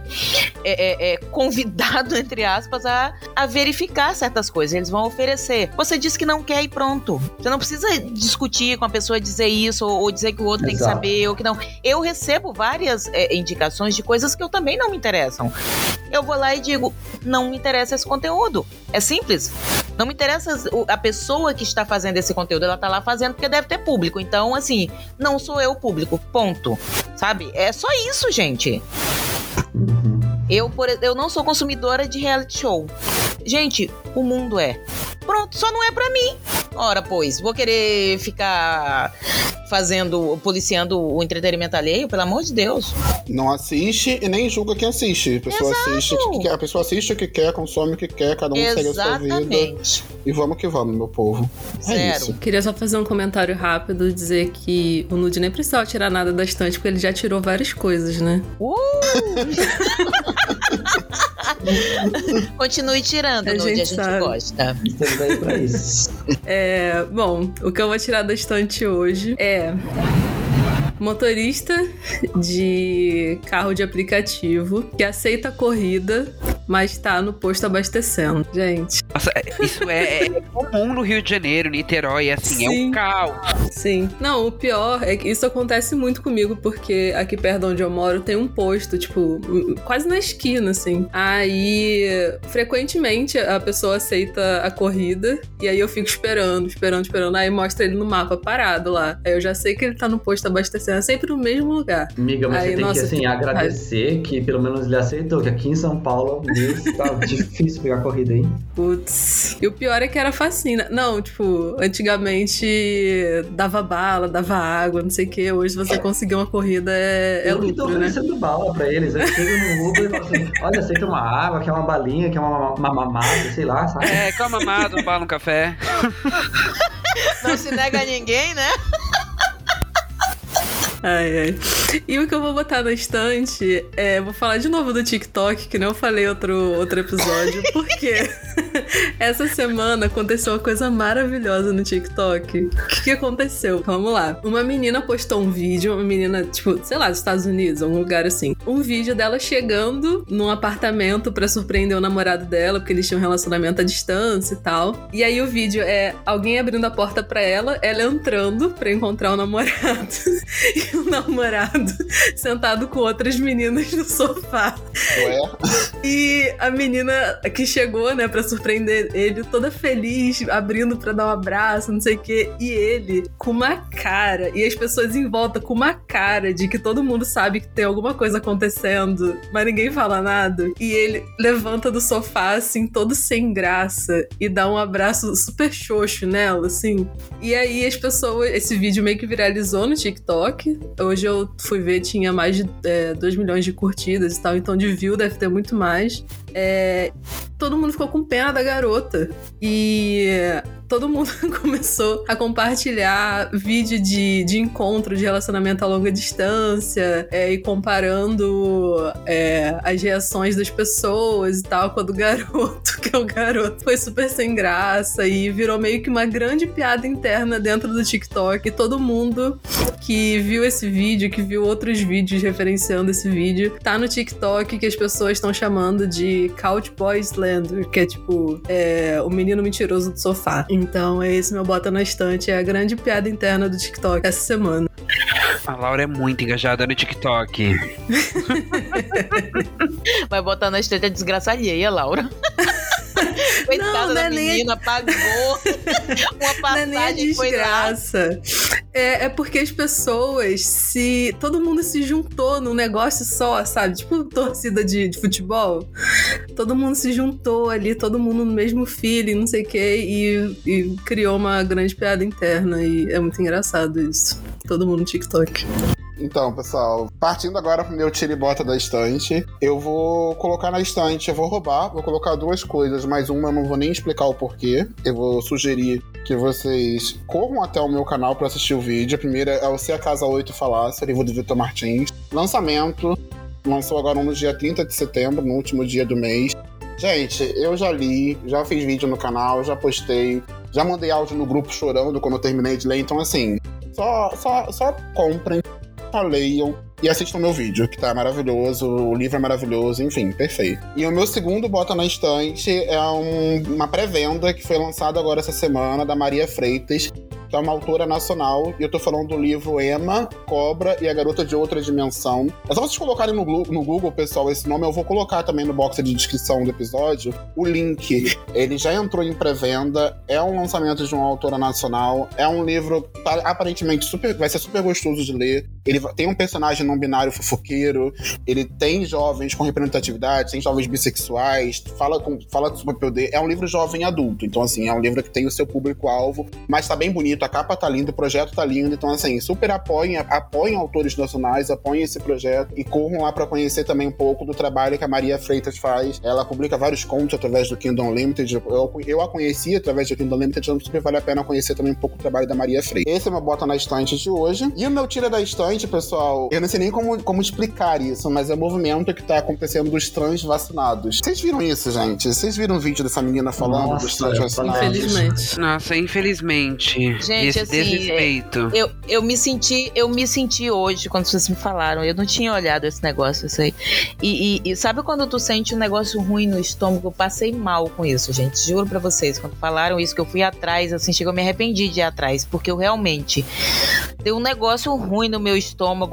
Speaker 3: é, é, é, convidado, entre aspas, a, a verificar certas coisas. Eles vão oferecer. Você diz que não quer e pronto. Você não precisa discutir com a pessoa, dizer isso, ou, ou dizer que o outro Exato. tem que saber, ou que não. Eu recebo várias é, indicações de coisas que eu também não me interessam. Eu vou lá e digo: não me interessa esse conteúdo. É simples. Não me interessa a pessoa que está fazendo esse conteúdo, ela tá lá fazendo porque deve ter público. Então, assim, não sou eu o público. Ponto. Sabe? É só isso, gente. Uhum. Eu, por, eu não sou consumidora de reality show. Gente, o mundo é. Pronto, só não é para mim. Ora, pois, vou querer ficar fazendo, policiando o entretenimento alheio, pelo amor de Deus.
Speaker 1: Não assiste e nem julga quem assiste. A pessoa Exato. assiste o que quer, a pessoa assiste o que quer, consome o que quer, cada um Exatamente. segue a sua vida. E vamos que vamos, meu povo. É Zero. isso.
Speaker 2: Queria só fazer um comentário rápido, dizer que o Nude nem precisava tirar nada da estante, porque ele já tirou várias coisas, né?
Speaker 3: Uh! Continue tirando, a Nude, gente a gente sabe. gosta.
Speaker 5: Estamos aí pra isso.
Speaker 2: É, bom, o que eu vou tirar da estante hoje é motorista de carro de aplicativo que aceita corrida mas tá no posto abastecendo. Gente.
Speaker 4: Nossa, é, isso é, é comum no Rio de Janeiro, Niterói, assim, Sim. é um caos.
Speaker 2: Sim. Não, o pior é que isso acontece muito comigo, porque aqui perto de onde eu moro tem um posto, tipo, quase na esquina, assim. Aí, frequentemente, a pessoa aceita a corrida, e aí eu fico esperando, esperando, esperando. Aí mostra ele no mapa parado lá. Aí eu já sei que ele tá no posto abastecendo, é sempre no mesmo lugar.
Speaker 5: Amiga, mas
Speaker 2: aí,
Speaker 5: você tem nossa, que, assim, agradecer que pelo menos ele aceitou, que aqui em São Paulo tá difícil pegar corrida, hein?
Speaker 2: Putz. E o pior é que era fascina. Não, tipo, antigamente dava bala, dava água, não sei o quê. Hoje você conseguir uma corrida é, é
Speaker 5: eu lucro, tô né? oferecendo bala pra eles. Eu chego no Uber e falo assim, olha, aceita uma água, quer uma balinha, quer uma, uma mamada, sei lá, sabe?
Speaker 4: É, quer uma mamada, um bala no café.
Speaker 3: Não se nega a ninguém, né?
Speaker 2: Ai, ai. E o que eu vou botar na estante é. Vou falar de novo do TikTok, que não eu falei outro, outro episódio, porque essa semana aconteceu uma coisa maravilhosa no TikTok. O que, que aconteceu? Vamos lá. Uma menina postou um vídeo, uma menina, tipo, sei lá, dos Estados Unidos, algum lugar assim. Um vídeo dela chegando num apartamento para surpreender o namorado dela, porque eles tinham um relacionamento à distância e tal. E aí o vídeo é alguém abrindo a porta para ela, ela entrando para encontrar o namorado. o namorado sentado com outras meninas no sofá.
Speaker 1: Ué?
Speaker 2: E a menina que chegou, né, pra surpreender ele, toda feliz, abrindo pra dar um abraço, não sei o quê. E ele com uma cara, e as pessoas em volta com uma cara de que todo mundo sabe que tem alguma coisa acontecendo, mas ninguém fala nada. E ele levanta do sofá, assim, todo sem graça, e dá um abraço super xoxo nela, assim. E aí as pessoas, esse vídeo meio que viralizou no TikTok. Hoje eu fui ver, tinha mais de é, 2 milhões de curtidas e tal, então de view deve ter muito mais. É, todo mundo ficou com pena da garota. E todo mundo começou a compartilhar vídeo de, de encontro de relacionamento a longa distância é, e comparando é, as reações das pessoas e tal com a do garoto, que é o garoto. Foi super sem graça e virou meio que uma grande piada interna dentro do TikTok. E todo mundo que viu esse vídeo, que viu outros vídeos referenciando esse vídeo, tá no TikTok que as pessoas estão chamando de Couch Boy Slender, que é tipo é, o menino mentiroso do sofá. Então, é esse meu bota na estante. É a grande piada interna do TikTok essa semana.
Speaker 4: A Laura é muito engajada no TikTok.
Speaker 3: Vai botar na estante a desgraça alheia, Laura. Coitada não, da não é menina, nem... pagou uma passagem não é nem a desgraça.
Speaker 2: É, é porque as pessoas se. Todo mundo se juntou num negócio só, sabe? Tipo torcida de, de futebol. Todo mundo se juntou ali, todo mundo no mesmo feeling, não sei o quê, e, e criou uma grande piada interna. E é muito engraçado isso. Todo mundo no TikTok.
Speaker 1: Então, pessoal, partindo agora pro meu tiribota da estante, eu vou colocar na estante, eu vou roubar, vou colocar duas coisas, mas uma eu não vou nem explicar o porquê. Eu vou sugerir que vocês corram até o meu canal para assistir o vídeo. A primeira é o Se a Casa 8 Falácia, livro do Vitor Martins. Lançamento, lançou agora no dia 30 de setembro, no último dia do mês. Gente, eu já li, já fiz vídeo no canal, já postei. Já mandei áudio no grupo chorando quando eu terminei de ler. Então, assim, só, só, só comprem, leiam e assistam meu vídeo, que tá maravilhoso, o livro é maravilhoso, enfim, perfeito. E o meu segundo Bota na Estante é um- uma pré-venda que foi lançada agora essa semana, da Maria Freitas, que é uma autora nacional, e eu tô falando do livro Emma, Cobra e a Garota de Outra Dimensão. É só vocês colocarem no, no Google, pessoal, esse nome, eu vou colocar também no box de descrição do episódio, o link. Ele já entrou em pré-venda, é um lançamento de uma autora nacional, é um livro pa- aparentemente super, vai ser super gostoso de ler. Ele tem um personagem não binário fofoqueiro, ele tem jovens com representatividade, tem jovens bissexuais, fala, com, fala sobre poder. É um livro jovem adulto, então, assim, é um livro que tem o seu público-alvo, mas tá bem bonito, a capa tá linda, o projeto tá lindo, então, assim, super apoiem, apoiem autores nacionais, apoiem esse projeto e corram lá pra conhecer também um pouco do trabalho que a Maria Freitas faz. Ela publica vários contos através do Kingdom Limited, eu, eu a conheci através do Kingdom Limited, então super vale a pena conhecer também um pouco o trabalho da Maria Freitas. Esse é meu Bota na Estante de hoje. E o meu Tira da Estante, pessoal, eu não sei nem como, como explicar isso, mas é o movimento que tá acontecendo dos trans vacinados. Vocês viram isso, gente? Vocês viram o vídeo dessa menina falando
Speaker 5: Nossa,
Speaker 1: dos trans vacinados?
Speaker 2: Infelizmente.
Speaker 4: Nossa, infelizmente.
Speaker 3: Gente,
Speaker 4: esse
Speaker 3: assim,
Speaker 4: desrespeito.
Speaker 3: Eu, eu me senti, eu me senti hoje quando vocês me falaram. Eu não tinha olhado esse negócio, isso aí. E, e- e sabe quando tu sente um negócio ruim no estômago? Eu passei mal com isso, gente. Juro pra vocês. Quando falaram isso, que eu fui atrás, assim, chegou, eu me arrependi de ir atrás, porque eu realmente deu um negócio ruim no meu estômago,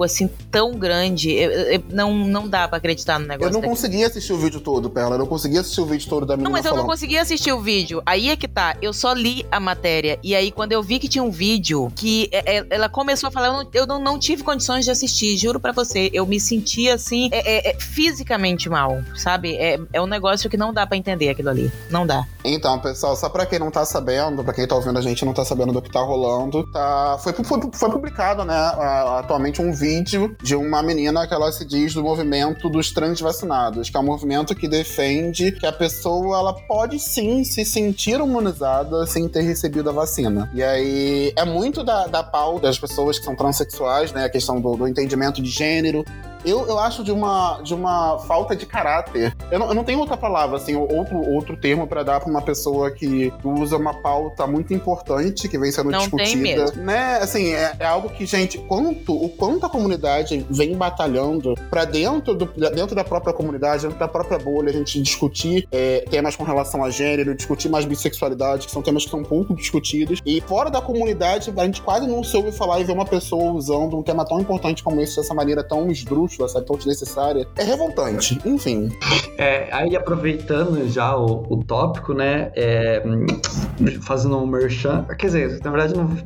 Speaker 3: assim, tão grande. Eu- eu- não, não dá pra acreditar no
Speaker 1: Eu
Speaker 3: negócio.
Speaker 1: não
Speaker 3: daquele.
Speaker 1: consegui assistir o vídeo todo, Perla. Eu não consegui assistir o vídeo todo da menina
Speaker 3: Não, mas eu não
Speaker 1: falando.
Speaker 3: consegui assistir o vídeo. Aí é que tá. Eu só li a matéria. E aí, quando eu vi que tinha um vídeo que é, é, ela começou a falar, eu, não, eu não, não tive condições de assistir. Juro pra você. Eu me senti assim, é, é, é, fisicamente mal, sabe? É, é um negócio que não dá pra entender aquilo ali. Não dá.
Speaker 1: Então, pessoal, só pra quem não tá sabendo, pra quem tá ouvindo a gente e não tá sabendo do que tá rolando, tá... Foi, foi, foi publicado, né, a- atualmente um vídeo de uma menina que ela se diz do movimento dos trans vacinados, que é um movimento que defende que a pessoa, ela pode sim se sentir imunizada sem ter recebido a vacina. E aí, é muito da, da pauta das pessoas que são transexuais, né, a questão do, do entendimento de gênero, eu, eu acho de uma, de uma falta de caráter. Eu não, eu não tenho outra palavra, assim, ou outro, outro termo pra dar pra uma pessoa que usa uma pauta muito importante que vem sendo
Speaker 3: Não tem
Speaker 1: discutida.
Speaker 3: mesmo.
Speaker 1: Né? Assim, é, é algo que, gente, quanto, o quanto a comunidade vem batalhando pra dentro, do, dentro da própria comunidade, dentro da própria bolha, a gente discutir é, temas com relação a gênero, discutir mais bissexualidade, que são temas que são pouco discutidos. E fora da comunidade, a gente quase não soube falar e ver uma pessoa usando um tema tão importante como esse dessa maneira tão esdrúxula, sabe, tão desnecessária. É revoltante. Enfim.
Speaker 5: É, aí aproveitando já o, o tópico, né? é, fazendo um merchan. Quer dizer, na verdade não.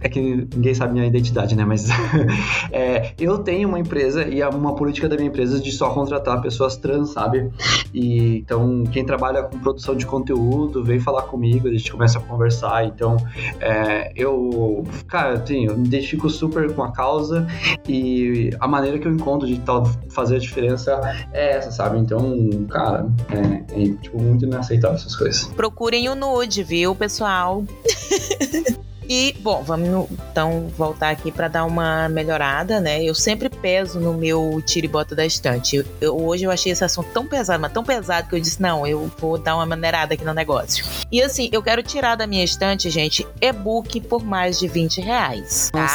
Speaker 5: É que ninguém sabe minha identidade, né? Mas é, eu tenho uma empresa e é uma política da minha empresa de só contratar pessoas trans, sabe? E então quem trabalha com produção de conteúdo vem falar comigo, a gente começa a conversar. Então é, eu, cara, assim, eu me identifico super com a causa e a maneira que eu encontro de tal fazer a diferença é essa, sabe? Então, cara, é, é, tipo, muito inaceitável essas coisas.
Speaker 3: Procurem o nude, viu, pessoal? E, bom, vamos então voltar aqui pra dar uma melhorada, né? Eu sempre peso no meu tira e bota da estante. Eu- hoje eu achei esse assunto tão pesado, mas tão pesado que eu disse: não, eu vou dar uma maneirada aqui no negócio. E assim, eu quero tirar da minha estante, gente, e-book por mais de 20 reais, tá?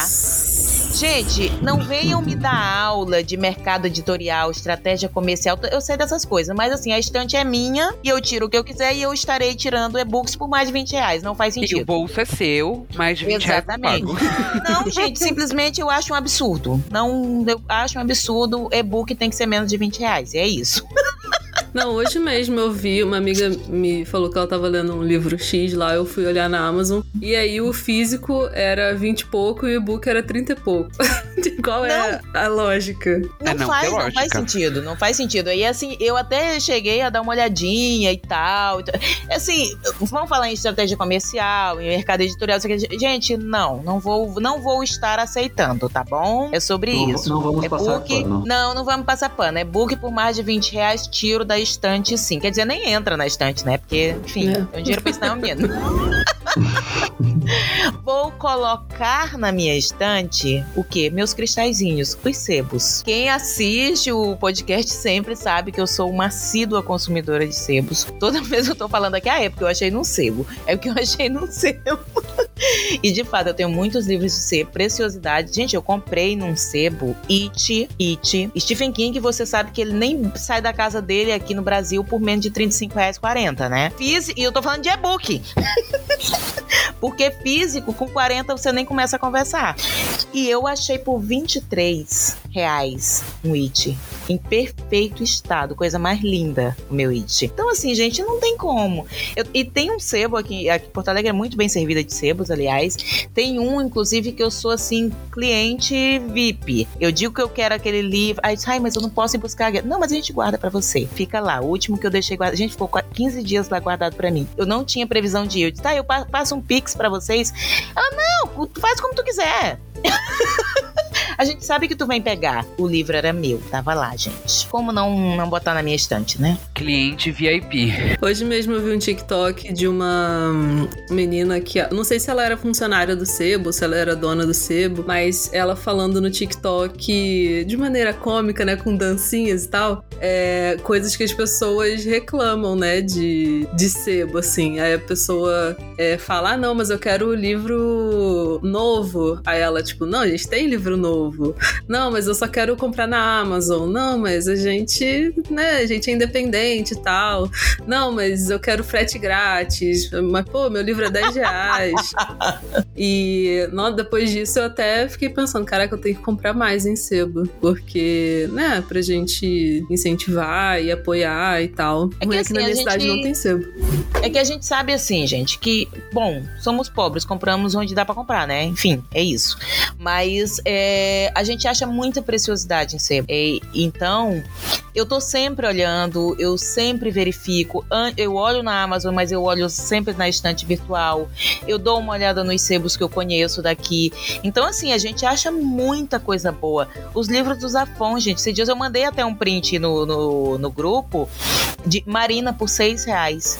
Speaker 3: Gente, não venham me dar aula de mercado editorial, estratégia comercial. Eu sei dessas coisas, mas assim, a estante é minha e eu tiro o que eu quiser e eu estarei tirando e-books por mais de 20 reais. Não faz
Speaker 4: E o
Speaker 3: sentido.
Speaker 4: bolso é seu, mais de 20 reais eu
Speaker 3: Exatamente. Não, gente, simplesmente eu acho um absurdo. Não, eu acho um absurdo. E-book tem que ser menos de 20 reais. E é isso.
Speaker 2: Não, hoje mesmo eu vi, uma amiga me falou que ela tava lendo um livro X lá, eu fui olhar na Amazon, e aí o físico era 20 e pouco e o e-book era 30 e pouco. Qual é a lógica?
Speaker 3: Não,
Speaker 4: É, não,
Speaker 3: faz, não faz sentido, não faz sentido. E assim, eu até cheguei a dar uma olhadinha e tal. e tal. Assim, vamos falar em estratégia comercial, em mercado editorial. Gente, não, não vou, não vou estar aceitando, tá bom? É sobre
Speaker 5: Não,
Speaker 3: isso.
Speaker 5: não vamos
Speaker 3: É
Speaker 5: passar
Speaker 3: book,
Speaker 5: pano.
Speaker 3: não, não vamos passar pano. É book por mais de 20 reais, tiro da estante, sim. Quer dizer, nem entra na estante, né? Porque, enfim,
Speaker 2: É.
Speaker 3: tem dinheiro pra isso não, menino. Vou colocar na minha estante o quê? Meus cristalzinhos, os sebos. Quem assiste o podcast sempre sabe que eu sou uma assídua consumidora de sebos. Toda vez eu tô falando aqui, ah, é porque eu achei num sebo. É porque eu achei num sebo. e de fato, eu tenho muitos livros de sebo, preciosidade. Gente, eu comprei num sebo It, It. Stephen King, você sabe que ele nem sai da casa dele aqui no Brasil por menos de 35 reais 40, né? Fiz, e eu tô falando de e-book. Porque físico, com 40 você nem começa a conversar. E eu achei por 23 reais um It. Em perfeito estado. Coisa mais linda, o meu It. Então, assim, gente, não tem como. Eu, e tem um sebo aqui, aqui. Porto Alegre é muito bem servida de sebos, aliás. Tem um, inclusive, que eu sou, assim, cliente VIP. Eu digo que eu quero aquele livro. Aí, ai, mas eu não posso ir buscar. Não, mas a gente guarda para você. Fica lá. O último que eu deixei guardado. Gente ficou 15 dias lá guardado para mim. Eu não tinha previsão de ir. Eu disse, tá, eu passo um pix para vocês. Ela, não, faz como tu quiser. A gente sabe que tu vem pegar. O livro era meu, tava lá, gente. Como não, não botar na minha estante, né?
Speaker 4: Cliente VIP.
Speaker 2: Hoje mesmo eu vi um TikTok de uma menina que. Não sei se ela era funcionária do Sebo, se ela era dona do Sebo, mas ela falando no TikTok de maneira cômica, né? Com dancinhas e tal. É, coisas que as pessoas reclamam, né? De, de Sebo, assim. Aí a pessoa é, fala: ah, não, mas eu quero o livro novo. Aí ela, tipo, não, a gente tem livro novo novo. Não, mas eu só quero comprar na Amazon. Não, mas a gente, né, a gente é independente e tal. Não, mas eu quero frete grátis. Mas, pô, meu livro é 10 reais. e não, depois disso eu até fiquei pensando, caraca, eu tenho que comprar mais em sebo. Porque, né, pra gente incentivar e apoiar e tal. É que, assim, na minha gente... cidade não tem sebo.
Speaker 3: É que a gente sabe assim, gente, que, bom, somos pobres, compramos onde dá para comprar, né? Enfim, é isso. Mas é, é, a gente acha muita preciosidade em sebo. É, então, eu tô sempre olhando, eu sempre verifico. Eu olho na Amazon, mas eu olho sempre na estante virtual. Eu dou uma olhada nos sebos que eu conheço daqui. Então, assim, a gente acha muita coisa boa. Os livros do Zafon, gente. Esses dias eu mandei até um print no, no, no grupo de Marina por seis reais.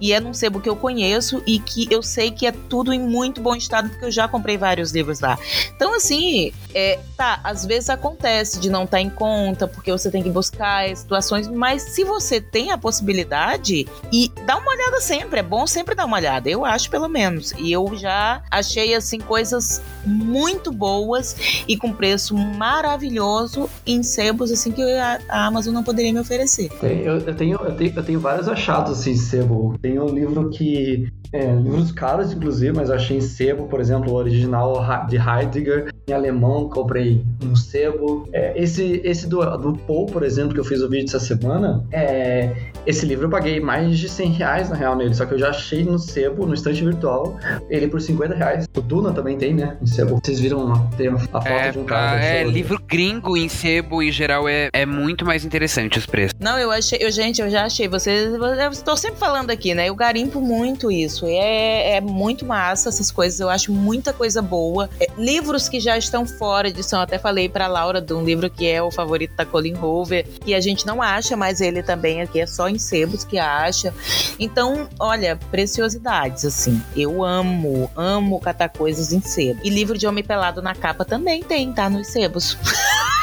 Speaker 3: E é num sebo que eu conheço e que eu sei que é tudo em muito bom estado, porque eu já comprei vários livros lá. Então, assim, é, tá, às vezes acontece de não estar tá em conta, porque você tem que buscar situações, mas se você tem a possibilidade, e dá uma olhada sempre, é bom sempre dar uma olhada, eu acho pelo menos. E eu já achei, assim, coisas muito boas e com preço maravilhoso em sebos, assim, que a, Amazon não poderia me oferecer.
Speaker 5: Eu, eu, tenho, eu, tenho, eu tenho vários achados, assim, sebo. Tem um livro que é, livros caros, inclusive, mas eu achei em sebo, por exemplo, o original de Heidegger, em alemão, comprei um sebo. É, esse esse do, do Paul, por exemplo, que eu fiz o vídeo essa semana, é, esse livro eu paguei mais de 100 reais, na real, nele, só que eu já achei no sebo, no estante virtual, ele por 50 reais. O Duna também tem, né, em sebo. Vocês viram a, tem a foto
Speaker 4: é,
Speaker 5: de um cara.
Speaker 4: É, livro gringo em sebo, em geral, é, é muito mais interessante os preços.
Speaker 3: Não, eu achei, eu, gente, eu já achei, vocês, eu estou sempre falando aqui, né, eu garimpo muito isso isso. É, é muito massa essas coisas. Eu acho muita coisa boa. É, livros que já estão fora de edição. Até falei pra Laura de um livro que é o favorito da Colin Hoover, que a gente não acha, mas ele também aqui é só em sebos que acha. Então, olha, preciosidades, assim. Eu amo, amo catar coisas em sebo. E livro de Homem Pelado na capa também tem, tá? Nos sebos.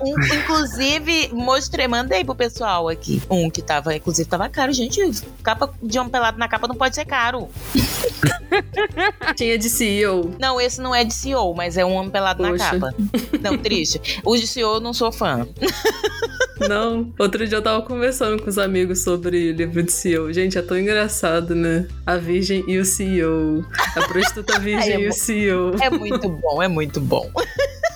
Speaker 3: um, inclusive, mostrei, mandei pro pessoal aqui. Um que tava, inclusive, tava caro. Gente, capa de homem pelado na capa não pode ser caro.
Speaker 2: Tinha de CEO.
Speaker 3: Não, esse não é de CEO, mas é um homem pelado Poxa. na capa. Não, triste. O de CEO eu não sou fã.
Speaker 2: Não, outro dia eu tava conversando com os amigos sobre livro de CEO. Gente, é tão engraçado, né? A Virgem e o CEO. A prostituta Virgem é, e o CEO.
Speaker 3: É muito bom, é muito bom.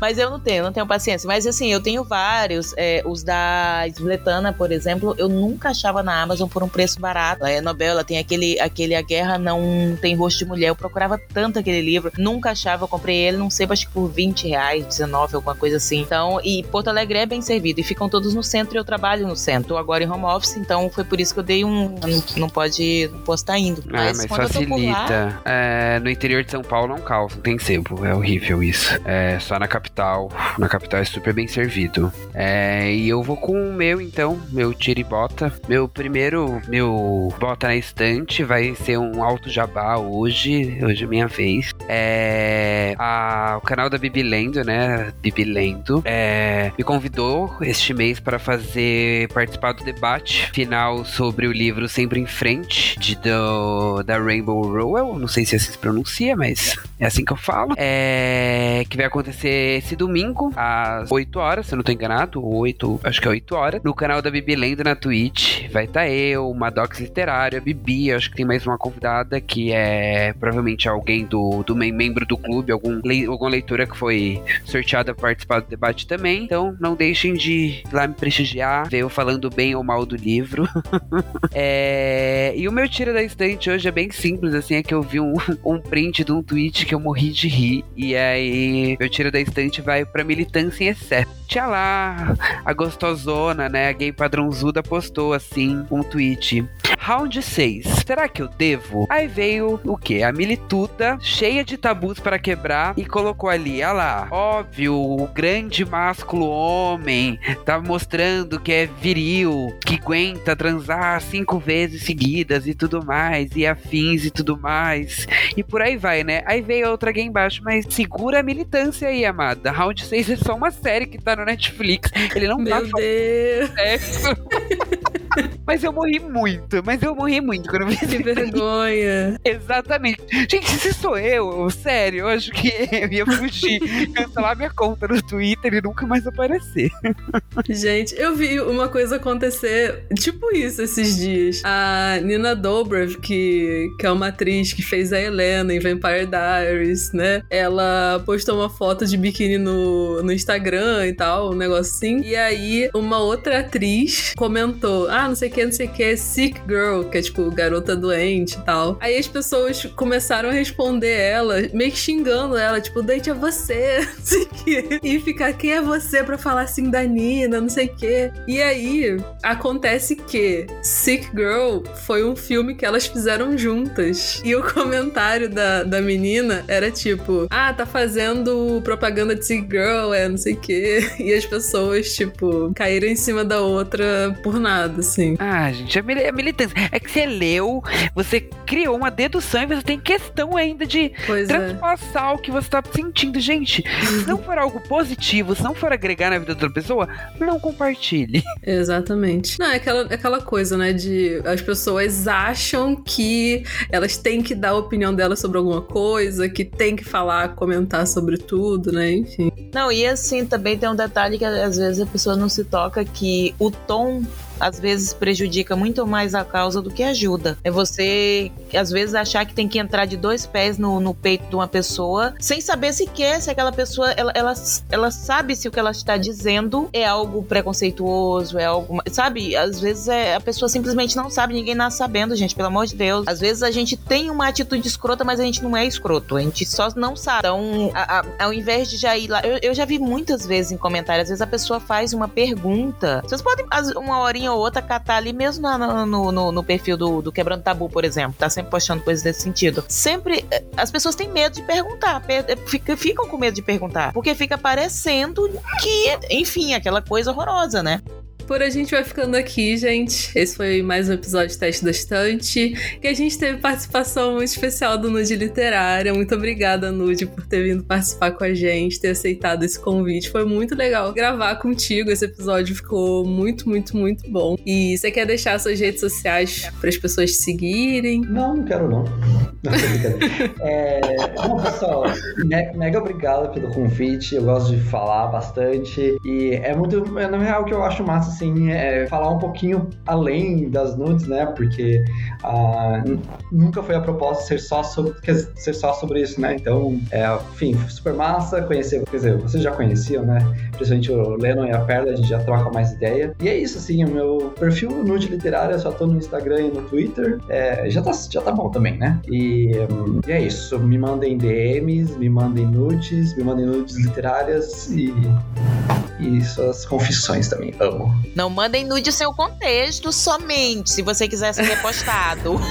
Speaker 3: Mas eu não tenho, não tenho paciência. Mas assim, eu tenho vários. É, os da Sletana, por exemplo, eu nunca achava na Amazon por um preço barato. É Nobel, ela tem aquele, aquele A Guerra Não Tem Rosto de Mulher. Eu procurava tanto aquele livro, nunca achava. Eu comprei ele, não sei, acho que por 20 reais, 19, alguma coisa assim. Então, e Porto Alegre é bem servido. E ficam todos no centro e eu trabalho no centro. Agora em home office, então foi por isso que eu dei um. Não, não pode, não posso estar indo.
Speaker 4: Ah, mas, mas facilita. Lá... É, no interior de São Paulo é um caos, não tem sebo. É horrível isso. É, É, só na capital. Na capital é super bem servido. É, e eu vou com o meu, então, meu tira e bota. Meu primeiro, meu bota na estante vai ser um alto jabá hoje. Hoje é minha vez. É, a, o canal da Bibi Lendo, né? Bibi Lendo, é, me convidou este mês para fazer participar do debate final sobre o livro Sempre em Frente, de, do, da Rainbow Rowell. Não sei se assim se pronuncia, mas é assim que eu falo. É, que vai acontecer esse domingo, às 8 horas, se eu não tô enganado. 8, acho que é 8 horas. No canal da Bibi Lendo na Twitch. Vai estar tá eu, Madox Literário, Bibi. Acho que tem mais uma convidada que é provavelmente alguém do, do membro do clube, algum, alguma leitura que foi sorteada para participar do debate também. Então não deixem de ir lá me prestigiar, ver eu falando bem ou mal do livro. é, e o meu tiro da estante hoje é bem simples, assim, é que eu vi um, um print de um tweet que eu morri de rir. E aí, meu tiro da estante vai pra militância em excesso. Tinha lá a gostosona, né? A gay padrãozuda postou assim um tweet. Round 6. Será que eu devo? Aí veio o que? A milituda, cheia de tabus para quebrar, e colocou ali, olha lá, óbvio, o grande másculo homem tá mostrando que é viril, que aguenta transar cinco vezes seguidas e tudo mais, e afins e tudo mais. E por aí vai, né? Aí veio outra aqui embaixo, mas segura a militância aí, amada. Round 6 é só uma série que tá no Netflix. Ele não
Speaker 2: Meu
Speaker 4: tá
Speaker 2: Deus.
Speaker 4: sexo. mas eu morri muito, mas eu morri muito quando eu vi
Speaker 2: Que vergonha.
Speaker 4: Exatamente. Gente, se sou eu, sério, eu acho que eu ia fugir, cancelar minha conta no Twitter e nunca mais aparecer.
Speaker 2: Gente, eu vi uma coisa acontecer, tipo isso, esses dias. A Nina Dobrev, que, que é uma atriz que fez a Helena em Vampire Diaries, né? Ela postou uma foto de biquíni no, no Instagram e tal, um negócio assim. E aí, uma outra atriz comentou: Ah, não sei o que, não sei o que, Sick Girl, que é tipo garota doente e tal. Aí as pessoas começaram a responder ela, meio que xingando ela, tipo, date é você, não sei o que. E ficar, quem é você pra falar assim da Nina, não sei o que. E aí, acontece que Sick Girl foi um filme que elas fizeram juntas. E o comentário da, da menina era tipo, ah, tá fazendo propaganda de Sick Girl, é não sei o que. E as pessoas, tipo, caíram em cima da outra por nada, assim.
Speaker 4: Ah, gente, é é militância. É que você leu, você criou uma dedução e você tem questão ainda de
Speaker 2: Pois é.
Speaker 4: transpassar o que você tá sentindo. Gente, se não for algo positivo, se não for agregar na vida da outra pessoa, não compartilhe.
Speaker 2: Exatamente. Não, é aquela, é aquela coisa, né? De as pessoas acham que elas têm que dar a opinião delas sobre alguma coisa, que tem que falar, comentar sobre tudo, né? Enfim.
Speaker 3: Não, e assim, também tem um detalhe que às vezes a pessoa não se toca que o tom às vezes prejudica muito mais a causa do que ajuda. É você, às vezes, achar que tem que entrar de dois pés no, no peito de uma pessoa sem saber se quer, se aquela pessoa ela, ela, ela sabe se o que ela está dizendo é algo preconceituoso, é algo. Sabe? Às vezes é, a pessoa simplesmente não sabe, ninguém nasce sabendo, gente, pelo amor de Deus. Às vezes a gente tem uma atitude escrota, mas a gente não é escroto, a gente só não sabe. Então, a- a- ao invés de já ir lá. Eu, eu já vi muitas vezes em comentários, às vezes a pessoa faz uma pergunta. Vocês podem, uma horinha ou outra, catar ali mesmo na- no, no, no perfil do, do Quebrando Tabu, por exemplo. Tá sempre postando coisas desse sentido. Sempre. eh, As pessoas têm medo de perguntar. per- eh, fica- ficam com medo de perguntar. Porque fica parecendo que, enfim, aquela coisa horrorosa, né?
Speaker 2: Por a gente vai ficando aqui, gente. Esse foi mais um episódio de Teste da Estante. Que a gente teve participação muito especial do Nude Literária. Muito obrigada, Nude, por ter vindo participar com a gente, ter aceitado esse convite. Foi muito legal gravar contigo. Esse episódio ficou muito, muito, muito bom. E você quer deixar suas redes sociais para as pessoas te seguirem?
Speaker 5: Não, não quero não. Não, tô. É, bom, pessoal, me- mega obrigado pelo convite. Eu gosto de falar bastante. E é muito. é, Na real, o que eu acho massa, assim, é falar um pouquinho além das nudes, né? Porque ah, nunca foi a proposta ser só sobre, ser só sobre isso, né? Então, é, enfim, super massa conhecer. Quer dizer, vocês já conheciam, né? Principalmente o Lennon e a Perla, a gente já troca mais ideia. E é isso, assim, o meu perfil nude literário, eu só tô no Instagram e no Twitter. É, já, tá, já tá bom também, né? E, hum, e é isso. Me mandem DMs, me mandem nudes, me mandem nudes literárias e. e suas confissões também. Amo.
Speaker 3: Não mandem nude sem o contexto somente, se você quiser ser repostado.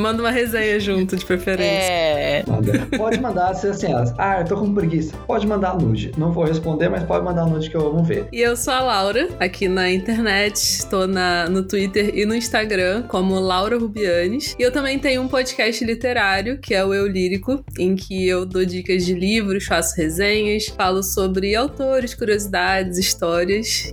Speaker 2: Manda uma resenha junto, de preferência.
Speaker 3: é.
Speaker 5: Manda. Pode mandar, se assim, ah, eu tô com preguiça. Pode mandar nude. Não vou responder, mas pode mandar nude que eu amo ver.
Speaker 2: E eu sou a Laura, aqui na internet, estou na, no Twitter e no Instagram como Laura Rubianes. E eu também tenho um podcast literário, que é o Eu Lírico, em que eu dou dicas de livros, faço resenhas, falo sobre autores, curiosidades, histórias.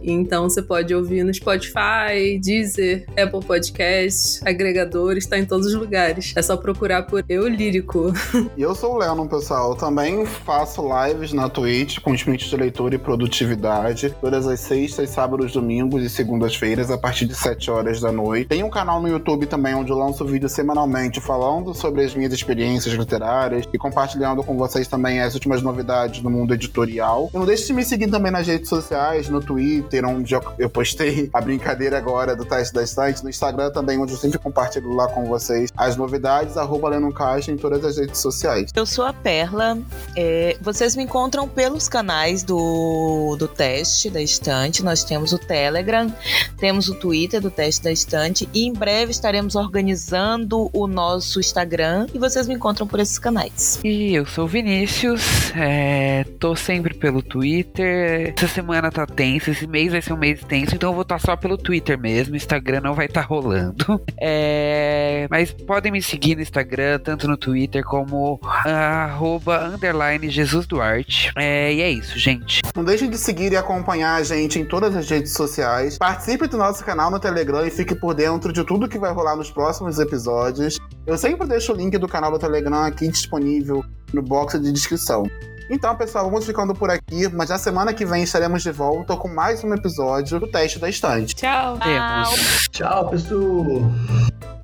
Speaker 2: Então você pode ouvir no Spotify, Deezer, Apple Podcasts, agregadores, tá em todos os lugares. É só procurar por Eu Lírico.
Speaker 1: E eu sou o Lennon, pessoal. Eu também faço lives na Twitch com sprints de leitura e produtividade, todas as sextas, sábados, domingos e segundas-feiras, a partir de 7 horas da noite. Tem um canal no YouTube também onde eu lanço vídeos semanalmente falando sobre as minhas experiências literárias e compartilhando com vocês também as últimas novidades do mundo editorial. E não deixe de me seguir também nas redes sociais, no Twitter, onde eu- eu postei a brincadeira agora do teste da estante, no Instagram também, onde eu sempre compartilho lá com vocês as novidades, arroba Lennon Caixa em todas as redes sociais.
Speaker 3: Eu sou a Perla. É, vocês me encontram pelos canais do, do teste da estante. Nós temos o Telegram, temos o Twitter do teste da estante e em breve estaremos organizando o nosso Instagram e vocês me encontram por esses canais.
Speaker 4: E eu sou o Vinícius, é, tô sempre pelo Twitter. Essa semana tá tensa, esse mês vai ser um mês tenso, então eu vou estar só pelo Twitter mesmo. Instagram não vai estar rolando. É, mas podem me seguir no Instagram, tanto no Twitter como arroba underline Jesus Duarte. É, e é isso, gente.
Speaker 1: Não deixem de seguir e acompanhar a gente em todas as redes sociais. Participe do nosso canal no Telegram e fique por dentro de tudo que vai rolar nos próximos episódios. Eu sempre deixo o link do canal do Telegram aqui disponível no box de descrição. Então, pessoal, vamos ficando por aqui, mas na semana que vem estaremos de volta com mais um episódio do Teste da Estante.
Speaker 2: Tchau!
Speaker 4: Temos.
Speaker 5: Tchau, pessoal.